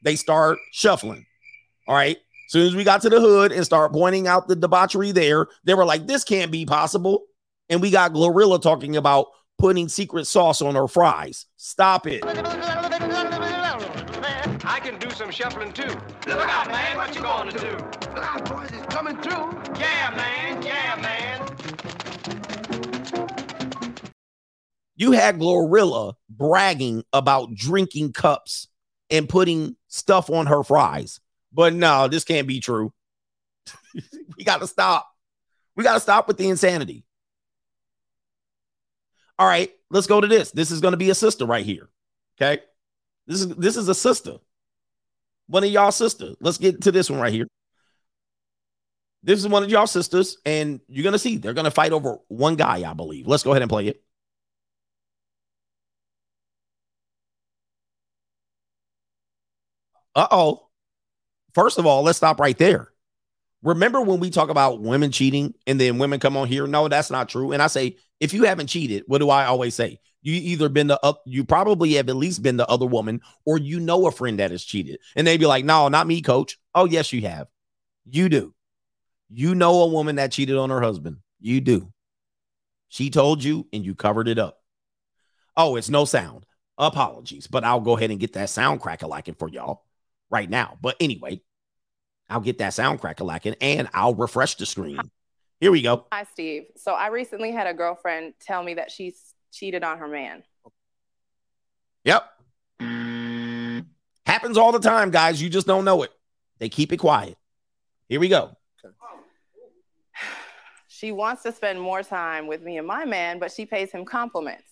they start shuffling. All right. As soon as we got to the hood and start pointing out the debauchery there, they were like, this can't be possible. And we got Glorilla talking about putting secret sauce on her fries. Stop it. I can do some shuffling too. Look out, man, what you gonna do? Look out, boys, it's coming through. Yeah, man, yeah, man. You had Glorilla bragging about drinking cups and putting stuff on her fries. But no, this can't be true. we got to stop. We got to stop with the insanity. All right, let's go to this. This is going to be a sister right here. Okay. This is this is a sister. One of y'all sisters. Let's get to this one right here. This is one of y'all sisters, and you're gonna see they're gonna fight over one guy, I believe. Let's go ahead and play it. Uh oh. First of all, let's stop right there. Remember when we talk about women cheating and then women come on here? No, that's not true. And I say, if you haven't cheated, what do I always say? You either been the up, you probably have at least been the other woman, or you know a friend that has cheated. And they'd be like, No, not me, coach. Oh, yes, you have. You do. You know a woman that cheated on her husband. You do. She told you and you covered it up. Oh, it's no sound. Apologies, but I'll go ahead and get that sound cracker lacking for y'all right now. But anyway, I'll get that sound cracker lacking and I'll refresh the screen. Here we go. Hi, Steve. So I recently had a girlfriend tell me that she's cheated on her man. Yep. Happens all the time, guys. You just don't know it. They keep it quiet. Here we go. She wants to spend more time with me and my man, but she pays him compliments.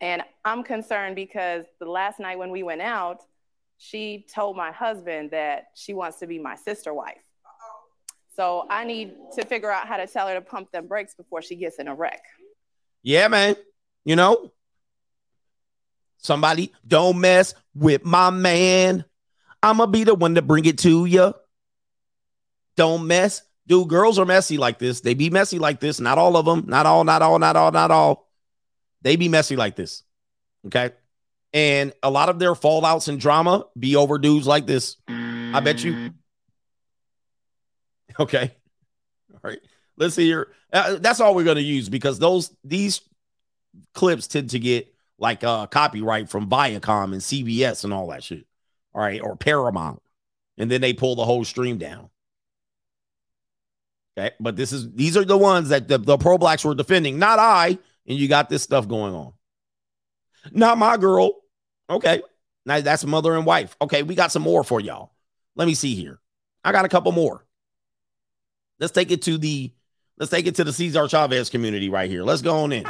And I'm concerned because the last night when we went out, she told my husband that she wants to be my sister wife. So I need to figure out how to tell her to pump them brakes before she gets in a wreck. Yeah, man. You know, somebody don't mess with my man. I'm gonna be the one to bring it to you. Don't mess. Dude, girls are messy like this. They be messy like this. Not all of them. Not all, not all, not all, not all. They be messy like this. Okay. And a lot of their fallouts and drama be over dudes like this. I bet you. Mm. Okay. All right. Let's here. Uh, that's all we're going to use because those these clips tend to get like uh copyright from Viacom and CBS and all that shit. All right, or Paramount. And then they pull the whole stream down. Okay, but this is these are the ones that the, the pro blacks were defending, not I. And you got this stuff going on. Not my girl. Okay. Now that's mother and wife. Okay, we got some more for y'all. Let me see here. I got a couple more. Let's take it to the let's take it to the Cesar Chavez community right here. Let's go on in.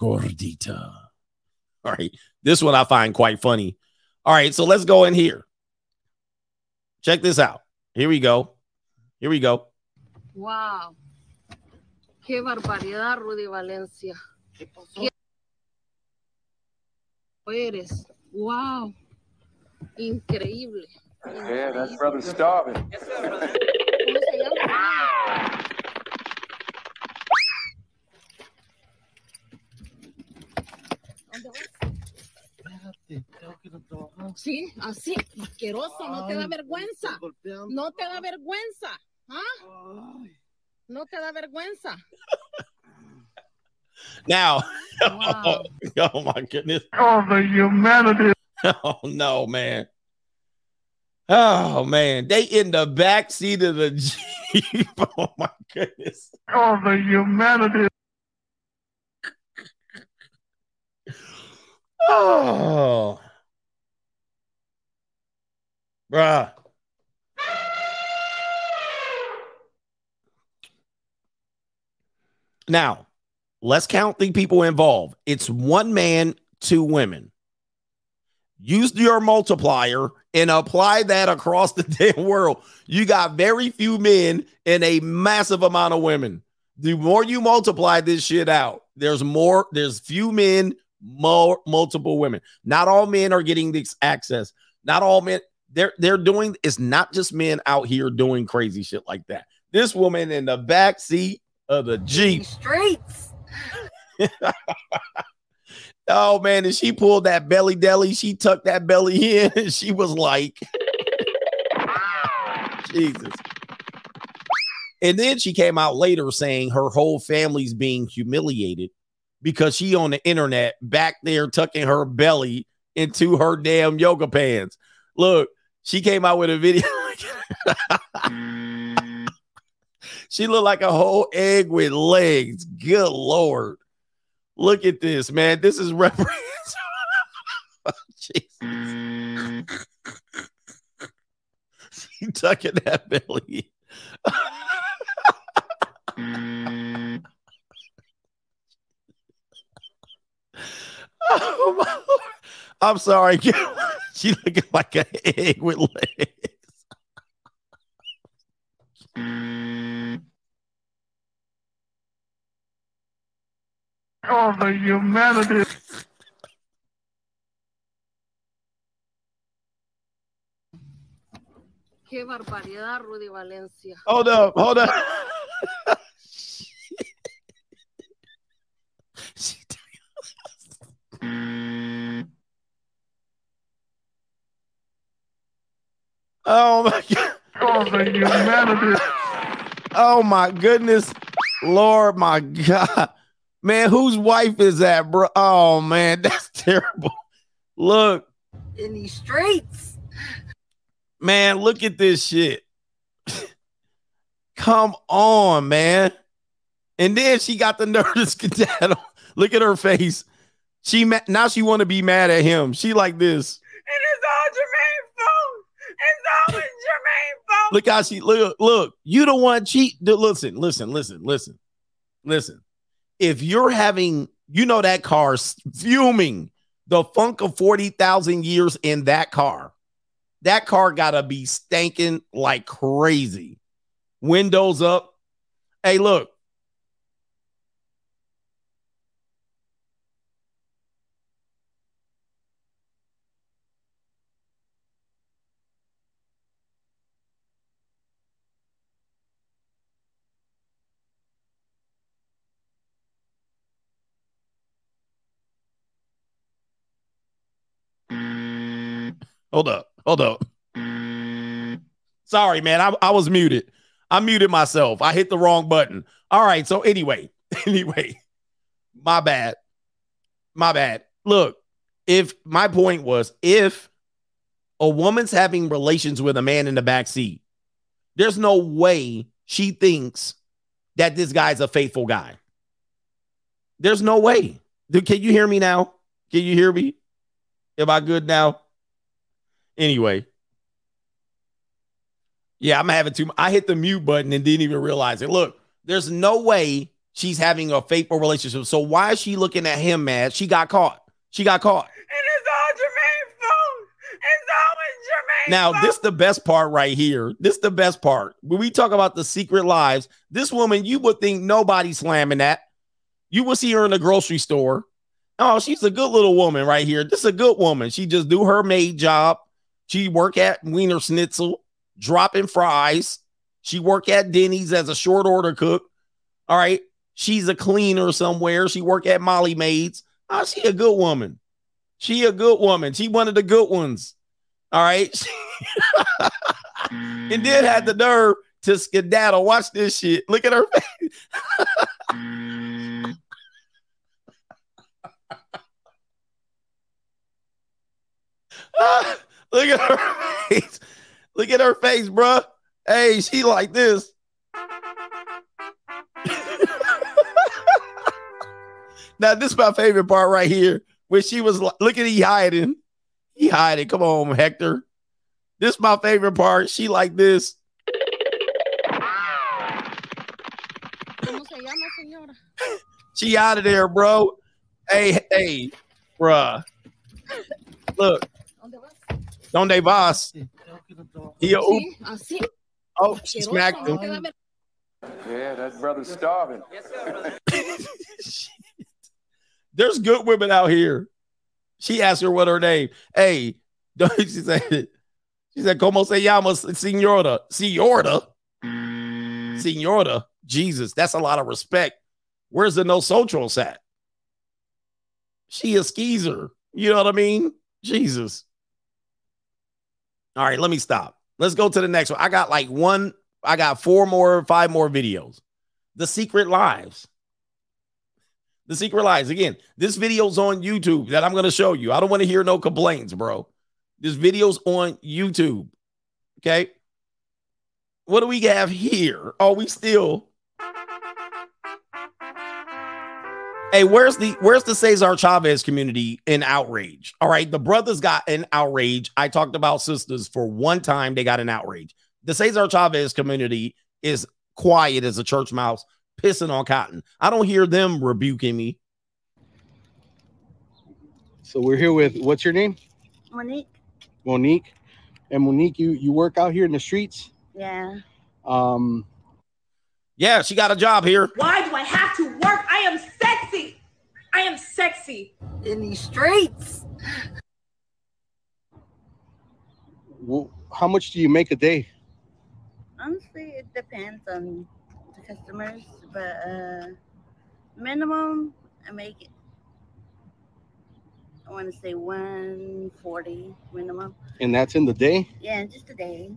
Gordita. All right. This one I find quite funny. All right, so let's go in here. Check this out. Here we go. Here we go. Wow. Qué barbaridad, Rudy Valencia. ¿Qué eres? Wow. Increíble. Yeah, that brother's starving. ¿Cómo se llama? Sí, así, asqueroso, no te da vergüenza. No te da vergüenza. ¿Ah? No te da vergüenza. Now, oh, oh my goodness. Oh, the humanity. Oh no, man. Oh man, they in the back seat of the Jeep. Oh my goodness. Oh, the humanity. Oh. Bruh. Now, let's count the people involved. It's one man, two women. Use your multiplier and apply that across the damn world. You got very few men and a massive amount of women. The more you multiply this shit out, there's more, there's few men, more multiple women. Not all men are getting this access. Not all men, they're they're doing it's not just men out here doing crazy shit like that. This woman in the back seat of the Jeep. Streets. Oh man, and she pulled that belly deli, she tucked that belly in, and she was like, Jesus. And then she came out later saying her whole family's being humiliated because she on the internet back there tucking her belly into her damn yoga pants. Look, she came out with a video. she looked like a whole egg with legs. Good lord. Look at this, man. This is reprehensible. Jesus. she tucking that belly. oh. I'm sorry. she looking like an egg with legs. Oh, the humanity. Qué barbaridad, Rudy Valencia. Hold up, hold up. Oh my god. Oh, the humanity. Oh my goodness. Lord my God. Man, whose wife is that, bro? Oh man, that's terrible. Look, In these streets. man, look at this shit. Come on, man. And then she got the nerve to skedaddle. Look at her face. She ma- now she want to be mad at him. She like this. And it's all Jermaine's fault. It's always Jermaine's fault. Look how she look. Look, you the one cheat. Listen, listen, listen, listen, listen. If you're having, you know, that car's fuming, the funk of forty thousand years in that car, that car gotta be stanking like crazy. Windows up. Hey, look. Hold up. Hold up. Sorry, man. I, I was muted. I muted myself. I hit the wrong button. All right. So, anyway, anyway, my bad. My bad. Look, if my point was if a woman's having relations with a man in the back seat, there's no way she thinks that this guy's a faithful guy. There's no way. Dude, can you hear me now? Can you hear me? Am I good now? Anyway. Yeah, I'm having too. I hit the mute button and didn't even realize it. Look, there's no way she's having a faithful relationship. So why is she looking at him mad? She got caught. She got caught. It's all Jermaine's fault. It's always Jermaine's Now, fault. this the best part right here. This the best part. When we talk about the secret lives, this woman, you would think nobody's slamming that. You will see her in the grocery store. Oh, she's a good little woman right here. This is a good woman. She just do her maid job. She work at Wiener Schnitzel, dropping fries. She work at Denny's as a short order cook. All right. She's a cleaner somewhere. She work at Molly Maids. Oh, ah, she a good woman. She a good woman. She one of the good ones. All right. and then had the nerve to skedaddle. Watch this shit. Look at her face. Look at her face. Look at her face, bruh. Hey, she like this. now, this is my favorite part right here. Where she was like, look at he hiding. He hiding. Come on, Hector. This is my favorite part. She like this. ¿Cómo se llama, señora? She out of there, bro. Hey, hey, bruh. Look. Donde vas? He a oop. Así. Oh, she smacked him. te da ver- Yeah, that brother's starving. There's good women out here. She asked her what her name. Hey, don't- she said, she said, ¿Cómo se llama, señora? Señora? Señora? Jesus, that's a lot of respect. Where's the no socials at? She a skeezer. You know what I mean? Jesus. All right, let me stop. Let's go to the next one. I got like one, I got four more, five more videos. The Secret Lives. The Secret Lives. Again, this video's on YouTube that I'm going to show you. I don't want to hear no complaints, bro. This video's on YouTube. Okay. What do we have here? Are we still. Hey, where's the where's the Cesar Chavez community in outrage? All right, the brothers got an outrage. I talked about sisters for one time, they got an outrage. The Cesar Chavez community is quiet as a church mouse, pissing on cotton. I don't hear them rebuking me. So we're here with what's your name? Monique. Monique. And Monique, you you work out here in the streets. Yeah. Um, Yeah, she got a job here. Why do I have to work? I am sexy. I am sexy. In these streets. wh- how much do you make a day? Honestly, it depends on the customers, but uh minimum I make it. I want to say 140 minimum. And that's in the day. Yeah, just a day.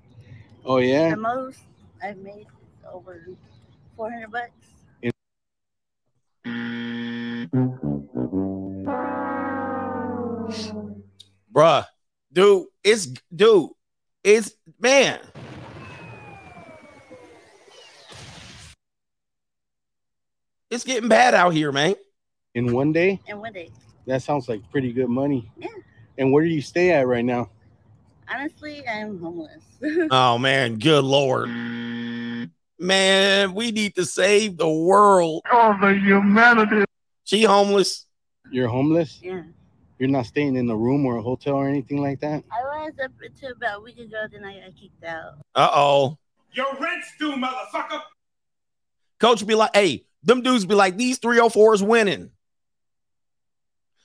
Oh yeah. The most I've made is over 400 bucks. Bruh, dude, it's dude, it's man. It's getting bad out here, man. In one day. And one day. That sounds like pretty good money. Yeah. And where do you stay at right now? Honestly, I'm homeless. Oh man, good lord. Man, we need to save the world. Oh, the humanity. She homeless. You're homeless. yeah. You're not staying in a room or a hotel or anything like that. I was up until about a week ago, then I got kicked out. Uh-oh. Your rent's due, motherfucker. Coach be like, hey, them dudes be like, these 304s winning.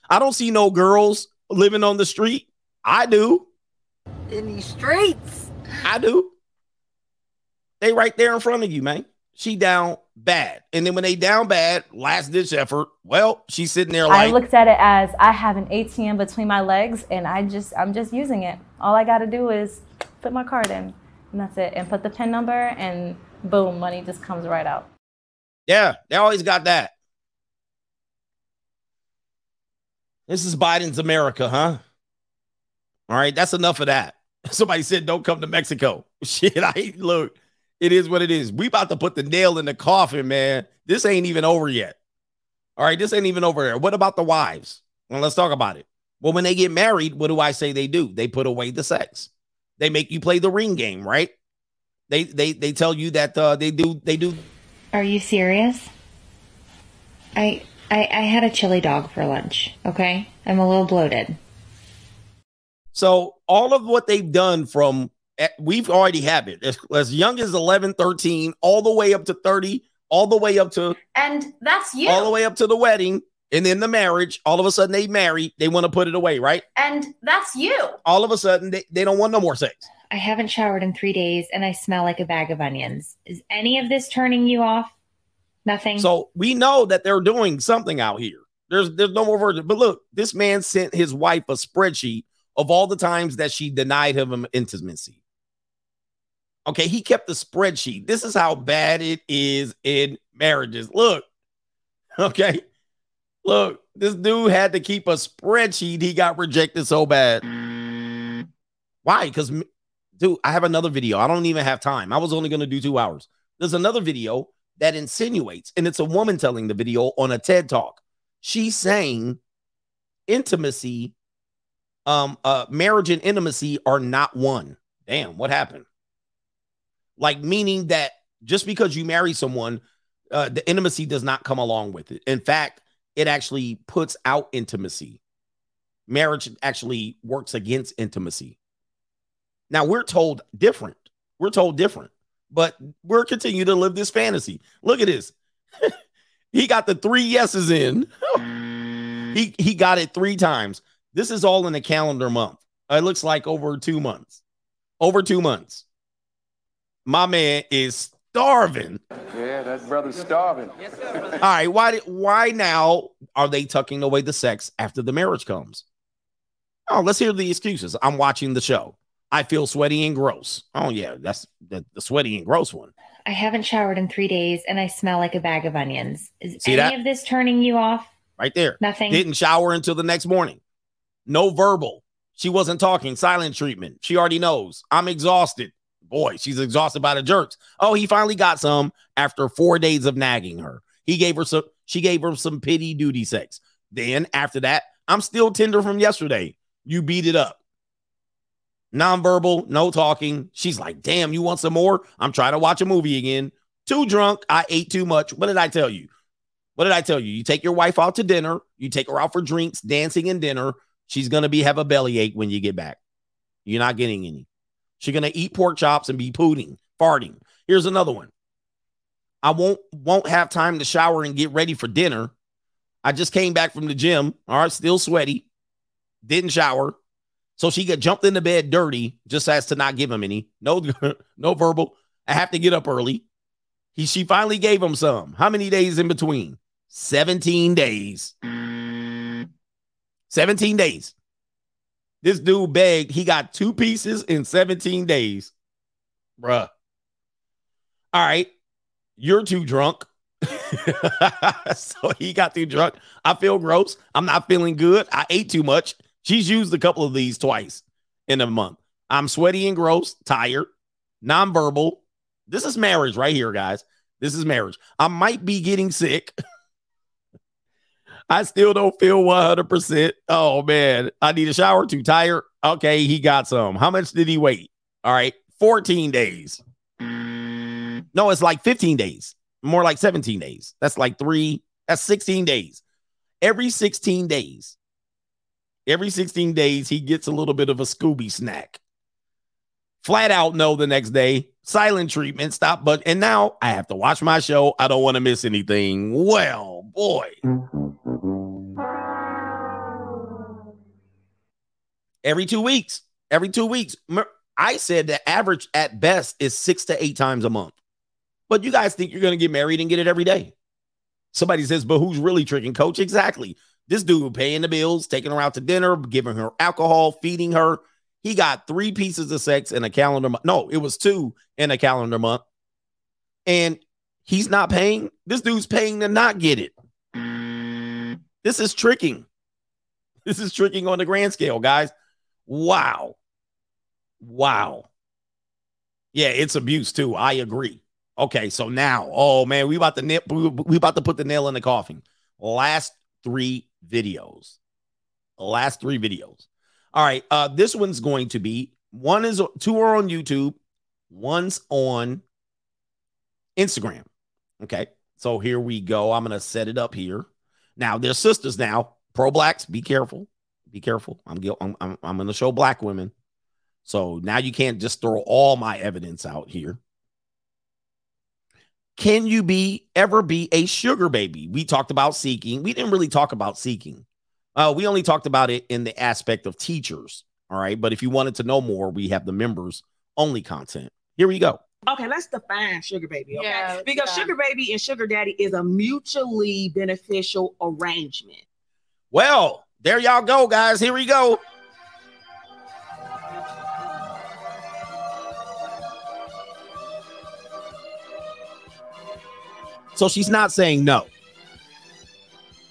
I don't see no girls living on the street. I do. In these streets. I do. They right there in front of you, man. She down bad. And then when they down bad, last ditch effort, well, she's sitting there like I looked at it as I have an ATM between my legs and I just I'm just using it. All I got to do is put my card in and that's it and put the pin number and boom, money just comes right out. yeah, they always got that. This is Biden's America, huh? All right, that's enough of that. Somebody said, don't come to Mexico. Shit, I look, it is what it is. We about to put the nail in the coffin, man. This ain't even over yet. All right, this ain't even over here. What about the wives? Well, let's talk about it. Well, when they get married, what do I say they do? They put away the sex. They make you play the ring game, right? They they they tell you that uh, they do they do Are you serious? I, I I had a chili dog for lunch. Okay, I'm a little bloated. So all of what they've done from we've already have it as, as young as 11, 13, all the way up to 30, all the way up to And that's you. all the way up to the wedding and then the marriage. All of a sudden they marry, they want to put it away, right? And that's you. All of a sudden they, they don't want no more sex. I haven't showered in three days and I smell like a bag of onions. Is any of this turning you off? Nothing. So we know that they're doing something out here. There's there's no more virgin. But look, this man sent his wife a spreadsheet of all the times that she denied him intimacy. Okay, he kept the spreadsheet. This is how bad it is in marriages. Look, okay, look, this dude had to keep a spreadsheet. He got rejected so bad. Why? Because, dude, I have another video. I don't even have time. I was only going to do two hours. There's another video that insinuates, and it's a woman telling the video on a TED talk. She's saying intimacy, um, uh, marriage and intimacy are not one. Damn, what happened? Like meaning that just because you marry someone, uh, the intimacy does not come along with it. In fact, it actually puts out intimacy. Marriage actually works against intimacy. Now we're told different. We're told different, but we're continue to live this fantasy. Look at this. he got the three yeses in. he he got it three times. This is all in a calendar month. It looks like over two months. Over two months. My man is starving. Yeah, that brother's starving. All right, why did why now are they tucking away the sex after the marriage comes? Oh, let's hear the excuses. I'm watching the show. I feel sweaty and gross. Oh yeah, that's the, the sweaty and gross one. I haven't showered in three days and I smell like a bag of onions. Is See any that? of this turning you off? Right there. Nothing. Didn't shower until the next morning. No verbal. She wasn't talking. Silent treatment. She already knows. I'm exhausted. Boy, she's exhausted by the jerks. Oh, he finally got some after four days of nagging her. He gave her some, she gave her some pity duty sex. Then after that, I'm still tender from yesterday. You beat it up. Nonverbal, no talking. She's like, damn, you want some more? I'm trying to watch a movie again. Too drunk. I ate too much. What did I tell you? What did I tell you? You take your wife out to dinner, you take her out for drinks, dancing, and dinner. She's gonna be have a bellyache when you get back. You're not getting any. She's gonna eat pork chops and be pooting, farting. Here's another one. I won't won't have time to shower and get ready for dinner. I just came back from the gym. All right, still sweaty. Didn't shower. So she got jumped in the bed dirty, just as to not give him any. No, no verbal. I have to get up early. He she finally gave him some. How many days in between? 17 days. 17 days. This dude begged. He got two pieces in 17 days. Bruh. All right. You're too drunk. so he got too drunk. I feel gross. I'm not feeling good. I ate too much. She's used a couple of these twice in a month. I'm sweaty and gross, tired, nonverbal. This is marriage right here, guys. This is marriage. I might be getting sick. I still don't feel 100%. Oh, man. I need a shower. Too tired. Okay, he got some. How much did he wait? All right, 14 days. No, it's like 15 days. More like 17 days. That's like three. That's 16 days. Every 16 days, every 16 days, he gets a little bit of a Scooby snack. Flat out no the next day. Silent treatment, stop, but and now I have to watch my show. I don't want to miss anything. Well, boy. Every two weeks. Every two weeks. I said the average at best is six to eight times a month. But you guys think you're going to get married and get it every day. Somebody says, but who's really tricking coach? Exactly. This dude paying the bills, taking her out to dinner, giving her alcohol, feeding her. He got three pieces of sex in a calendar month. No, it was two in a calendar month. And he's not paying. This dude's paying to not get it. This is tricking. This is tricking on the grand scale, guys. Wow. Wow. Yeah, it's abuse too. I agree. Okay, so now, oh man, we about to nip, we about to put the nail in the coffin. Last three videos. last three videos. All right. Uh, this one's going to be one is two are on YouTube, one's on Instagram. Okay. So here we go. I'm gonna set it up here. Now they're sisters now. Pro blacks, be careful. Be careful. I'm I'm I'm, I'm gonna show black women. So now you can't just throw all my evidence out here. Can you be ever be a sugar baby? We talked about seeking. We didn't really talk about seeking. Uh, we only talked about it in the aspect of teachers. All right. But if you wanted to know more, we have the members only content. Here we go. Okay, let's define sugar baby. Okay, Yeah, because yeah. sugar baby and sugar daddy is a mutually beneficial arrangement. Well, there y'all go, guys. Here we go. So she's not saying no.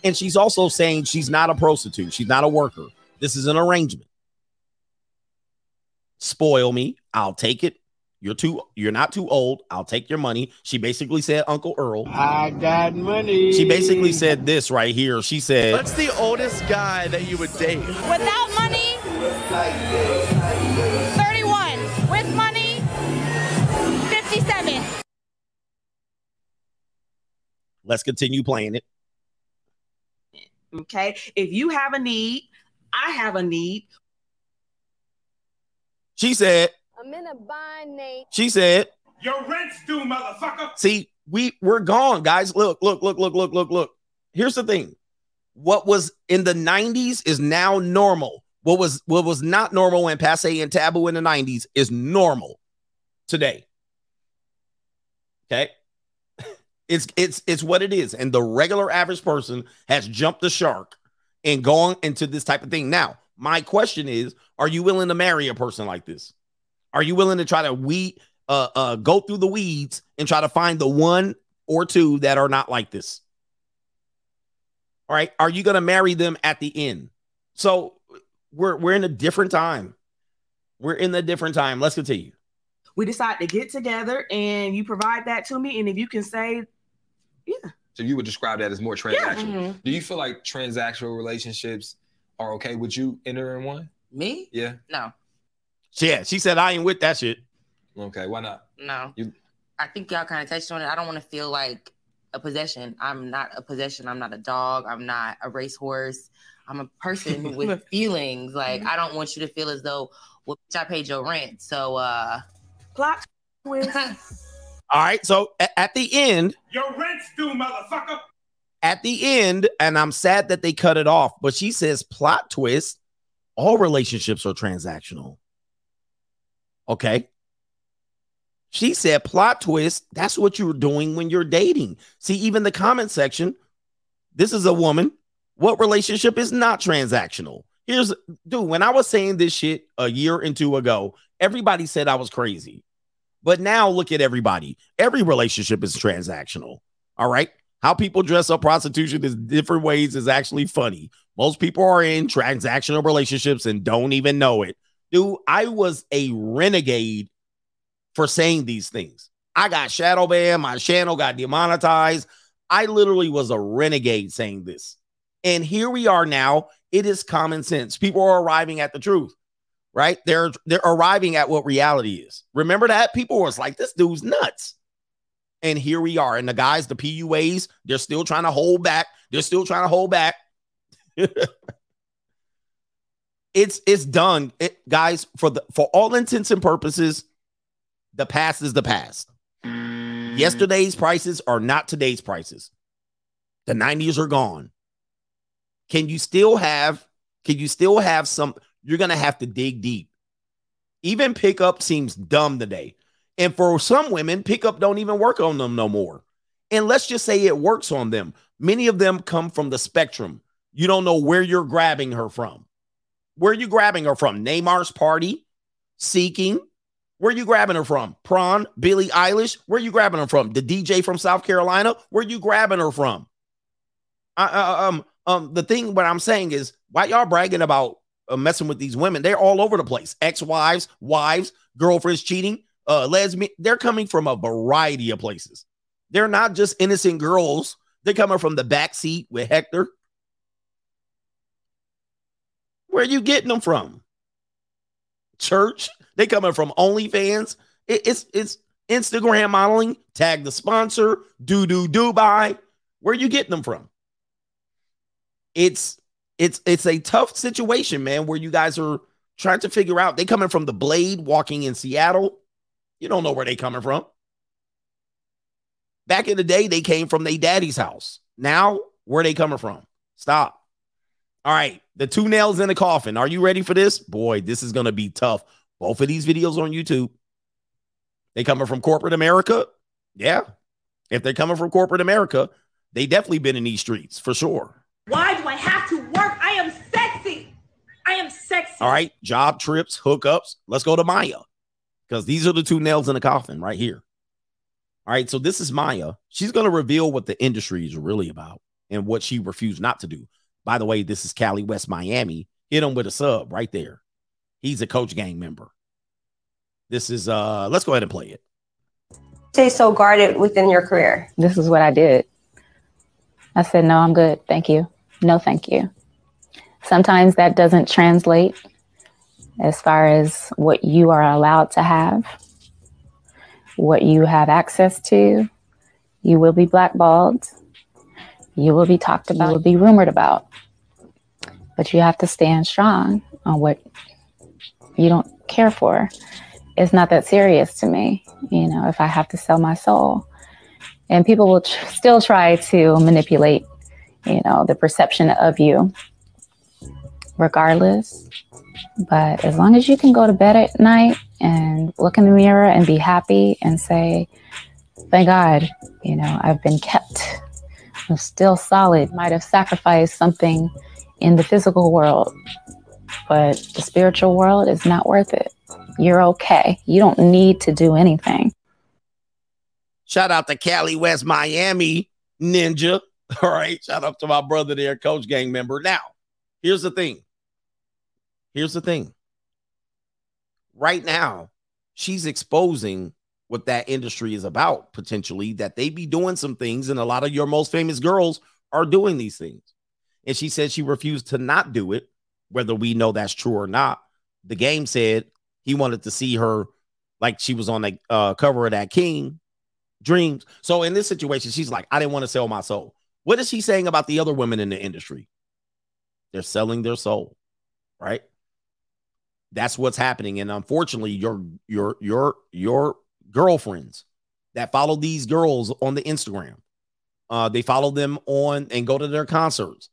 And she's also saying she's not a prostitute. She's not a worker. This is an arrangement. Spoil me. I'll take it. You're too you're not too old. I'll take your money. She basically said Uncle Earl. I got money. She basically said this right here. She said What's the oldest guy that you would date? Without money, 31. With money, 57. Let's continue playing it. Okay, if you have a need, I have a need. She said, I'm in a bind, Nate. she said, Your rent's due, motherfucker. see, we we're gone, guys. Look, look, look, look, look, look, look. Here's the thing. What was in the 90s is now normal. What was what was not normal and passe and taboo in the 90s is normal today. Okay. It's it's it's what it is. And the regular average person has jumped the shark and gone into this type of thing. Now, my question is, are you willing to marry a person like this? Are you willing to try to weed uh uh go through the weeds and try to find the one or two that are not like this? All right. Are you gonna marry them at the end? So we're we're in a different time. We're in a different time. Let's continue. We decide to get together, and you provide that to me. And if you can say, yeah, So you would describe that as more transactional. Mhm. Do you feel like transactional relationships are okay Would you enter in one? Me? Yeah. No, Yeah, she said I ain't with that shit. Okay, why not? no. You I think y'all kind of touched on it. I don't want to feel like a possession. I'm not a possession. I'm not a dog. I'm not a racehorse. I'm a person with feelings. Like I don't want you to feel as though, well, bitch, I paid your rent. So uh plot twist. All right. So a- at the end, Your rent's due, motherfucker. at the end, and I'm sad that they cut it off, but she says plot twist, all relationships are transactional. Okay. She said plot twist, that's what you're doing when you're dating. See, even the comment section, this is a woman. What relationship is not transactional? Here's dude, when I was saying this shit a year and two ago, everybody said I was crazy. But now look at everybody. Every relationship is transactional. All right. How people dress up prostitution in different ways is actually funny. Most people are in transactional relationships and don't even know it. Dude, I was a renegade for saying these things. I got shadow banned, my channel got demonetized. I literally was a renegade saying this. And here we are now. It is common sense. People are arriving at the truth, right? They're they're arriving at what reality is. Remember that? People was like, this dude's nuts. And here we are. And the guys, the PUAs, they're still trying to hold back. They're still trying to hold back. it's it's done. It, guys, for the for all intents and purposes, the past is the past. Mm. Yesterday's prices are not today's prices. The 90s are gone. Can you still have can you still have some you're going to have to dig deep. Even pickup seems dumb today. And for some women, pickup don't even work on them no more. And let's just say it works on them. Many of them come from the spectrum. You don't know where you're grabbing her from. Where are you grabbing her from? Neymar's party, seeking. Where are you grabbing her from? Prawn, Billie Eilish. Where are you grabbing her from? The DJ from South Carolina. Where are you grabbing her from? I, uh, um, um, the thing what I'm saying is, why y'all bragging about uh, messing with these women? They're all over the place. Ex-wives, wives, girlfriends cheating, uh, lesbian. They're coming from a variety of places. They're not just innocent girls. They're coming from the back seat with Hector. Where are you getting them from? Church? They coming from OnlyFans? It, it's it's Instagram modeling. Tag the sponsor. Do do do Dubai. Where are you getting them from? It's it's it's a tough situation, man. Where you guys are trying to figure out. They coming from the Blade, walking in Seattle. You don't know where they coming from. Back in the day, they came from their daddy's house. Now, where they coming from? Stop. All right, the two nails in the coffin. Are you ready for this? Boy, this is gonna be tough. Both of these videos on YouTube. They coming from corporate America? Yeah. If they're coming from corporate America, they definitely been in these streets for sure. Why do I have to work? I am sexy. I am sexy. All right, job trips, hookups. Let's go to Maya because these are the two nails in the coffin right here. All right, so this is Maya. She's going to reveal what the industry is really about and what she refused not to do. By the way, this is Cali West Miami. Hit him with a sub right there. He's a coach gang member. This is uh let's go ahead and play it. Stay so guarded within your career. This is what I did. I said, no, I'm good. Thank you. No, thank you. Sometimes that doesn't translate as far as what you are allowed to have, what you have access to. You will be blackballed. You will be talked about. You will be rumored about. But you have to stand strong on what you don't care for. It's not that serious to me, you know, if I have to sell my soul. And people will tr- still try to manipulate, you know, the perception of you regardless. But as long as you can go to bed at night and look in the mirror and be happy and say, thank God, you know, I've been kept. I'm still solid. Might have sacrificed something in the physical world, but the spiritual world is not worth it. You're okay. You don't need to do anything. Shout out to Cali West Miami Ninja. All right. Shout out to my brother there, coach gang member. Now, here's the thing. Here's the thing. Right now, she's exposing what that industry is about potentially, that they be doing some things, and a lot of your most famous girls are doing these things. And she said she refused to not do it, whether we know that's true or not. The game said he wanted to see her like she was on the uh, cover of that King Dreams. So in this situation, she's like, I didn't want to sell my soul. What is she saying about the other women in the industry? They're selling their soul, right? That's what's happening. And unfortunately, your your your your girlfriends that follow these girls on the Instagram, uh, they follow them on and go to their concerts.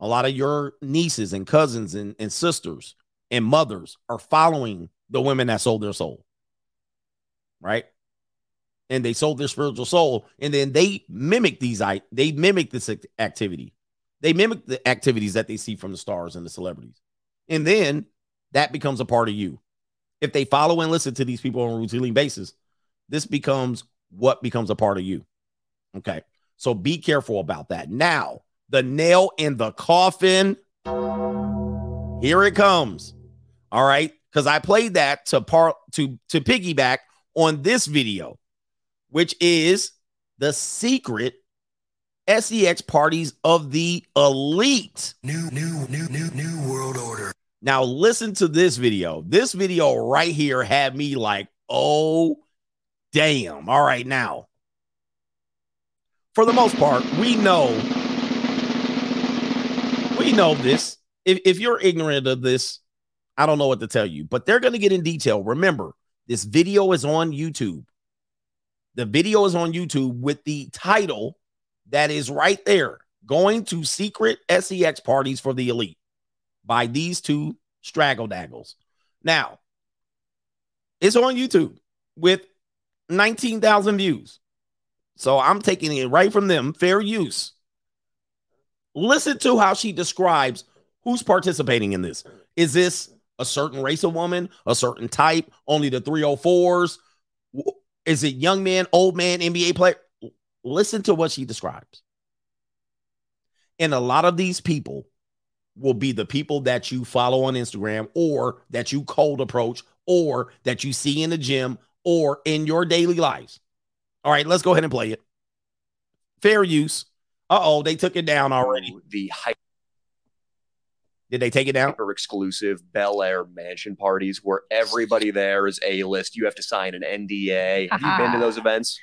A lot of your nieces and cousins and, and sisters and mothers are following the women that sold their soul. Right? And they sold their spiritual soul. And then they mimic these I they mimic this activity. They mimic the activities that they see from the stars and the celebrities. And then that becomes a part of you. If they follow and listen to these people on a routine basis, this becomes what becomes a part of you. Okay. So be careful about that. Now, the nail in the coffin. Here it comes. All right. Because I played that to part to to piggyback on this video, which is the secret SEX parties of the elite. New, new, new, new, new world order. Now, listen to this video. This video right here had me like, oh, damn. All right, now. For the most part, we know, we know this. If, if you're ignorant of this, I don't know what to tell you, but they're going to get in detail. Remember, this video is on YouTube. The video is on YouTube with the title that is right there going to secret sex parties for the elite by these two straggle daggles. Now, it's on YouTube with 19,000 views. So I'm taking it right from them, fair use. Listen to how she describes who's participating in this. Is this a certain race of woman, a certain type, only the 304s? Is it young man, old man, NBA player? Listen to what she describes. And a lot of these people will be the people that you follow on Instagram or that you cold approach or that you see in the gym or in your daily lives. All right, let's go ahead and play it. Fair use. Uh oh, they took it down already. The hype. Did they take it down? Or exclusive Bel Air mansion parties where everybody there is A list. You have to sign an NDA. Have you been to those events?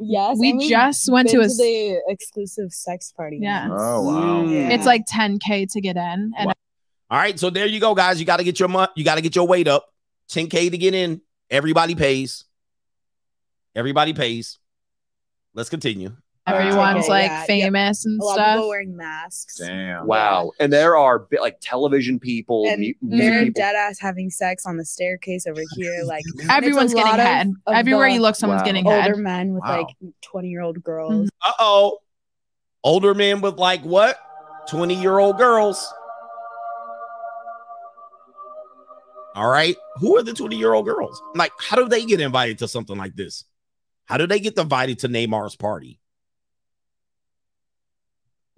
Yes, We we've just went to a a s- the exclusive sex party. Yeah. Oh, wow. It's like 10k to get in, and All right, so there you go, guys. You got to get your month. You got to get your weight up. 10k to get in. Everybody pays. Everybody pays. Let's continue. everyone's Okay, like yeah, famous and A lot of stuff. people wearing masks. Damn. Wow. And there are like television people, And mu- they're people. dead ass having sex on the staircase over here. Like and it's a Everyone's getting lot of- head. of Everywhere you look, someone's Wow. getting older head. men with Wow. like twenty year old girls. Uh oh. Older men with like what? 20 year old girls. All right. Who are the 20 year old girls? Like, how do they get invited to something like this? How do they get invited to Neymar's party?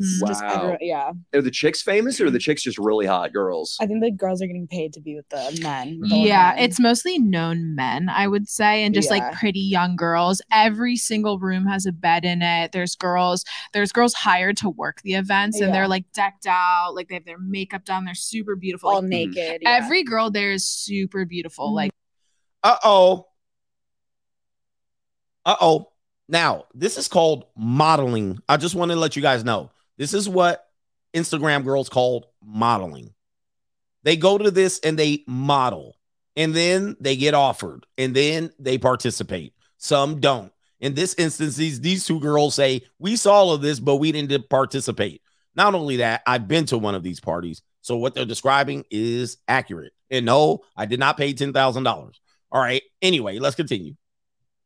Just Wow. everyone- yeah, Are the chicks famous or are the chicks just really hot girls? I think the girls are getting paid to be with the men. the Yeah, men. it's mostly known men, I would say, and just Yeah. like pretty young girls. Every single room has a bed in it. There's girls, there's girls hired to work the events, and Yeah. they're like decked out, like they have their makeup done. They're super beautiful. all like, naked. yeah. Every girl there is super beautiful. Mhm. Like Uh oh. Uh oh. Now, this is called modeling. I just want to let you guys know this is what Instagram girls called modeling. They go to this and they model, and then they get offered, and then they participate. Some don't. In this instance, these, these two girls say, We saw all of this, but we didn't participate. Not only that, I've been to one of these parties. So what they're describing is accurate. And no, I did not pay $10,000. All right. Anyway, let's continue.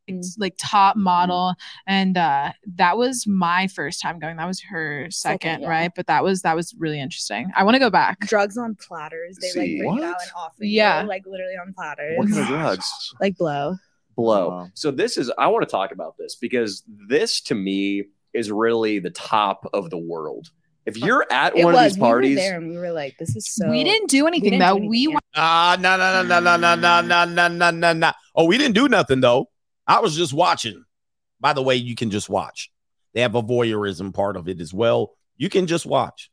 It's, like top model and uh that was my first time going that was her second, Second, yeah. right but that was that was really interesting i want to go back drugs on platters. They See, like bring it out what? and offer Yeah. you, like literally on platters. What kind of drugs? Like blow. blow. Wow. So this is I want to talk about this because this to me is really the top of the world. If you're at It one was. of these parties, we were parties, there and we were like, "This is so." we didn't do anything didn't do though anything, we yeah. went Ah, no, no, no, no, no, no, no, no, no, no, no. Oh, we didn't do nothing though. I was just watching. By the way, you can just watch. They have a voyeurism part of it as well. You can just watch.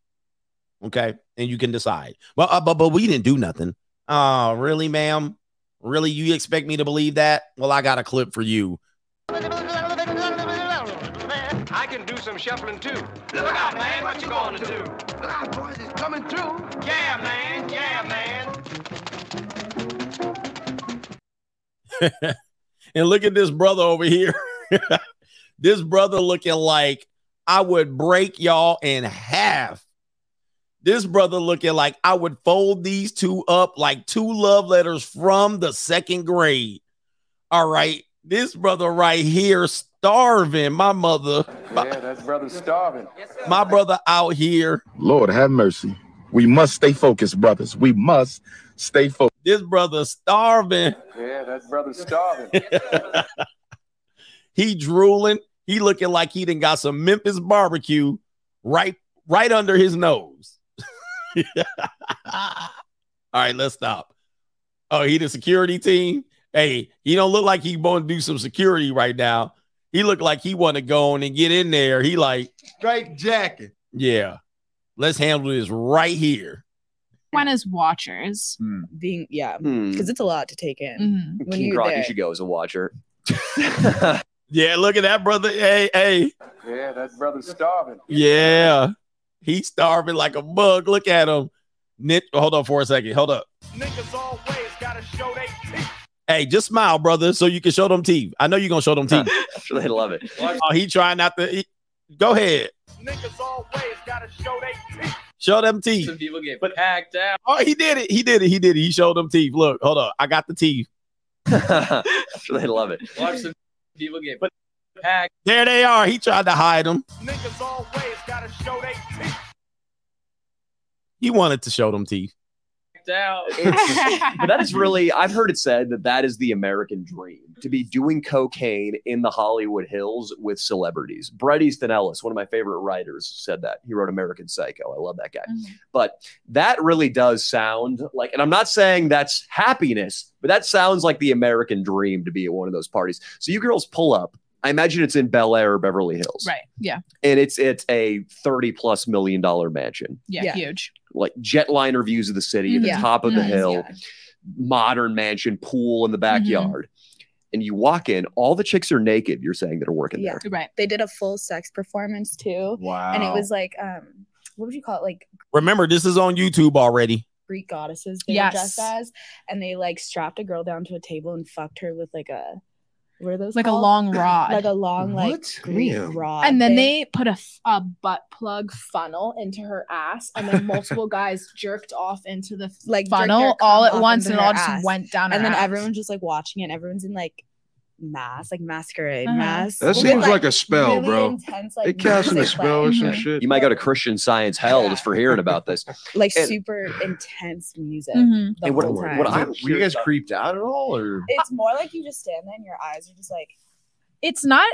Okay. And you can decide. But uh, but but we didn't do nothing. Oh, really, ma'am? Really? You expect me to believe that? Well, I got a clip for you. I can do some shuffling too. Look out, man, what you gonna do? Look out, boys, it's coming through. Yeah, man, yeah, man. and look at this brother over here. this brother looking like I would break y'all in half. This brother looking like I would fold these two up like two love letters from the second grade. All right. This brother right here starving. My mother, Yeah, that's brother starving. my brother out here. Lord have mercy. We must stay focused, brothers. We must stay focused. This brother starving. Yeah, that brother starving. he drooling. He looking like he done got some Memphis barbecue right right under his nose. All right, let's stop. Oh, he the security team. Hey, he don't look like he want to do some security right now. He look like he want to go on and get in there. He like, Straight jacket. yeah, let's handle this right here. Went as watchers being yeah, Hmm. because it's a lot to take in. When King you're Croc, there. you should go as a watcher. Yeah, look at that brother. Hey, hey, Yeah, that brother's starving. yeah, he's starving like a bug. Look at him. Nick, hold on for a second. Hold up. Niggas always gotta show they teeth. Hey, just smile, brother, so you can show them teeth. I know you're gonna show them teeth. sure they love it. oh, he trying not to. he- go ahead, Niggas always gotta show they teeth. Show them teeth. Some people get but, packed out. Oh, he did it. He did it. He did it. He showed them teeth. Look, hold up. I got the teeth. they love it. Watch some people get packed There they are. He tried to hide them. Niggas always gotta show they teeth. He wanted to show them teeth. Out. But that is really, I've heard it said that that is the American dream to be doing cocaine in the Hollywood Hills with celebrities. Bret Easton Ellis, one of my favorite writers, said that. He wrote American Psycho. I love that guy. Mm-hmm. But that really does sound like, and I'm not saying that's happiness, but that sounds like the American dream to be at one of those parties. So you girls pull up. I imagine it's in Bel Air or Beverly Hills. right yeah And it's it's a 30 plus million dollar mansion. yeah, Yeah. huge like jetliner views of the city at the Yeah. top of the hill, yeah. modern mansion, pool in the backyard. And you walk in, all the chicks are naked. You're saying that are working Yeah. there. Right. They did a full sex performance too. Wow. And it was like um what would you call it? Like Remember, this is on YouTube already. Greek goddesses they Yes. were dressed as. And they like strapped a girl down to a table and fucked her with like a what are those Like a long rod. Like a long like What? Greek Damn. rod. and then thing. they put a, a butt plug funnel into her ass, and then multiple guys jerked off into the like funnel all at once, and it her all just went down. and her then ass. everyone's just like watching it. Everyone's in like mask, like masquerade Uh-huh. mask. That seems like a spell, really bro. Intense, like They casting a music spell or playing. some Mhm. shit. You might go to Christian science hell just for hearing about this. like And- super intense music Mhm. the And what- whole what. I'm Were you guys about- creeped out at all, or it's more like you just stand there and your eyes are just like it's not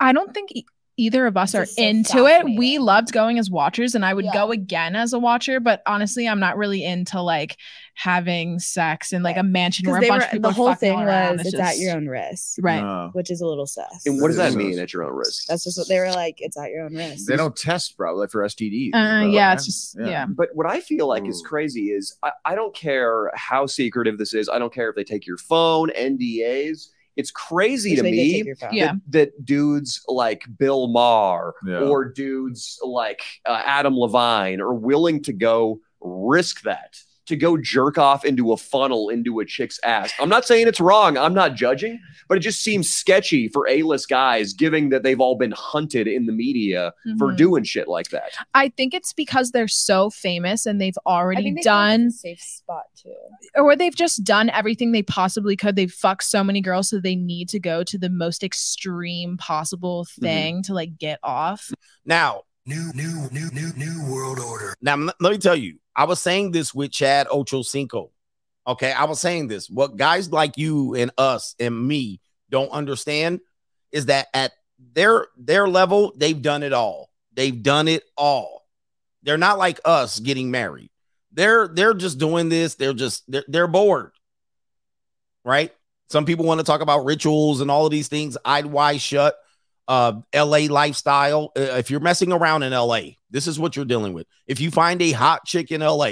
i don't think either of us are so into it we loved going as watchers and i would Yeah. go again as a watcher but honestly i'm not really into like having sex in like a mansion where a bunch were of people the are whole fucking thing all around. was It's it's, at your own risk, right No. which is a little sus. And what does that That mean at your own risk? That's just what they were like. It's at your own risk. they don't test probably for STDs? uh, yeah it's just yeah, But what I feel like is crazy is I, I don't care how secretive this is. I don't care if they take your phone, NDAs. It's crazy Which to me take your phone. Yeah. that, that dudes like Bill Maher Yeah. or dudes like uh, Adam Levine are willing to go risk that to go jerk off into a funnel into a chick's ass. I'm not saying it's wrong. I'm not judging, but it just seems sketchy for A-list guys, given that they've all been hunted in the media for Mhm. doing shit like that. i think it's because they're so famous and they've I already think they done a safe spot too. or they've just done everything they possibly could. They've fucked so many girls, so they need to go to the most extreme possible Mm-hmm. thing to like get off. Now, New, new, new, new, new world order. now let me tell you, I was saying this with Chad Ochocinco. Okay, I was saying this. What guys like you and us and me don't understand is that at their their level, they've done it all. They've done it all. They're not like us getting married. They're they're just doing this. They're just they're, they're bored. Right? Some people want to talk about rituals and all of these things. Eyes Wide Shut. Uh, LA lifestyle. Uh, if you're messing around in LA, this is what you're dealing with. If you find a hot chick in LA,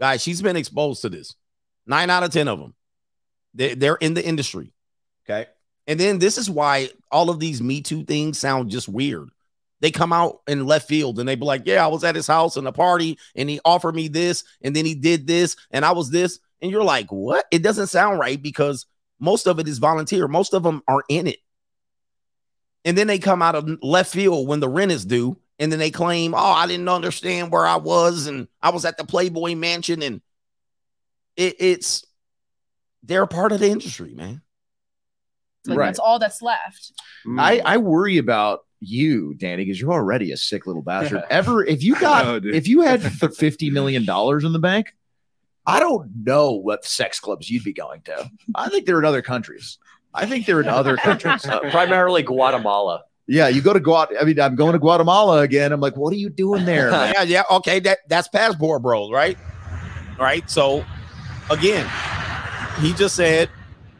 guys, she's been exposed to this. Nine out of 10 of them. They, they're in the industry. Okay. And then this is why all of these Me Too things sound just weird. They come out in left field and they be like, Yeah, I was at his house in a party and he offered me this and then he did this and I was this. And you're like, What? It doesn't sound right because most of it is volunteer. Most of them are in it. And then they come out of left field when the rent is due and then they claim, Oh, I didn't understand where I was and I was at the Playboy Mansion and it, it's they're a part of the industry, man. Like Right. that's all that's left. I, I worry about you, Danny, because you're already a sick little bastard. Ever, if you got, No, if you had fifty million dollars in the bank, I don't know what sex clubs you'd be going to. I think they're in other countries. I think they're in other countries. Uh, primarily Guatemala. Yeah, you go to Guatemala. I mean, I'm going to Guatemala again. I'm like, what are you doing there? yeah, yeah. Okay, that that's passport bros, right? Right. So again, he just said,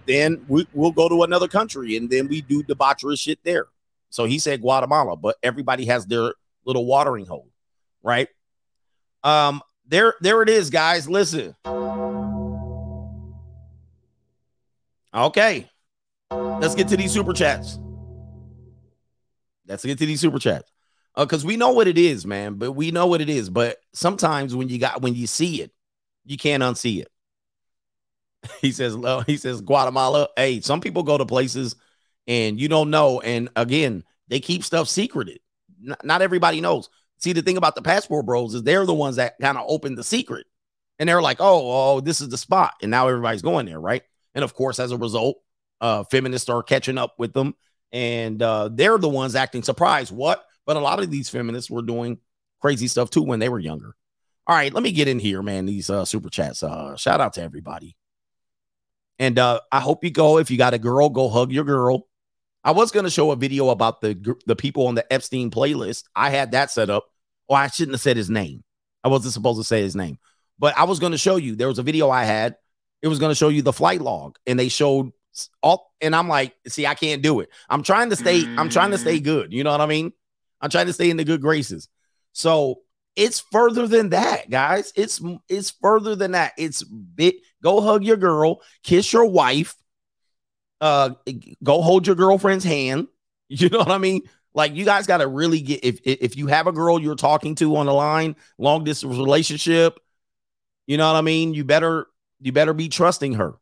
then we, we'll go to another country and then we do debaucherous shit there. So he said Guatemala, but everybody has their little watering hole, right? Um, there, there it is, guys. Listen. Okay. Let's get to these super chats. Let's get to these super chats. Uh, because we know what it is, man. But we know what it is. But sometimes when you got when you see it, you can't unsee it. He says, "Well, he says Guatemala. Hey, some people go to places and you don't know. And again, they keep stuff secreted. N- not everybody knows. See, the thing about the passport bros is they're the ones that kind of open the secret. And they're like, oh, oh, this is the spot. And now everybody's going there, right? And of course, as a result, uh, feminists are catching up with them. And uh, they're the ones acting surprised. What? But a lot of these feminists were doing crazy stuff too when they were younger. All right, let me get in here, man. These uh, super chats. Uh, shout out to everybody. And uh, I hope you go. If you got a girl, go hug your girl. I was going to show a video about the the people on the Epstein playlist. I had that set up. Oh, I shouldn't have said his name. I wasn't supposed to say his name, but I was going to show you. There was a video I had. It was going to show you the flight log, and they showed all. And I'm like, see, I can't do it. I'm trying to stay. I'm trying to stay good. You know what I mean? I'm trying to stay in the good graces. So it's further than that, guys. It's it's further than that. It's bit. Go hug your girl, kiss your wife, uh, go hold your girlfriend's hand. You know what I mean? Like you guys got to really get if if you have a girl you're talking to on the line, long distance relationship. You know what I mean? You better you better be trusting her.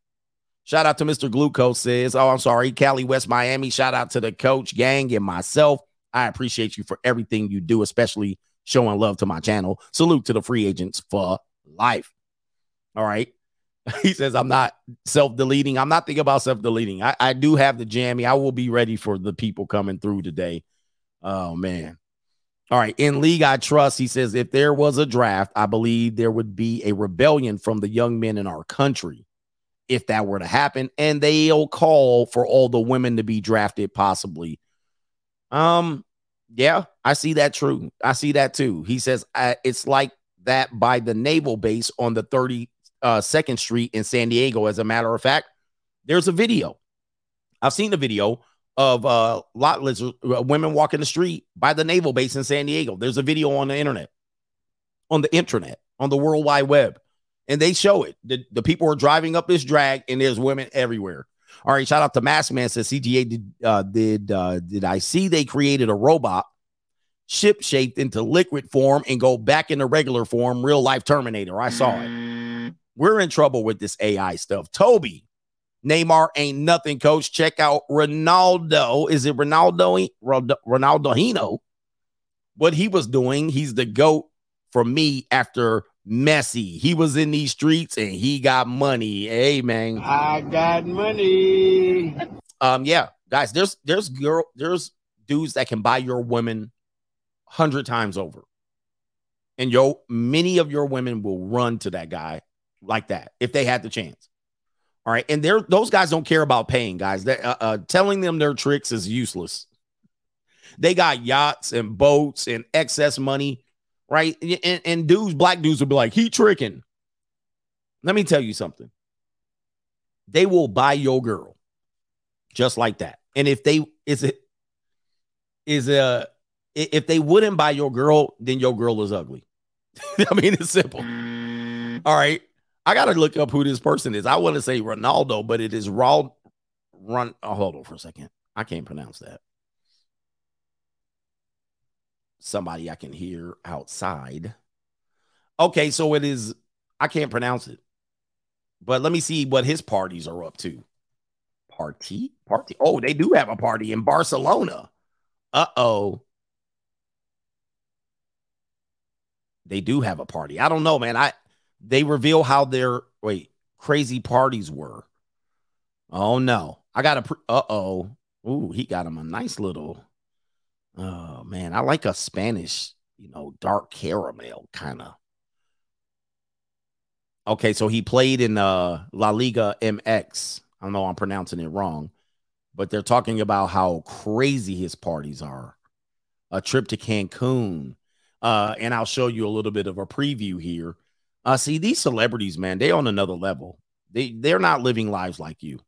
Shout out to Mr. Glucose says, "Oh, I'm sorry, Cali West Miami." Shout out to the coach, gang, and myself. I appreciate you for everything you do, especially showing love to my channel. Salute to the free agents for life. All right. He says, I'm not self deleting. I'm not thinking about self deleting. I, I do have the jammy. I will be ready for the people coming through today. Oh, man. All right. In league, I trust. He says, if there was a draft, I believe there would be a rebellion from the young men in our country if that were to happen. And they'll call for all the women to be drafted, possibly. Um, yeah, I see that true. I see that too. He says it's like that by the naval base on the 32nd uh, Street in San Diego. As a matter of fact, there's a video. I've seen the video of uh lot lizard uh, women walking the street by the naval base in San Diego. There's a video on the internet, on the internet, on the World Wide Web, and they show it. The, the people are driving up this drag, and there's women everywhere. All right, shout out to Mask Man says CGA did uh, did uh, did I see they created a robot ship shaped into liquid form and go back into regular form, real life Terminator. I saw it. We're in trouble with this AI stuff. Toby, Neymar ain't nothing, coach. Check out Ronaldo. Is it Ronaldo? Ronaldinho? What he was doing, he's the GOAT for me after Messi. He was in these streets and he got money. Hey man. I got money. Um, yeah, guys, there's there's girl, there's dudes that can buy your women hundred times over. And yo, many of your women will run to that guy like that if they had the chance. All right, and they're those guys don't care about paying, guys. That uh, uh, telling them their tricks is useless. They got yachts and boats and excess money, right? And, and dudes, black dudes will be like, "He tricking." Let me tell you something. They will buy your girl just like that. And if they is it is uh, a if they wouldn't buy your girl, then your girl is ugly. I mean, it's simple. All right. I got to look up who this person is. I want to say Ronaldo, but it is Raw. Run. Oh, hold on for a second. I can't pronounce that. Somebody I can hear outside. Okay, so it is. I can't pronounce it, but let me see what his parties are up to. Party, party. Oh, they do have a party in Barcelona. Uh oh. They do have a party. I don't know, man. I they reveal how their wait crazy parties were. Oh no, I got a uh oh. Ooh, he got him a nice little. Oh man, I like a Spanish, you know, dark caramel kind of. Okay, so he played in uh La Liga MX. I don't know I'm pronouncing it wrong, but they're talking about how crazy his parties are. A trip to Cancun. Uh, and I'll show you a little bit of a preview here. Uh, see, these celebrities, man, they on another level. They they're not living lives like you.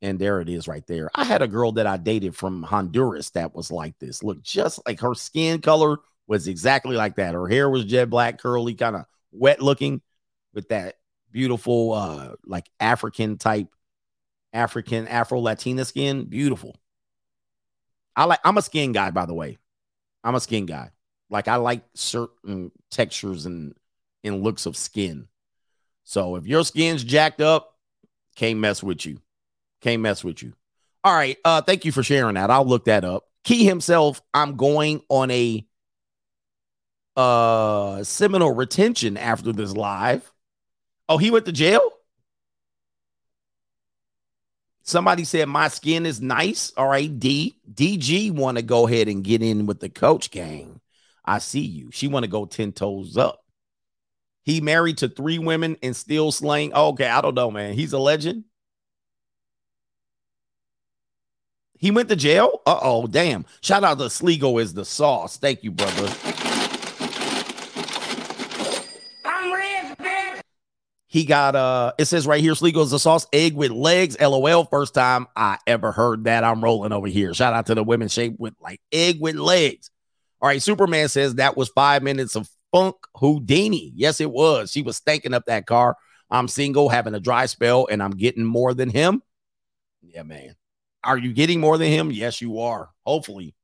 And there it is right there. I had a girl that I dated from Honduras that was like this. Look, just like her skin color was exactly like that. Her hair was jet black, curly, kind of wet looking with that beautiful uh like African type African Afro Latina skin. Beautiful. I like I'm a skin guy, by the way. I'm a skin guy. Like I like certain textures and and looks of skin. So if your skin's jacked up, can't mess with you. Can't mess with you. All right. Uh, thank you for sharing that. I'll look that up. Key himself, I'm going on a uh seminal retention after this live. Oh, he went to jail? Somebody said my skin is nice. All right, D. DG want to go ahead and get in with the coach gang. I see you. She want to go 10 toes up. He married to three women and still slaying. Oh, okay, I don't know, man. He's a legend. He went to jail. Uh oh, damn. Shout out to Sligo is the sauce. Thank you, brother. He got uh it says right here, Sligo is the sauce, egg with legs. LOL. First time I ever heard that. I'm rolling over here. Shout out to the women shaped with like egg with legs. All right, Superman says that was five minutes of funk Houdini. Yes, it was. She was stanking up that car. I'm single, having a dry spell, and I'm getting more than him. Yeah, man. Are you getting more than him? Yes, you are. Hopefully.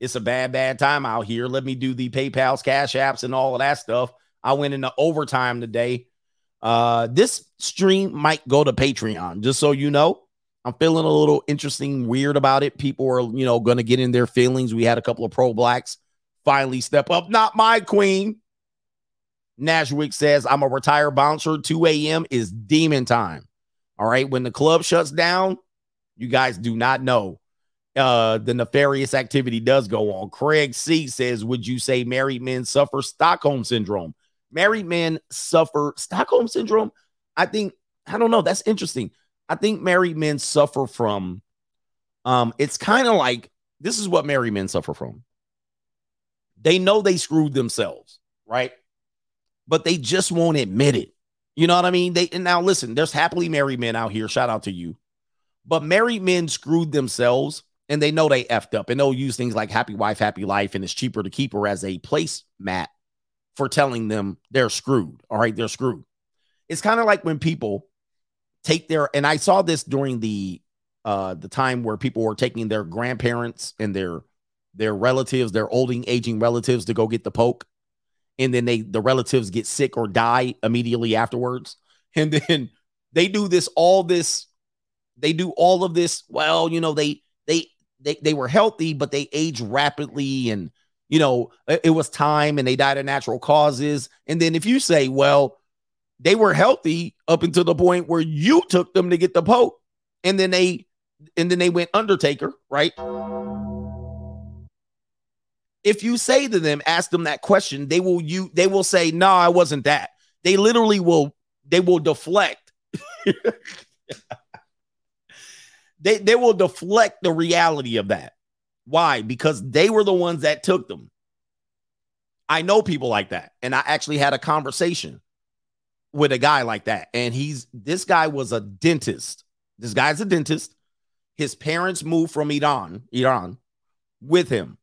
It's a bad, bad time out here. Let me do the PayPal's, Cash Apps, and all of that stuff. I went into overtime today. Uh, this stream might go to Patreon, just so you know. I'm feeling a little interesting, weird about it. People are, you know, going to get in their feelings. We had a couple of pro blacks finally step up. Not my queen. Nashwick says, I'm a retired bouncer. 2 a.m. is demon time. All right. When the club shuts down, you guys do not know. Uh, the nefarious activity does go on. Craig C says, Would you say married men suffer Stockholm syndrome? Married men suffer Stockholm syndrome. I think, I don't know. That's interesting. I think married men suffer from um it's kind of like this is what married men suffer from. They know they screwed themselves, right? But they just won't admit it. You know what I mean? They and now listen, there's happily married men out here. Shout out to you. But married men screwed themselves and they know they effed up and they'll use things like happy wife, happy life, and it's cheaper to keep her as a placemat for telling them they're screwed. All right, they're screwed. It's kind of like when people take their and I saw this during the uh the time where people were taking their grandparents and their their relatives, their old aging relatives to go get the poke. And then they the relatives get sick or die immediately afterwards. And then they do this all this they do all of this well, you know, they they they they were healthy but they age rapidly and you know, it, was time and they died of natural causes. And then if you say, well, they were healthy up until the point where you took them to get the poke and then they and then they went undertaker right? If you say to them ask them that question they will you they will say no i wasn't that. They literally will they will deflect they they will deflect the reality of that why because they were the ones that took them i know people like that and i actually had a conversation with a guy like that. And he's this guy was a dentist. This guy's a dentist. His parents moved from Iran, Iran with him.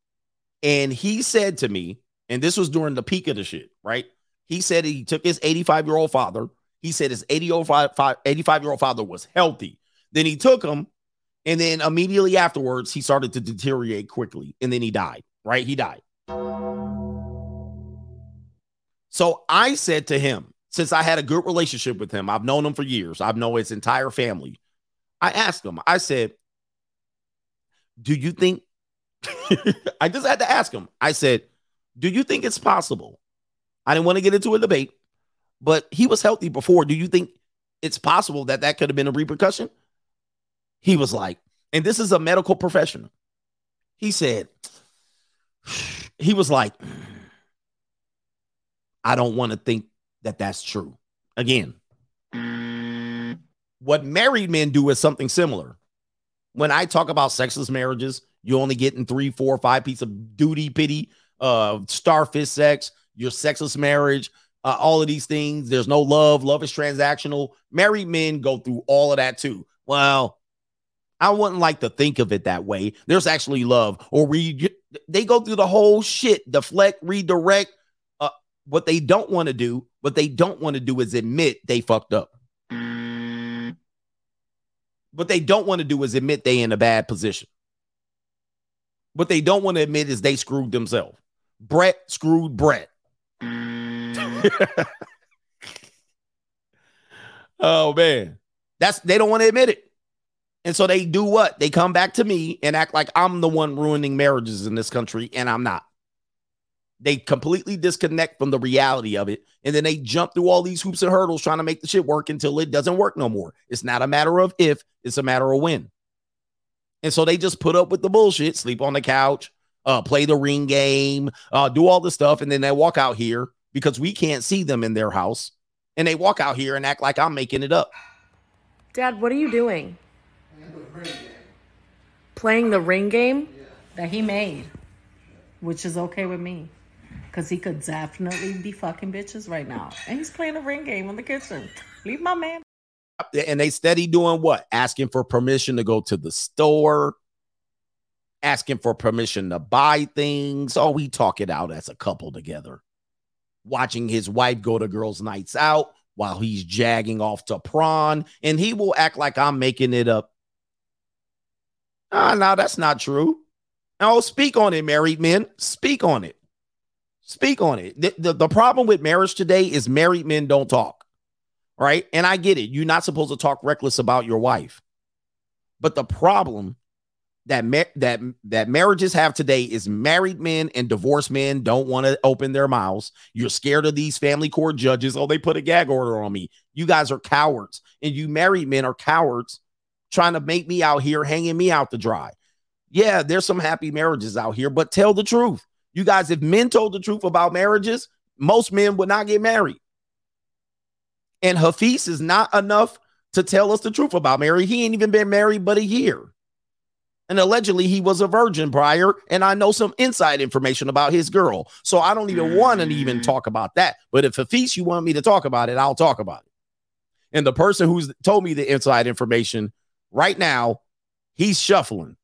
And he said to me, and this was during the peak of the shit, right? He said he took his 85 year old father. He said his 85 year old father was healthy. Then he took him, and then immediately afterwards, he started to deteriorate quickly, and then he died, right? He died. So I said to him, since I had a good relationship with him, I've known him for years, I've known his entire family. I asked him, I said, Do you think? I just had to ask him. I said, Do you think it's possible? I didn't want to get into a debate, but he was healthy before. Do you think it's possible that that could have been a repercussion? He was like, and this is a medical professional. He said, he was like, I don't want to think that that's true. Again, what married men do is something similar. When I talk about sexless marriages, you only getting three, four, five pieces of duty, pity, uh, starfish sex, your sexless marriage, uh, all of these things. There's no love. Love is transactional. Married men go through all of that too. Well, I wouldn't like to think of it that way. There's actually love, or we they go through the whole shit, deflect, redirect. Uh, what they don't want to do what they don't want to do is admit they fucked up. What they don't want to do is admit they in a bad position. What they don't want to admit is they screwed themselves. Bret screwed Bret. oh man. That's they don't want to admit it. And so they do what? They come back to me and act like I'm the one ruining marriages in this country and I'm not. They completely disconnect from the reality of it. And then they jump through all these hoops and hurdles trying to make the shit work until it doesn't work no more. It's not a matter of if, it's a matter of when. And so they just put up with the bullshit, sleep on the couch, uh, play the ring game, uh, do all the stuff. And then they walk out here because we can't see them in their house. And they walk out here and act like I'm making it up. Dad, what are you doing? Playing the ring game? that he made, which is okay with me. Because he could definitely be fucking bitches right now. And he's playing a ring game in the kitchen. Leave my man. And they steady doing what? Asking for permission to go to the store. asking for permission to buy things. Oh, we talk it out as a couple together. Watching his wife go to girls' nights out while he's jagging off to prawn, and he will act like I'm making it up. Ah, no, that's not true. Oh, speak on it, married men. Speak on it. Speak on it. The, the, the problem with marriage today is married men don't talk. Right. And I get it. You're not supposed to talk reckless about your wife. But the problem that ma- that that marriages have today is married men and divorced men don't want to open their mouths. You're scared of these family court judges. Oh, they put a gag order on me. You guys are cowards, and you married men are cowards, trying to make me out here, hanging me out to dry. Yeah, there's some happy marriages out here, but tell the truth. You guys, if men told the truth about marriages, most men would not get married. And Hafiz is not enough to tell us the truth about Mary. He ain't even been married but a year. And allegedly he was a virgin prior, and I know some inside information about his girl. So I don't even want to even mm. talk about that. But if Hafiz, you want me to talk about it, I'll talk about it. And the person who's told me the inside information right now, he's shuffling.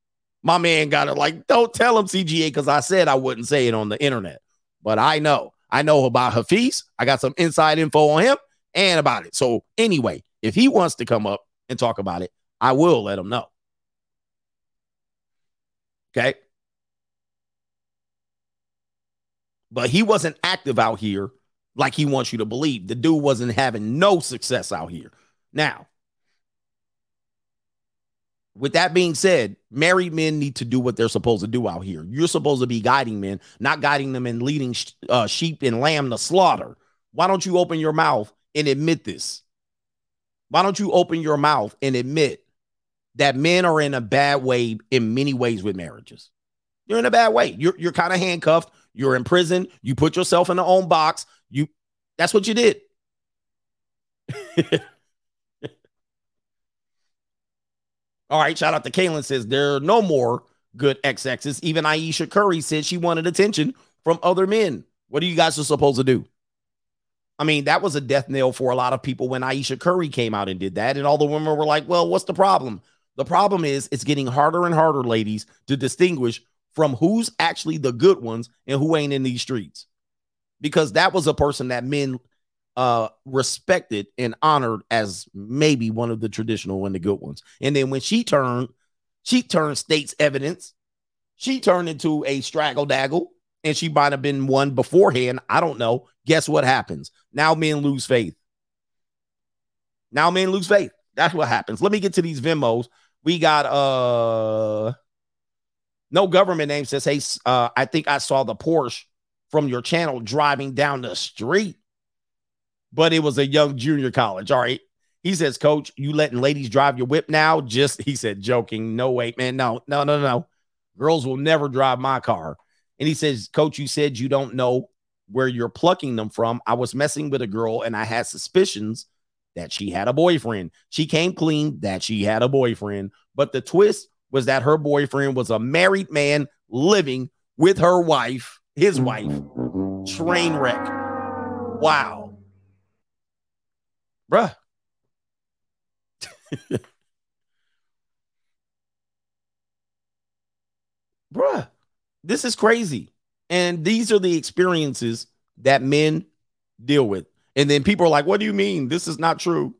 My man got it like, don't tell him CGA because I said I wouldn't say it on the internet. But I know. I know about Hafiz. I got some inside info on him and about it. So anyway, if he wants to come up and talk about it, I will let him know. Okay. But he wasn't active out here like he wants you to believe. The dude wasn't having no success out here. Now, with that being said, married men need to do what they're supposed to do out here. You're supposed to be guiding men, not guiding them and leading uh, sheep and lamb to slaughter. Why don't you open your mouth and admit this? Why don't you open your mouth and admit that men are in a bad way in many ways with marriages? You're in a bad way. You're you're kind of handcuffed. You're in prison. You put yourself in the own box. You that's what you did. All right, shout out to Kaylin says there are no more good XXs. Even Ayesha Curry said she wanted attention from other men. What are you guys supposed to do? I mean, that was a death knell for a lot of people when Ayesha Curry came out and did that. And all the women were like, well, what's the problem? The problem is it's getting harder and harder, ladies, to distinguish from who's actually the good ones and who ain't in these streets. Because that was a person that men uh respected and honored as maybe one of the traditional and the good ones. And then when she turned, she turned state's evidence. She turned into a straggle daggle and she might have been one beforehand. I don't know. Guess what happens? Now men lose faith. Now men lose faith. That's what happens. Let me get to these Venmos. We got uh no government name says, Hey, uh, I think I saw the Porsche from your channel driving down the street, but it was a young junior college. All right. He says, Coach, you letting ladies drive your whip now? Just he said, joking. No, wait, man. No, no, no, no. Girls will never drive my car. And he says, Coach, you said you don't know where you're plucking them from. I was messing with a girl and I had suspicions that she had a boyfriend. She came clean that she had a boyfriend. But the twist was that her boyfriend was a married man living with her wife, his wife. Train wreck. Wow. Bruh. Bruh. This is crazy. And these are the experiences that men deal with. And then people are like, what do you mean? This is not true.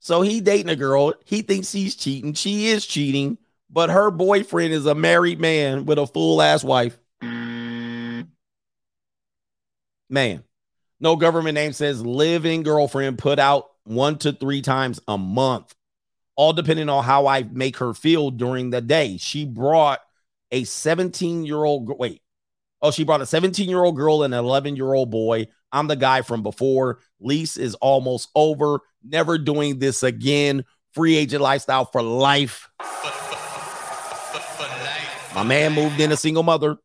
So he dating a girl. He thinks he's cheating. She is cheating, but her boyfriend is a married man with a full ass wife. Man, no government name says living girlfriend put out one to three times a month, all depending on how I make her feel during the day. She brought a 17 year old, wait, oh, she brought a 17 year old girl and an 11 year old boy. I'm the guy from before. Lease is almost over. Never doing this again. Free agent lifestyle for life. My man moved in a single mother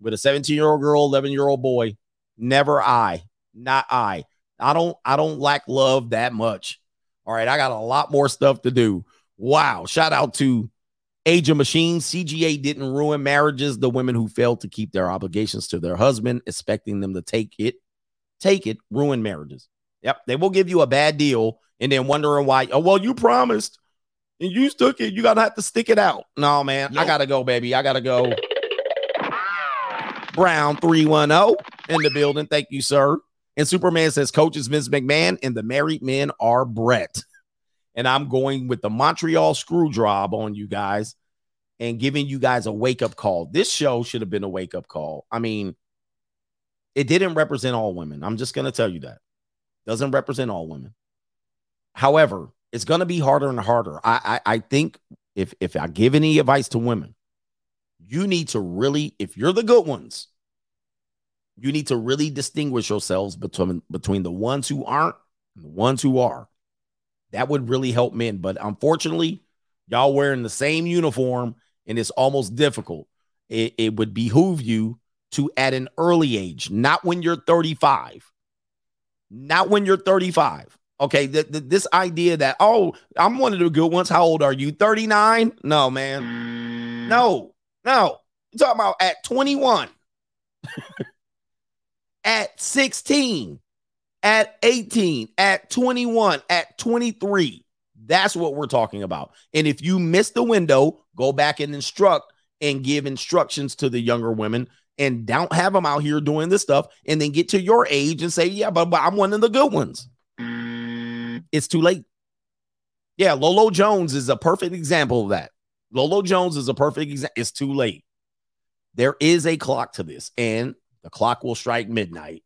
with a 17 year old girl, 11 year old boy. Never I, not I. I don't, I don't lack love that much. All right. I got a lot more stuff to do. Wow. Shout out to Age of Machines. CGA didn't ruin marriages. The women who failed to keep their obligations to their husband, expecting them to take it, take it, ruin marriages. Yep. They will give you a bad deal and then wondering why, oh, well, you promised. and you took it. You gotta have to stick it out. No, man, I gotta go, baby. I gotta go. Brown 310 in the building. Thank you, sir. And Superman says, Coach is Vince McMahon, and the married men are Bret. And I'm going with the Montreal screw job on you guys and giving you guys a wake up call. This show should have been a wake up call. I mean, it didn't represent all women. I'm just going to tell you that. Doesn't represent all women. However, it's going to be harder and harder. I, I I think if if I give any advice to women, you need to really, if you're the good ones, you need to really distinguish yourselves between between the ones who aren't and the ones who are. That would really help men. But unfortunately, y'all wearing the same uniform and it's almost difficult. It, it would behoove you to at an early age, not when you're 35. Not when you're 35. Okay, th- th- this idea that oh, I'm one of the good ones. How old are you? 39? No, man. No, no. You're talking about at 21, at 16, at 18, at 21, at 23. That's what we're talking about. And if you miss the window, go back and instruct and give instructions to the younger women and don't have them out here doing this stuff and then get to your age and say, yeah, but, but I'm one of the good ones. It's too late. Yeah, Lolo Jones is a perfect example of that. Lolo Jones is a perfect example. It's too late. There is a clock to this, and the clock will strike midnight.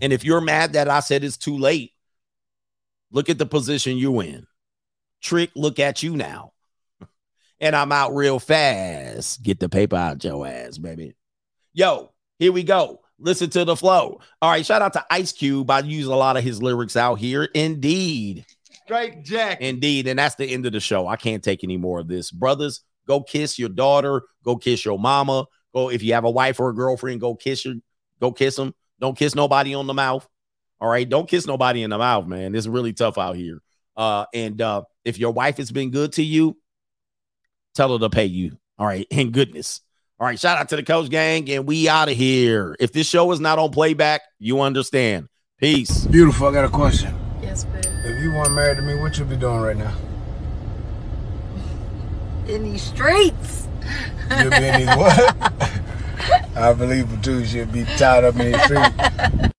And if you're mad that I said it's too late, look at the position you're in. Trick, look at you now. And I'm out real fast. Get the paper out your ass, baby. Yo, here we go. Listen to the flow. All right, shout out to Ice Cube. I use a lot of his lyrics out here. Indeed. Straight Jack. Indeed. And that's the end of the show. I can't take any more of this. Brothers, go kiss your daughter. Go kiss your mama. Go if you have a wife or a girlfriend, go kiss her. Go kiss them. Don't kiss nobody on the mouth. All right. Don't kiss nobody in the mouth, man. It's really tough out here. Uh, and uh, if your wife has been good to you, tell her to pay you. All right. And goodness. All right. Shout out to the coach gang, and we out of here. If this show is not on playback, you understand. Peace. Beautiful. I got a question. Yes, babe. If you weren't married to me, what you be doing right now? In these streets. In these what? I believe too. You'll be tied up in these streets.